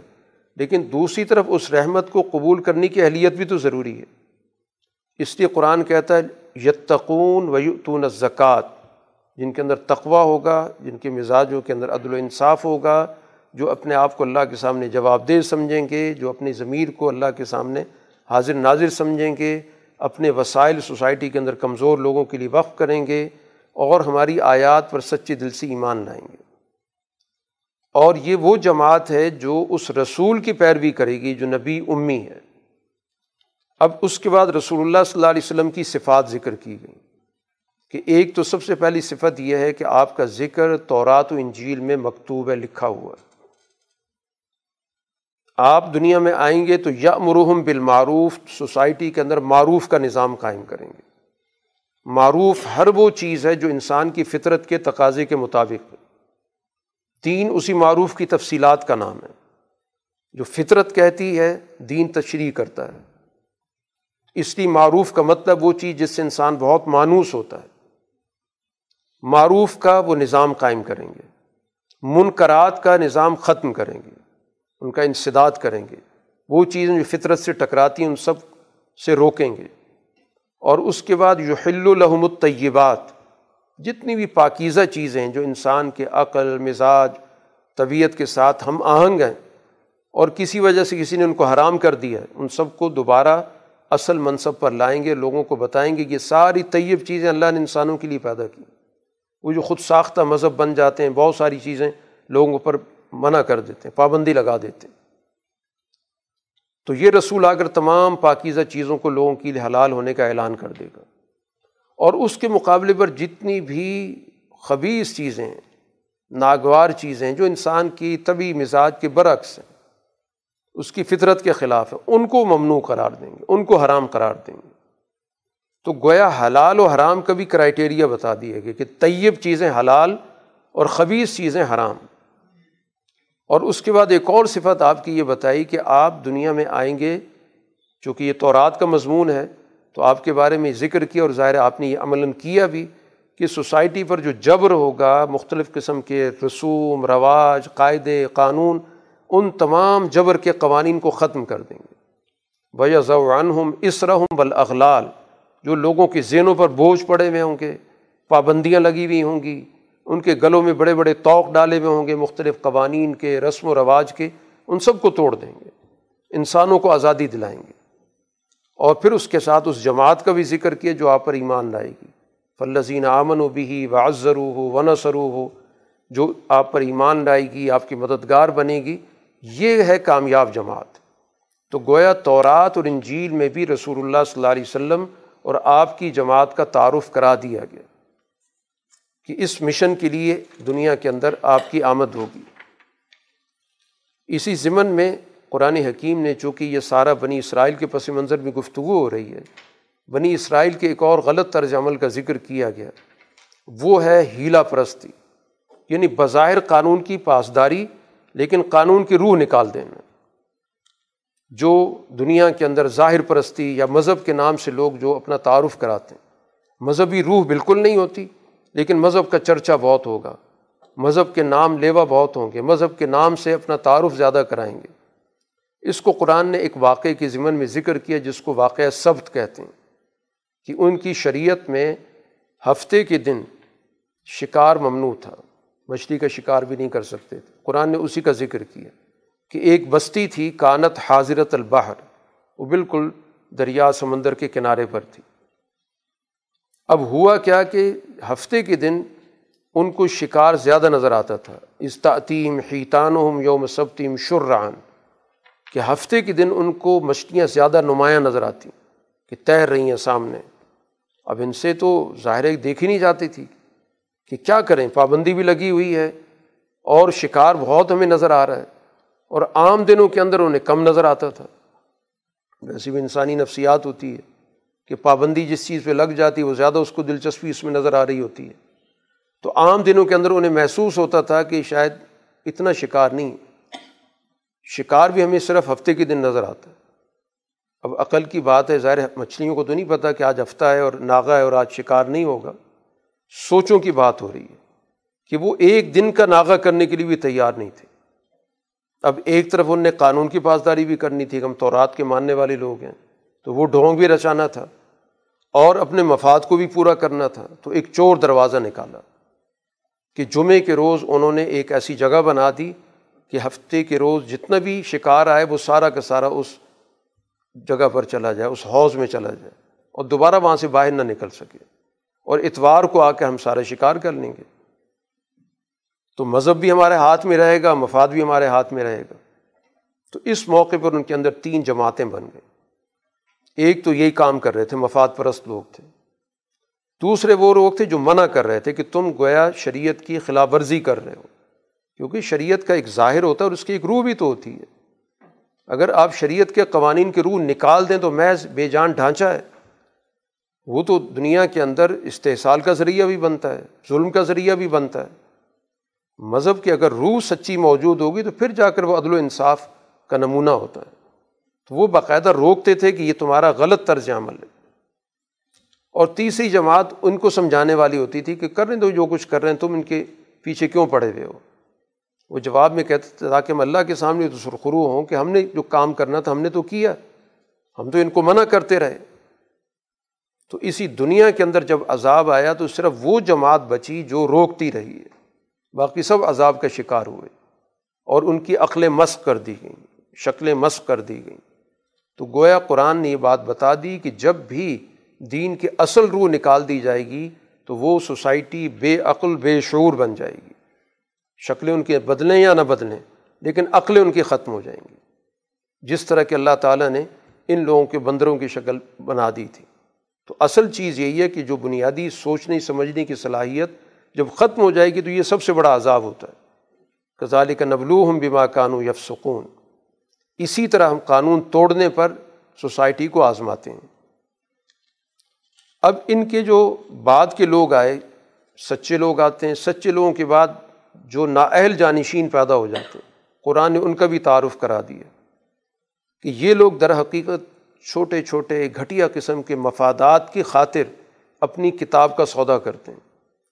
لیکن دوسری طرف اس رحمت کو قبول کرنے کی اہلیت بھی تو ضروری ہے۔ اس لیے قرآن کہتا ہے، یتقون ویتون زکوٰۃ جن کے اندر تقوا ہوگا، جن کے مزاجوں کے اندر عدل و انصاف ہوگا جو اپنے آپ کو اللہ کے سامنے جواب دہ سمجھیں گے، جو اپنی ضمیر کو اللہ کے سامنے حاضر ناظر سمجھیں گے، اپنے وسائل سوسائٹی کے اندر کمزور لوگوں کے لیے وقف کریں گے اور ہماری آیات پر سچے دل سے ایمان لائیں گے۔ اور یہ وہ جماعت ہے جو اس رسول کی پیروی کرے گی جو نبی امی ہے۔ اب اس کے بعد رسول اللہ صلی اللہ علیہ وسلم کی صفات ذکر کی گئی کہ ایک تو سب سے پہلی صفت یہ ہے کہ آپ کا ذکر تورات و انجیل میں مکتوب ہے، لکھا ہوا۔ ہے آپ دنیا میں آئیں گے تو یا مرحم بالمعروف، سوسائٹی کے اندر معروف کا نظام قائم کریں گے۔ معروف ہر وہ چیز ہے جو انسان کی فطرت کے تقاضے کے مطابق دین اسی معروف کی تفصیلات کا نام ہے۔ جو فطرت کہتی ہے، دین تشریح کرتا ہے۔ اس لیے معروف کا مطلب وہ چیز جس سے انسان بہت مانوس ہوتا ہے۔ معروف کا وہ نظام قائم کریں گے۔ منقرات کا نظام ختم کریں گے۔ ان کا انسداد کریں گے۔ وہ چیزیں جو فطرت سے ٹکراتی ہیں، ان سب سے روکیں گے۔ اور اس کے بعد جو حل الحم الطیبات، جتنی بھی پاکیزہ چیزیں جو انسان کے عقل، مزاج، طبیعت کے ساتھ ہم آہنگ ہیں اور کسی وجہ سے کسی نے ان کو حرام کر دیا ہے، ان سب کو دوبارہ اصل منصب پر لائیں گے، لوگوں کو بتائیں گے یہ ساری طیب چیزیں اللہ نے انسانوں کے لیے پیدا کی۔ وہ جو خود ساختہ مذہب بن جاتے ہیں، بہت ساری چیزیں لوگوں پر منع کر دیتے ہیں، پابندی لگا دیتے ہیں۔ تو یہ رسول آ کر تمام پاکیزہ چیزوں کو لوگوں کے لیے حلال ہونے کا اعلان کر دے گا۔ اور اس کے مقابلے پر جتنی بھی خبیص چیزیں، ناگوار چیزیں جو انسان کی طبی مزاج کے برعکس ہیں، اس کی فطرت کے خلاف ہیں، ان کو ممنوع قرار دیں گے، ان کو حرام قرار دیں گے۔ تو گویا حلال و حرام کا بھی کرائٹیریا بتا دیے گئے کہ طیب چیزیں حلال اور خبیص چیزیں حرام۔ اور اس کے بعد ایک اور صفت آپ کی یہ بتائی کہ آپ دنیا میں آئیں گے، چونکہ یہ تورات کا مضمون ہے، تو آپ کے بارے میں ذکر کیا اور ظاہر آپ نے یہ عمل کیا بھی کہ سوسائٹی پر جو جبر ہوگا، مختلف قسم کے رسوم، رواج، قاعدے، قانون، ان تمام جبر کے قوانین کو ختم کر دیں گے۔ بھیا ضوان ہم اسرحم بل جو لوگوں کے ذہنوں پر بوجھ پڑے ہوئے ہوں گے، پابندیاں لگی ہوئی ہوں گی۔ ان کے گلوں میں بڑے بڑے توق ڈالے ہوئے ہوں گے، مختلف قوانین کے، رسم و رواج کے، ان سب کو توڑ دیں گے، انسانوں کو آزادی دلائیں گے۔ اور پھر اس کے ساتھ اس جماعت کا بھی ذکر کیا جو آپ پر ایمان لائے گی۔ فلزین آمن و بھی واضرو ہو ون سرو ہو جو آپ پر ایمان لائے گی، آپ کی مددگار بنے گی، یہ ہے کامیاب جماعت۔ تو گویا تورات اور انجیل میں بھی رسول اللہ صلی اللہ علیہ وسلم اور آپ کی جماعت کا تعارف کرا دیا گیا۔ کہ اس مشن کے لیے دنیا کے اندر آپ کی آمد ہوگی۔ اسی ضمن میں قرآن حکیم نے چونکہ یہ سارا بنی اسرائیل کے پس منظر میں گفتگو ہو رہی ہے، بنی اسرائیل کے ایک اور غلط طرز عمل کا ذکر کیا گیا۔ وہ ہے ہیلا پرستی یعنی بظاہر قانون کی پاسداری، لیکن قانون کی روح نکال دینا۔ جو دنیا کے اندر ظاہر پرستی یا مذہب کے نام سے لوگ جو اپنا تعارف کراتے ہیں، مذہبی روح بالکل نہیں ہوتی۔ لیکن مذہب کا چرچا بہت ہوگا۔ مذہب کے نام لیوا بہت ہوں گے۔ مذہب کے نام سے اپنا تعارف زیادہ کرائیں گے۔ اس کو قرآن نے ایک واقعے کے ضمن میں ذکر کیا جس کو واقعہ سبت کہتے ہیں کہ ان کی شریعت میں ہفتے کے دن شکار ممنوع تھا۔ مچھلی کا شکار بھی نہیں کر سکتے تھے۔ قرآن نے اسی کا ذکر کیا کہ ایک بستی تھی، کانت حاضرت البحر۔ وہ بالکل دریا سمندر کے کنارے پر تھی۔ اب ہوا کیا کہ ہفتے کے دن ان کو شکار زیادہ نظر آتا تھا۔ استعطیم حیطان یوم سبتیم شرعان۔ کہ ہفتے کے دن ان کو مچھلیاں زیادہ نمایاں نظر آتی کہ تیر رہی ہیں سامنے۔ اب ان سے تو ظاہر دیکھی نہیں جاتی تھی کہ کیا کریں، پابندی بھی لگی ہوئی ہے اور شکار بہت ہمیں نظر آ رہا ہے اور عام دنوں کے اندر انہیں کم نظر آتا تھا۔ ویسے بھی انسانی نفسیات ہوتی ہے۔ کہ پابندی جس چیز پہ لگ جاتی ہے وہ زیادہ اس کو دلچسپی اس میں نظر آ رہی ہوتی ہے۔ تو عام دنوں کے اندر انہیں محسوس ہوتا تھا کہ شاید اتنا شکار نہیں۔ شکار بھی ہمیں صرف ہفتے کے دن نظر آتا ہے۔ اب عقل کی بات ہے، ظاہر مچھلیوں کو تو نہیں پتہ کہ آج ہفتہ ہے اور ناغا ہے اور آج شکار نہیں ہوگا۔ سوچوں کی بات ہو رہی ہے کہ وہ ایک دن کا ناغا کرنے کے لیے بھی تیار نہیں تھے۔ اب ایک طرف ان نے قانون کی پاسداری بھی کرنی تھی کہ ہم تورات کے ماننے والے لوگ ہیں، تو وہ ڈھونگ بھی رچانا تھا۔ اور اپنے مفاد کو بھی پورا کرنا تھا، تو ایک چور دروازہ نکالا کہ جمعے کے روز انہوں نے ایک ایسی جگہ بنا دی کہ ہفتے کے روز جتنا بھی شکار آئے وہ سارا کا سارا اس جگہ پر چلا جائے، اس حوض میں چلا جائے اور دوبارہ وہاں سے باہر نہ نکل سکے اور اتوار کو آ کے ہم سارے شکار کر لیں گے۔ تو مذہب بھی ہمارے ہاتھ میں رہے گا، مفاد بھی ہمارے ہاتھ میں رہے گا۔ تو اس موقع پر ان کے اندر تین جماعتیں بن گئیں۔ ایک تو یہی کام کر رہے تھے، مفاد پرست لوگ تھے۔ دوسرے وہ لوگ تھے جو منع کر رہے تھے کہ تم گویا شریعت کی خلاف ورزی کر رہے ہو۔ کیونکہ شریعت کا ایک ظاہر ہوتا ہے اور اس کی ایک روح بھی تو ہوتی ہے۔ اگر آپ شریعت کے قوانین کی روح نکال دیں تو محض بے جان ڈھانچہ ہے۔ وہ تو دنیا کے اندر استحصال کا ذریعہ بھی بنتا ہے، ظلم کا ذریعہ بھی بنتا ہے۔ مذہب کی اگر روح سچی موجود ہوگی تو پھر جا کر وہ عدل و انصاف کا نمونہ ہوتا ہے۔ تو وہ باقاعدہ روکتے تھے کہ یہ تمہارا غلط طرز عمل ہے۔ اور تیسری جماعت ان کو سمجھانے والی ہوتی تھی کہ کر رہے تو جو کچھ کر رہے ہیں، تم ان کے پیچھے کیوں پڑے ہوئے ہو؟ وہ جواب میں کہتے تھے، تاکہ ہم اللہ کے سامنے تو سرخرو ہوں کہ ہم نے جو کام کرنا تھا ہم نے تو کیا۔ ہم تو ان کو منع کرتے رہے۔ تو اسی دنیا کے اندر جب عذاب آیا تو صرف وہ جماعت بچی جو روکتی رہی ہے۔ باقی سب عذاب کا شکار ہوئے اور ان کی عقلیں مسق کر دی گئیں، شکلیں مسق کر دی گئیں۔ تو گویا قرآن نے یہ بات بتا دی کہ جب بھی دین کی اصل روح نکال دی جائے گی تو وہ سوسائٹی بے عقل، بے شعور بن جائے گی۔ شکلیں ان کے بدلیں یا نہ بدلیں، لیکن عقلیں ان کی ختم ہو جائیں گی۔ جس طرح کہ اللہ تعالیٰ نے ان لوگوں کے بندروں کی شکل بنا دی تھی۔ تو اصل چیز یہی ہے کہ جو بنیادی سوچنے، سمجھنے کی صلاحیت جب ختم ہو جائے گی تو یہ سب سے بڑا عذاب ہوتا ہے۔ کزال کا نبلو ہم بیما قانو یف سکون اسی طرح ہم قانون توڑنے پر سوسائٹی کو آزماتے ہیں۔ اب ان کے جو بعد کے لوگ آئے، سچے لوگ آتے ہیں، سچے لوگوں کے بعد جو نااہل جانشین پیدا ہو جاتے ہیں۔ قرآن نے ان کا بھی تعارف کرا دیا کہ یہ لوگ در حقیقت چھوٹے چھوٹے، گھٹیا قسم کے مفادات کی خاطر اپنی کتاب کا سودا کرتے ہیں۔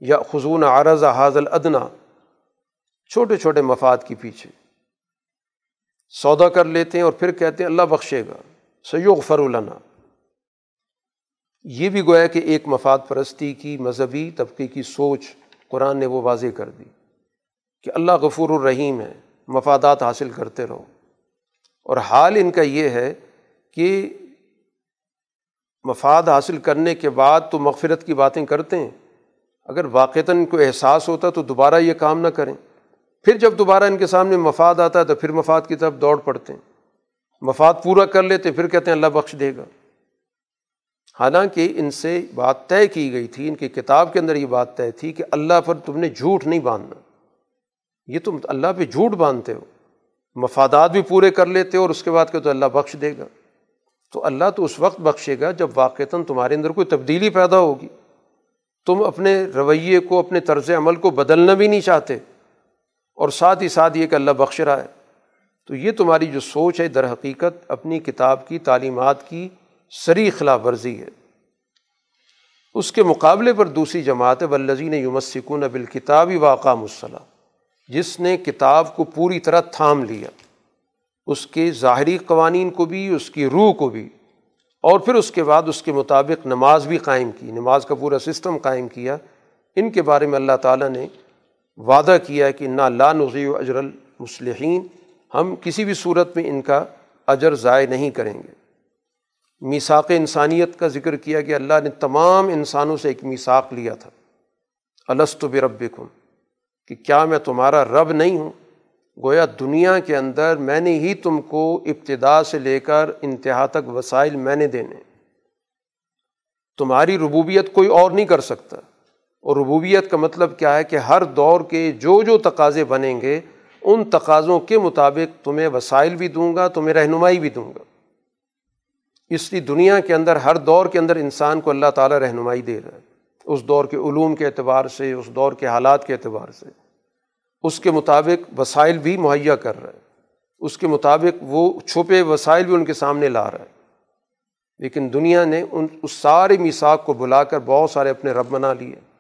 یا خزون عارض حاضل ادنا چھوٹے چھوٹے مفاد کے پیچھے۔ سودا کر لیتے ہیں اور پھر کہتے ہیں اللہ بخشے گا سیوغ فرولنا یہ بھی گویا کہ ایک مفاد پرستی کی مذہبی طبقے کی سوچ قرآن نے وہ واضح کر دی کہ اللہ غفور الرحیم ہے، مفادات حاصل کرتے رہو۔ اور حال ان کا یہ ہے کہ مفاد حاصل کرنے کے بعد تو مغفرت کی باتیں کرتے ہیں۔ اگر واقعتاً کو احساس ہوتا تو دوبارہ یہ کام نہ کریں۔ پھر جب دوبارہ ان کے سامنے مفاد آتا ہے تو پھر مفاد کی طرف دوڑ پڑتے ہیں۔ مفاد پورا کر لیتے، پھر کہتے ہیں اللہ بخش دے گا۔ حالانکہ ان سے بات طے کی گئی تھی، ان کی کتاب کے اندر یہ بات طے تھی کہ اللہ پر تم نے جھوٹ نہیں باندھنا۔ یہ تم اللہ پہ جھوٹ باندھتے ہو۔ مفادات بھی پورے کر لیتے ہو اور اس کے بعد کہ تو اللہ بخش دے گا۔ تو اللہ تو اس وقت بخشے گا جب واقعتاً تمہارے اندر کوئی تبدیلی پیدا ہوگی۔ تم اپنے رویے کو، اپنے طرز عمل کو بدلنا بھی نہیں چاہتے۔ اور ساتھ ہی ساتھ یہ کہ اللہ بخش رہا ہے۔ تو یہ تمہاری جو سوچ ہے، در حقیقت اپنی کتاب کی، تعلیمات کی سری خلاف ورزی ہے۔ اس کے مقابلے پر دوسری جماعت ہے ولزین یومسکون بالکتابی واقع مصلح جس نے کتاب کو پوری طرح تھام لیا۔ اس کے ظاہری قوانین کو بھی، اس کی روح کو بھی۔ اور پھر اس کے بعد اس کے مطابق نماز بھی قائم کی۔ نماز کا پورا سسٹم قائم کیا۔ ان کے بارے میں اللہ تعالیٰ نے وعدہ کیا کہ نہ لا نظی و اجر المصلحین، ہم کسی بھی صورت میں ان کا اجر ضائع نہیں کریں گے۔ میساک انسانیت کا ذکر کیا کہ اللہ نے تمام انسانوں سے ایک میساک لیا تھا۔ السط برب کہ کیا میں تمہارا رب نہیں ہوں؟ گویا دنیا کے اندر میں نے ہی تم کو ابتدا سے لے کر انتہا تک وسائل میں نے دینے۔ تمہاری ربوبیت کوئی اور نہیں کر سکتا۔ اور ربوبیت کا مطلب کیا ہے کہ ہر دور کے جو جو تقاضے بنیں گے، ان تقاضوں کے مطابق تمہیں وسائل بھی دوں گا، تمہیں رہنمائی بھی دوں گا۔ اس لیے دنیا کے اندر، ہر دور کے اندر انسان کو اللہ تعالیٰ رہنمائی دے رہا ہے۔ اس دور کے علوم کے اعتبار سے، اس دور کے حالات کے اعتبار سے۔ اس کے مطابق وسائل بھی مہیا کر رہا ہے۔ اس کے مطابق وہ چھپے وسائل بھی ان کے سامنے لا رہا ہے۔ لیکن دنیا نے ان، اس سارے میساک کو بلا کر بہت سارے اپنے رب بنا لیے۔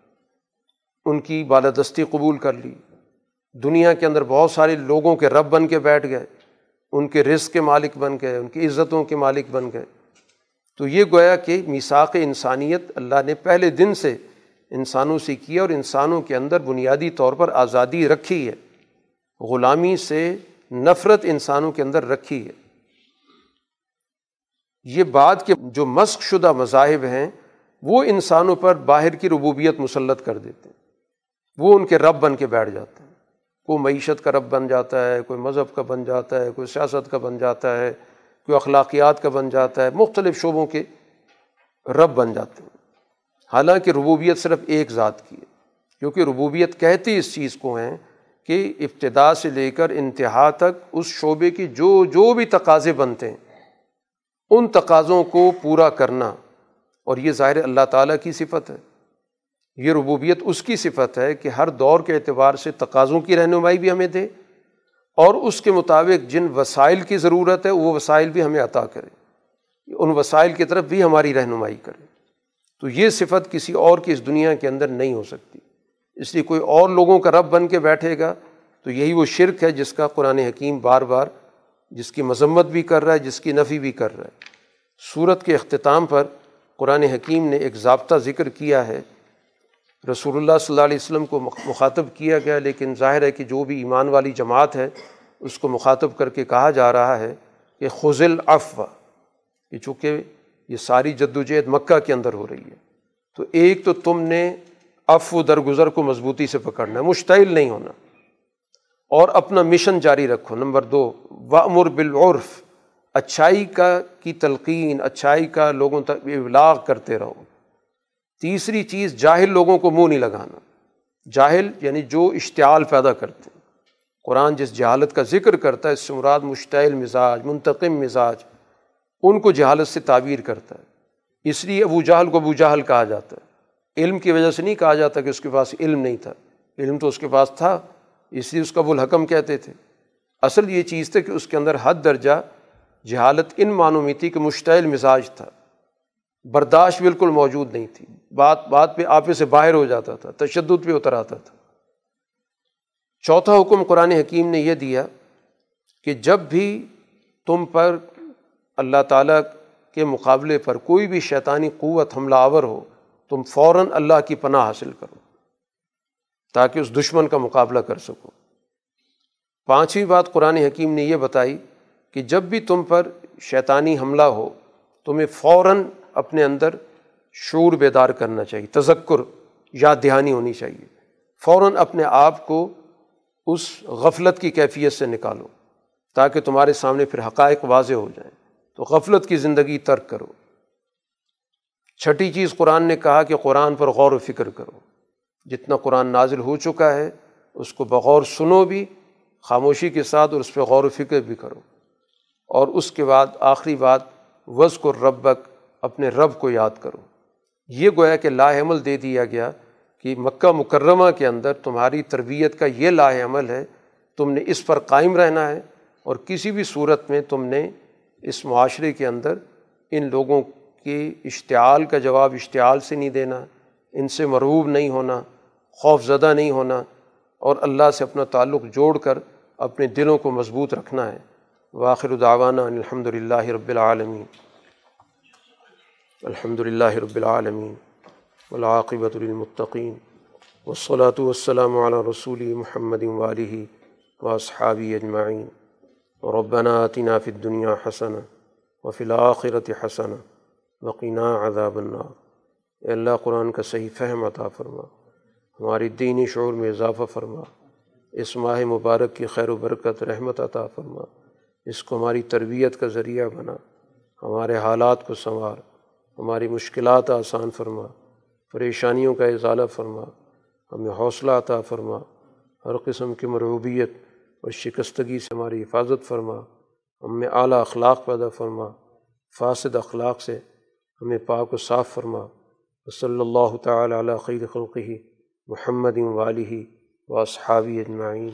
ان کی بالادستی قبول کر لی۔ دنیا کے اندر بہت سارے لوگوں کے رب بن کے بیٹھ گئے۔ ان کے رزق کے مالک بن گئے، ان کی عزتوں کے مالک بن گئے۔ تو یہ گویا کہ میساک انسانیت اللہ نے پہلے دن سے انسانوں سے کیا اور انسانوں کے اندر بنیادی طور پر آزادی رکھی ہے۔ غلامی سے نفرت انسانوں کے اندر رکھی ہے۔ یہ بات کے جو مشق شدہ مذاہب ہیں، وہ انسانوں پر باہر کی ربوبیت مسلط کر دیتے ہیں۔ وہ ان کے رب بن کے بیٹھ جاتے ہیں۔ کوئی معیشت کا رب بن جاتا ہے، کوئی مذہب کا بن جاتا ہے، کوئی سیاست کا بن جاتا ہے، کوئی اخلاقیات کا بن جاتا ہے، مختلف شعبوں کے رب بن جاتے ہیں۔ حالانکہ ربوبیت صرف ایک ذات کی ہے، کیونکہ ربوبیت کہتی اس چیز کو ہیں کہ ابتدا سے لے کر انتہا تک اس شعبے کی جو جو بھی تقاضے بنتے ہیں، ان تقاضوں کو پورا کرنا۔ اور یہ ظاہر اللہ تعالیٰ کی صفت ہے۔ یہ ربوبیت اس کی صفت ہے کہ ہر دور کے اعتبار سے تقاضوں کی رہنمائی بھی ہمیں دے اور اس کے مطابق جن وسائل کی ضرورت ہے وہ وسائل بھی ہمیں عطا کرے، ان وسائل کی طرف بھی ہماری رہنمائی کرے۔ تو یہ صفت کسی اور کی اس دنیا کے اندر نہیں ہو سکتی۔ اس لیے کوئی اور لوگوں کا رب بن کے بیٹھے گا تو یہی وہ شرک ہے جس کا قرآن حکیم بار بار جس کی مذمت بھی کر رہا ہے، جس کی نفی بھی کر رہا ہے۔ صورت کے اختتام پر قرآن حکیم نے ایک ضابطہ ذکر کیا ہے۔ رسول اللہ صلی اللہ علیہ وسلم کو مخاطب کیا گیا، لیکن ظاہر ہے کہ جو بھی ایمان والی جماعت ہے، اس کو مخاطب کر کے کہا جا رہا ہے کہ خزل افوا کہ چونکہ یہ ساری جد وجہد مکہ کے اندر ہو رہی ہے۔ تو ایک تو تم نے اف و درگزر کو مضبوطی سے پکڑنا ہے مشتعل نہیں ہونا، اور اپنا مشن جاری رکھو۔ نمبر دو وامر بالعرف، اچھائی کا کی تلقین، اچھائی کا لوگوں تک ابلاغ کرتے رہو۔ تیسری چیز جاہل لوگوں کو منہ نہیں لگانا۔ جاہل یعنی جو اشتعال پیدا کرتے ہیں۔ قرآن جس جہالت کا ذکر کرتا ہے، اس سے مراد مشتعل مزاج، منتقم مزاج، ان کو جہالت سے تعبیر کرتا ہے۔ اس لیے ابو جہل کو ابو جہل کہا جاتا ہے۔ علم کی وجہ سے نہیں کہا جاتا کہ اس کے پاس علم نہیں تھا۔ علم تو اس کے پاس تھا، اس لیے اس کا ابوالحکم کہتے تھے۔ اصل یہ چیز تھی کہ اس کے اندر حد درجہ جہالت ان معلومیتی کہ مشتعل مزاج تھا۔ برداشت بالکل موجود نہیں تھی۔ بات بات پہ آپے سے باہر ہو جاتا تھا، تشدد پہ اتر آتا تھا۔ چوتھا حکم قرآن حکیم نے یہ دیا کہ جب بھی تم پر اللہ تعالیٰ کے مقابلے پر کوئی بھی شیطانی قوت حملہ آور ہو، تم فوراً اللہ کی پناہ حاصل کرو، تاکہ اس دشمن کا مقابلہ کر سکو۔ پانچویں بات قرآن حکیم نے یہ بتائی کہ جب بھی تم پر شیطانی حملہ ہو، تمہیں فوراً اپنے اندر شعور بیدار کرنا چاہیے، تذکر یاد دہانی ہونی چاہیے۔ فوراً اپنے آپ کو اس غفلت کی کیفیت سے نکالو تاکہ تمہارے سامنے پھر حقائق واضح ہو جائیں۔ تو غفلت کی زندگی ترک کرو۔ چھٹی چیز قرآن نے کہا کہ قرآن پر غور و فکر کرو۔ جتنا قرآن نازل ہو چکا ہے، اس کو بغور سنو بھی، خاموشی کے ساتھ اور اس پہ غور و فکر بھی کرو۔ اور اس کے بعد آخری بات وز کو ربک اپنے رب کو یاد کرو۔ یہ گویا کہ لاہ عمل دے دیا گیا کہ مکہ مکرمہ کے اندر تمہاری تربیت کا یہ لاہ عمل ہے، تم نے اس پر قائم رہنا ہے اور کسی بھی صورت میں تم نے اس معاشرے کے اندر ان لوگوں کے اشتعال کا جواب اشتعال سے نہیں دینا، ان سے مرعوب نہیں ہونا، خوف زدہ نہیں ہونا اور اللہ سے اپنا تعلق جوڑ کر اپنے دلوں کو مضبوط رکھنا ہے۔ واخر الداوانہ الحمد للہ رب العالمین۔ الحمد للہ رب العالمین ولاقبۃ المطقین وصلاۃ والسلام علی رسول محمد والی واصحابی اجمعین ربنا آتنا فی الدنیا حسن و فی الآخرت حسن وقینا عذاب النار اے اللہ قرآن کا صحیح فہم عطا فرما، ہماری دینی شعور میں اضافہ فرما، اس ماہ مبارک کی خیر و برکت، رحمت عطا فرما، اس کو ہماری تربیت کا ذریعہ بنا، ہمارے حالات کو سنوار ہماری مشکلات آسان فرما، پریشانیوں کا اضالہ فرما، ہمیں حوصلہ عطا فرما، ہر قسم کی مرعوبیت اور شکستگی سے ہماری حفاظت فرما ہم میں اعلیٰ اخلاق پیدا فرما، فاسد اخلاق سے ہمیں پاک و صاف فرما صلی اللہ تعالیٰ علیہ خیر خلقی محمد والی و اصحابی اجمعین۔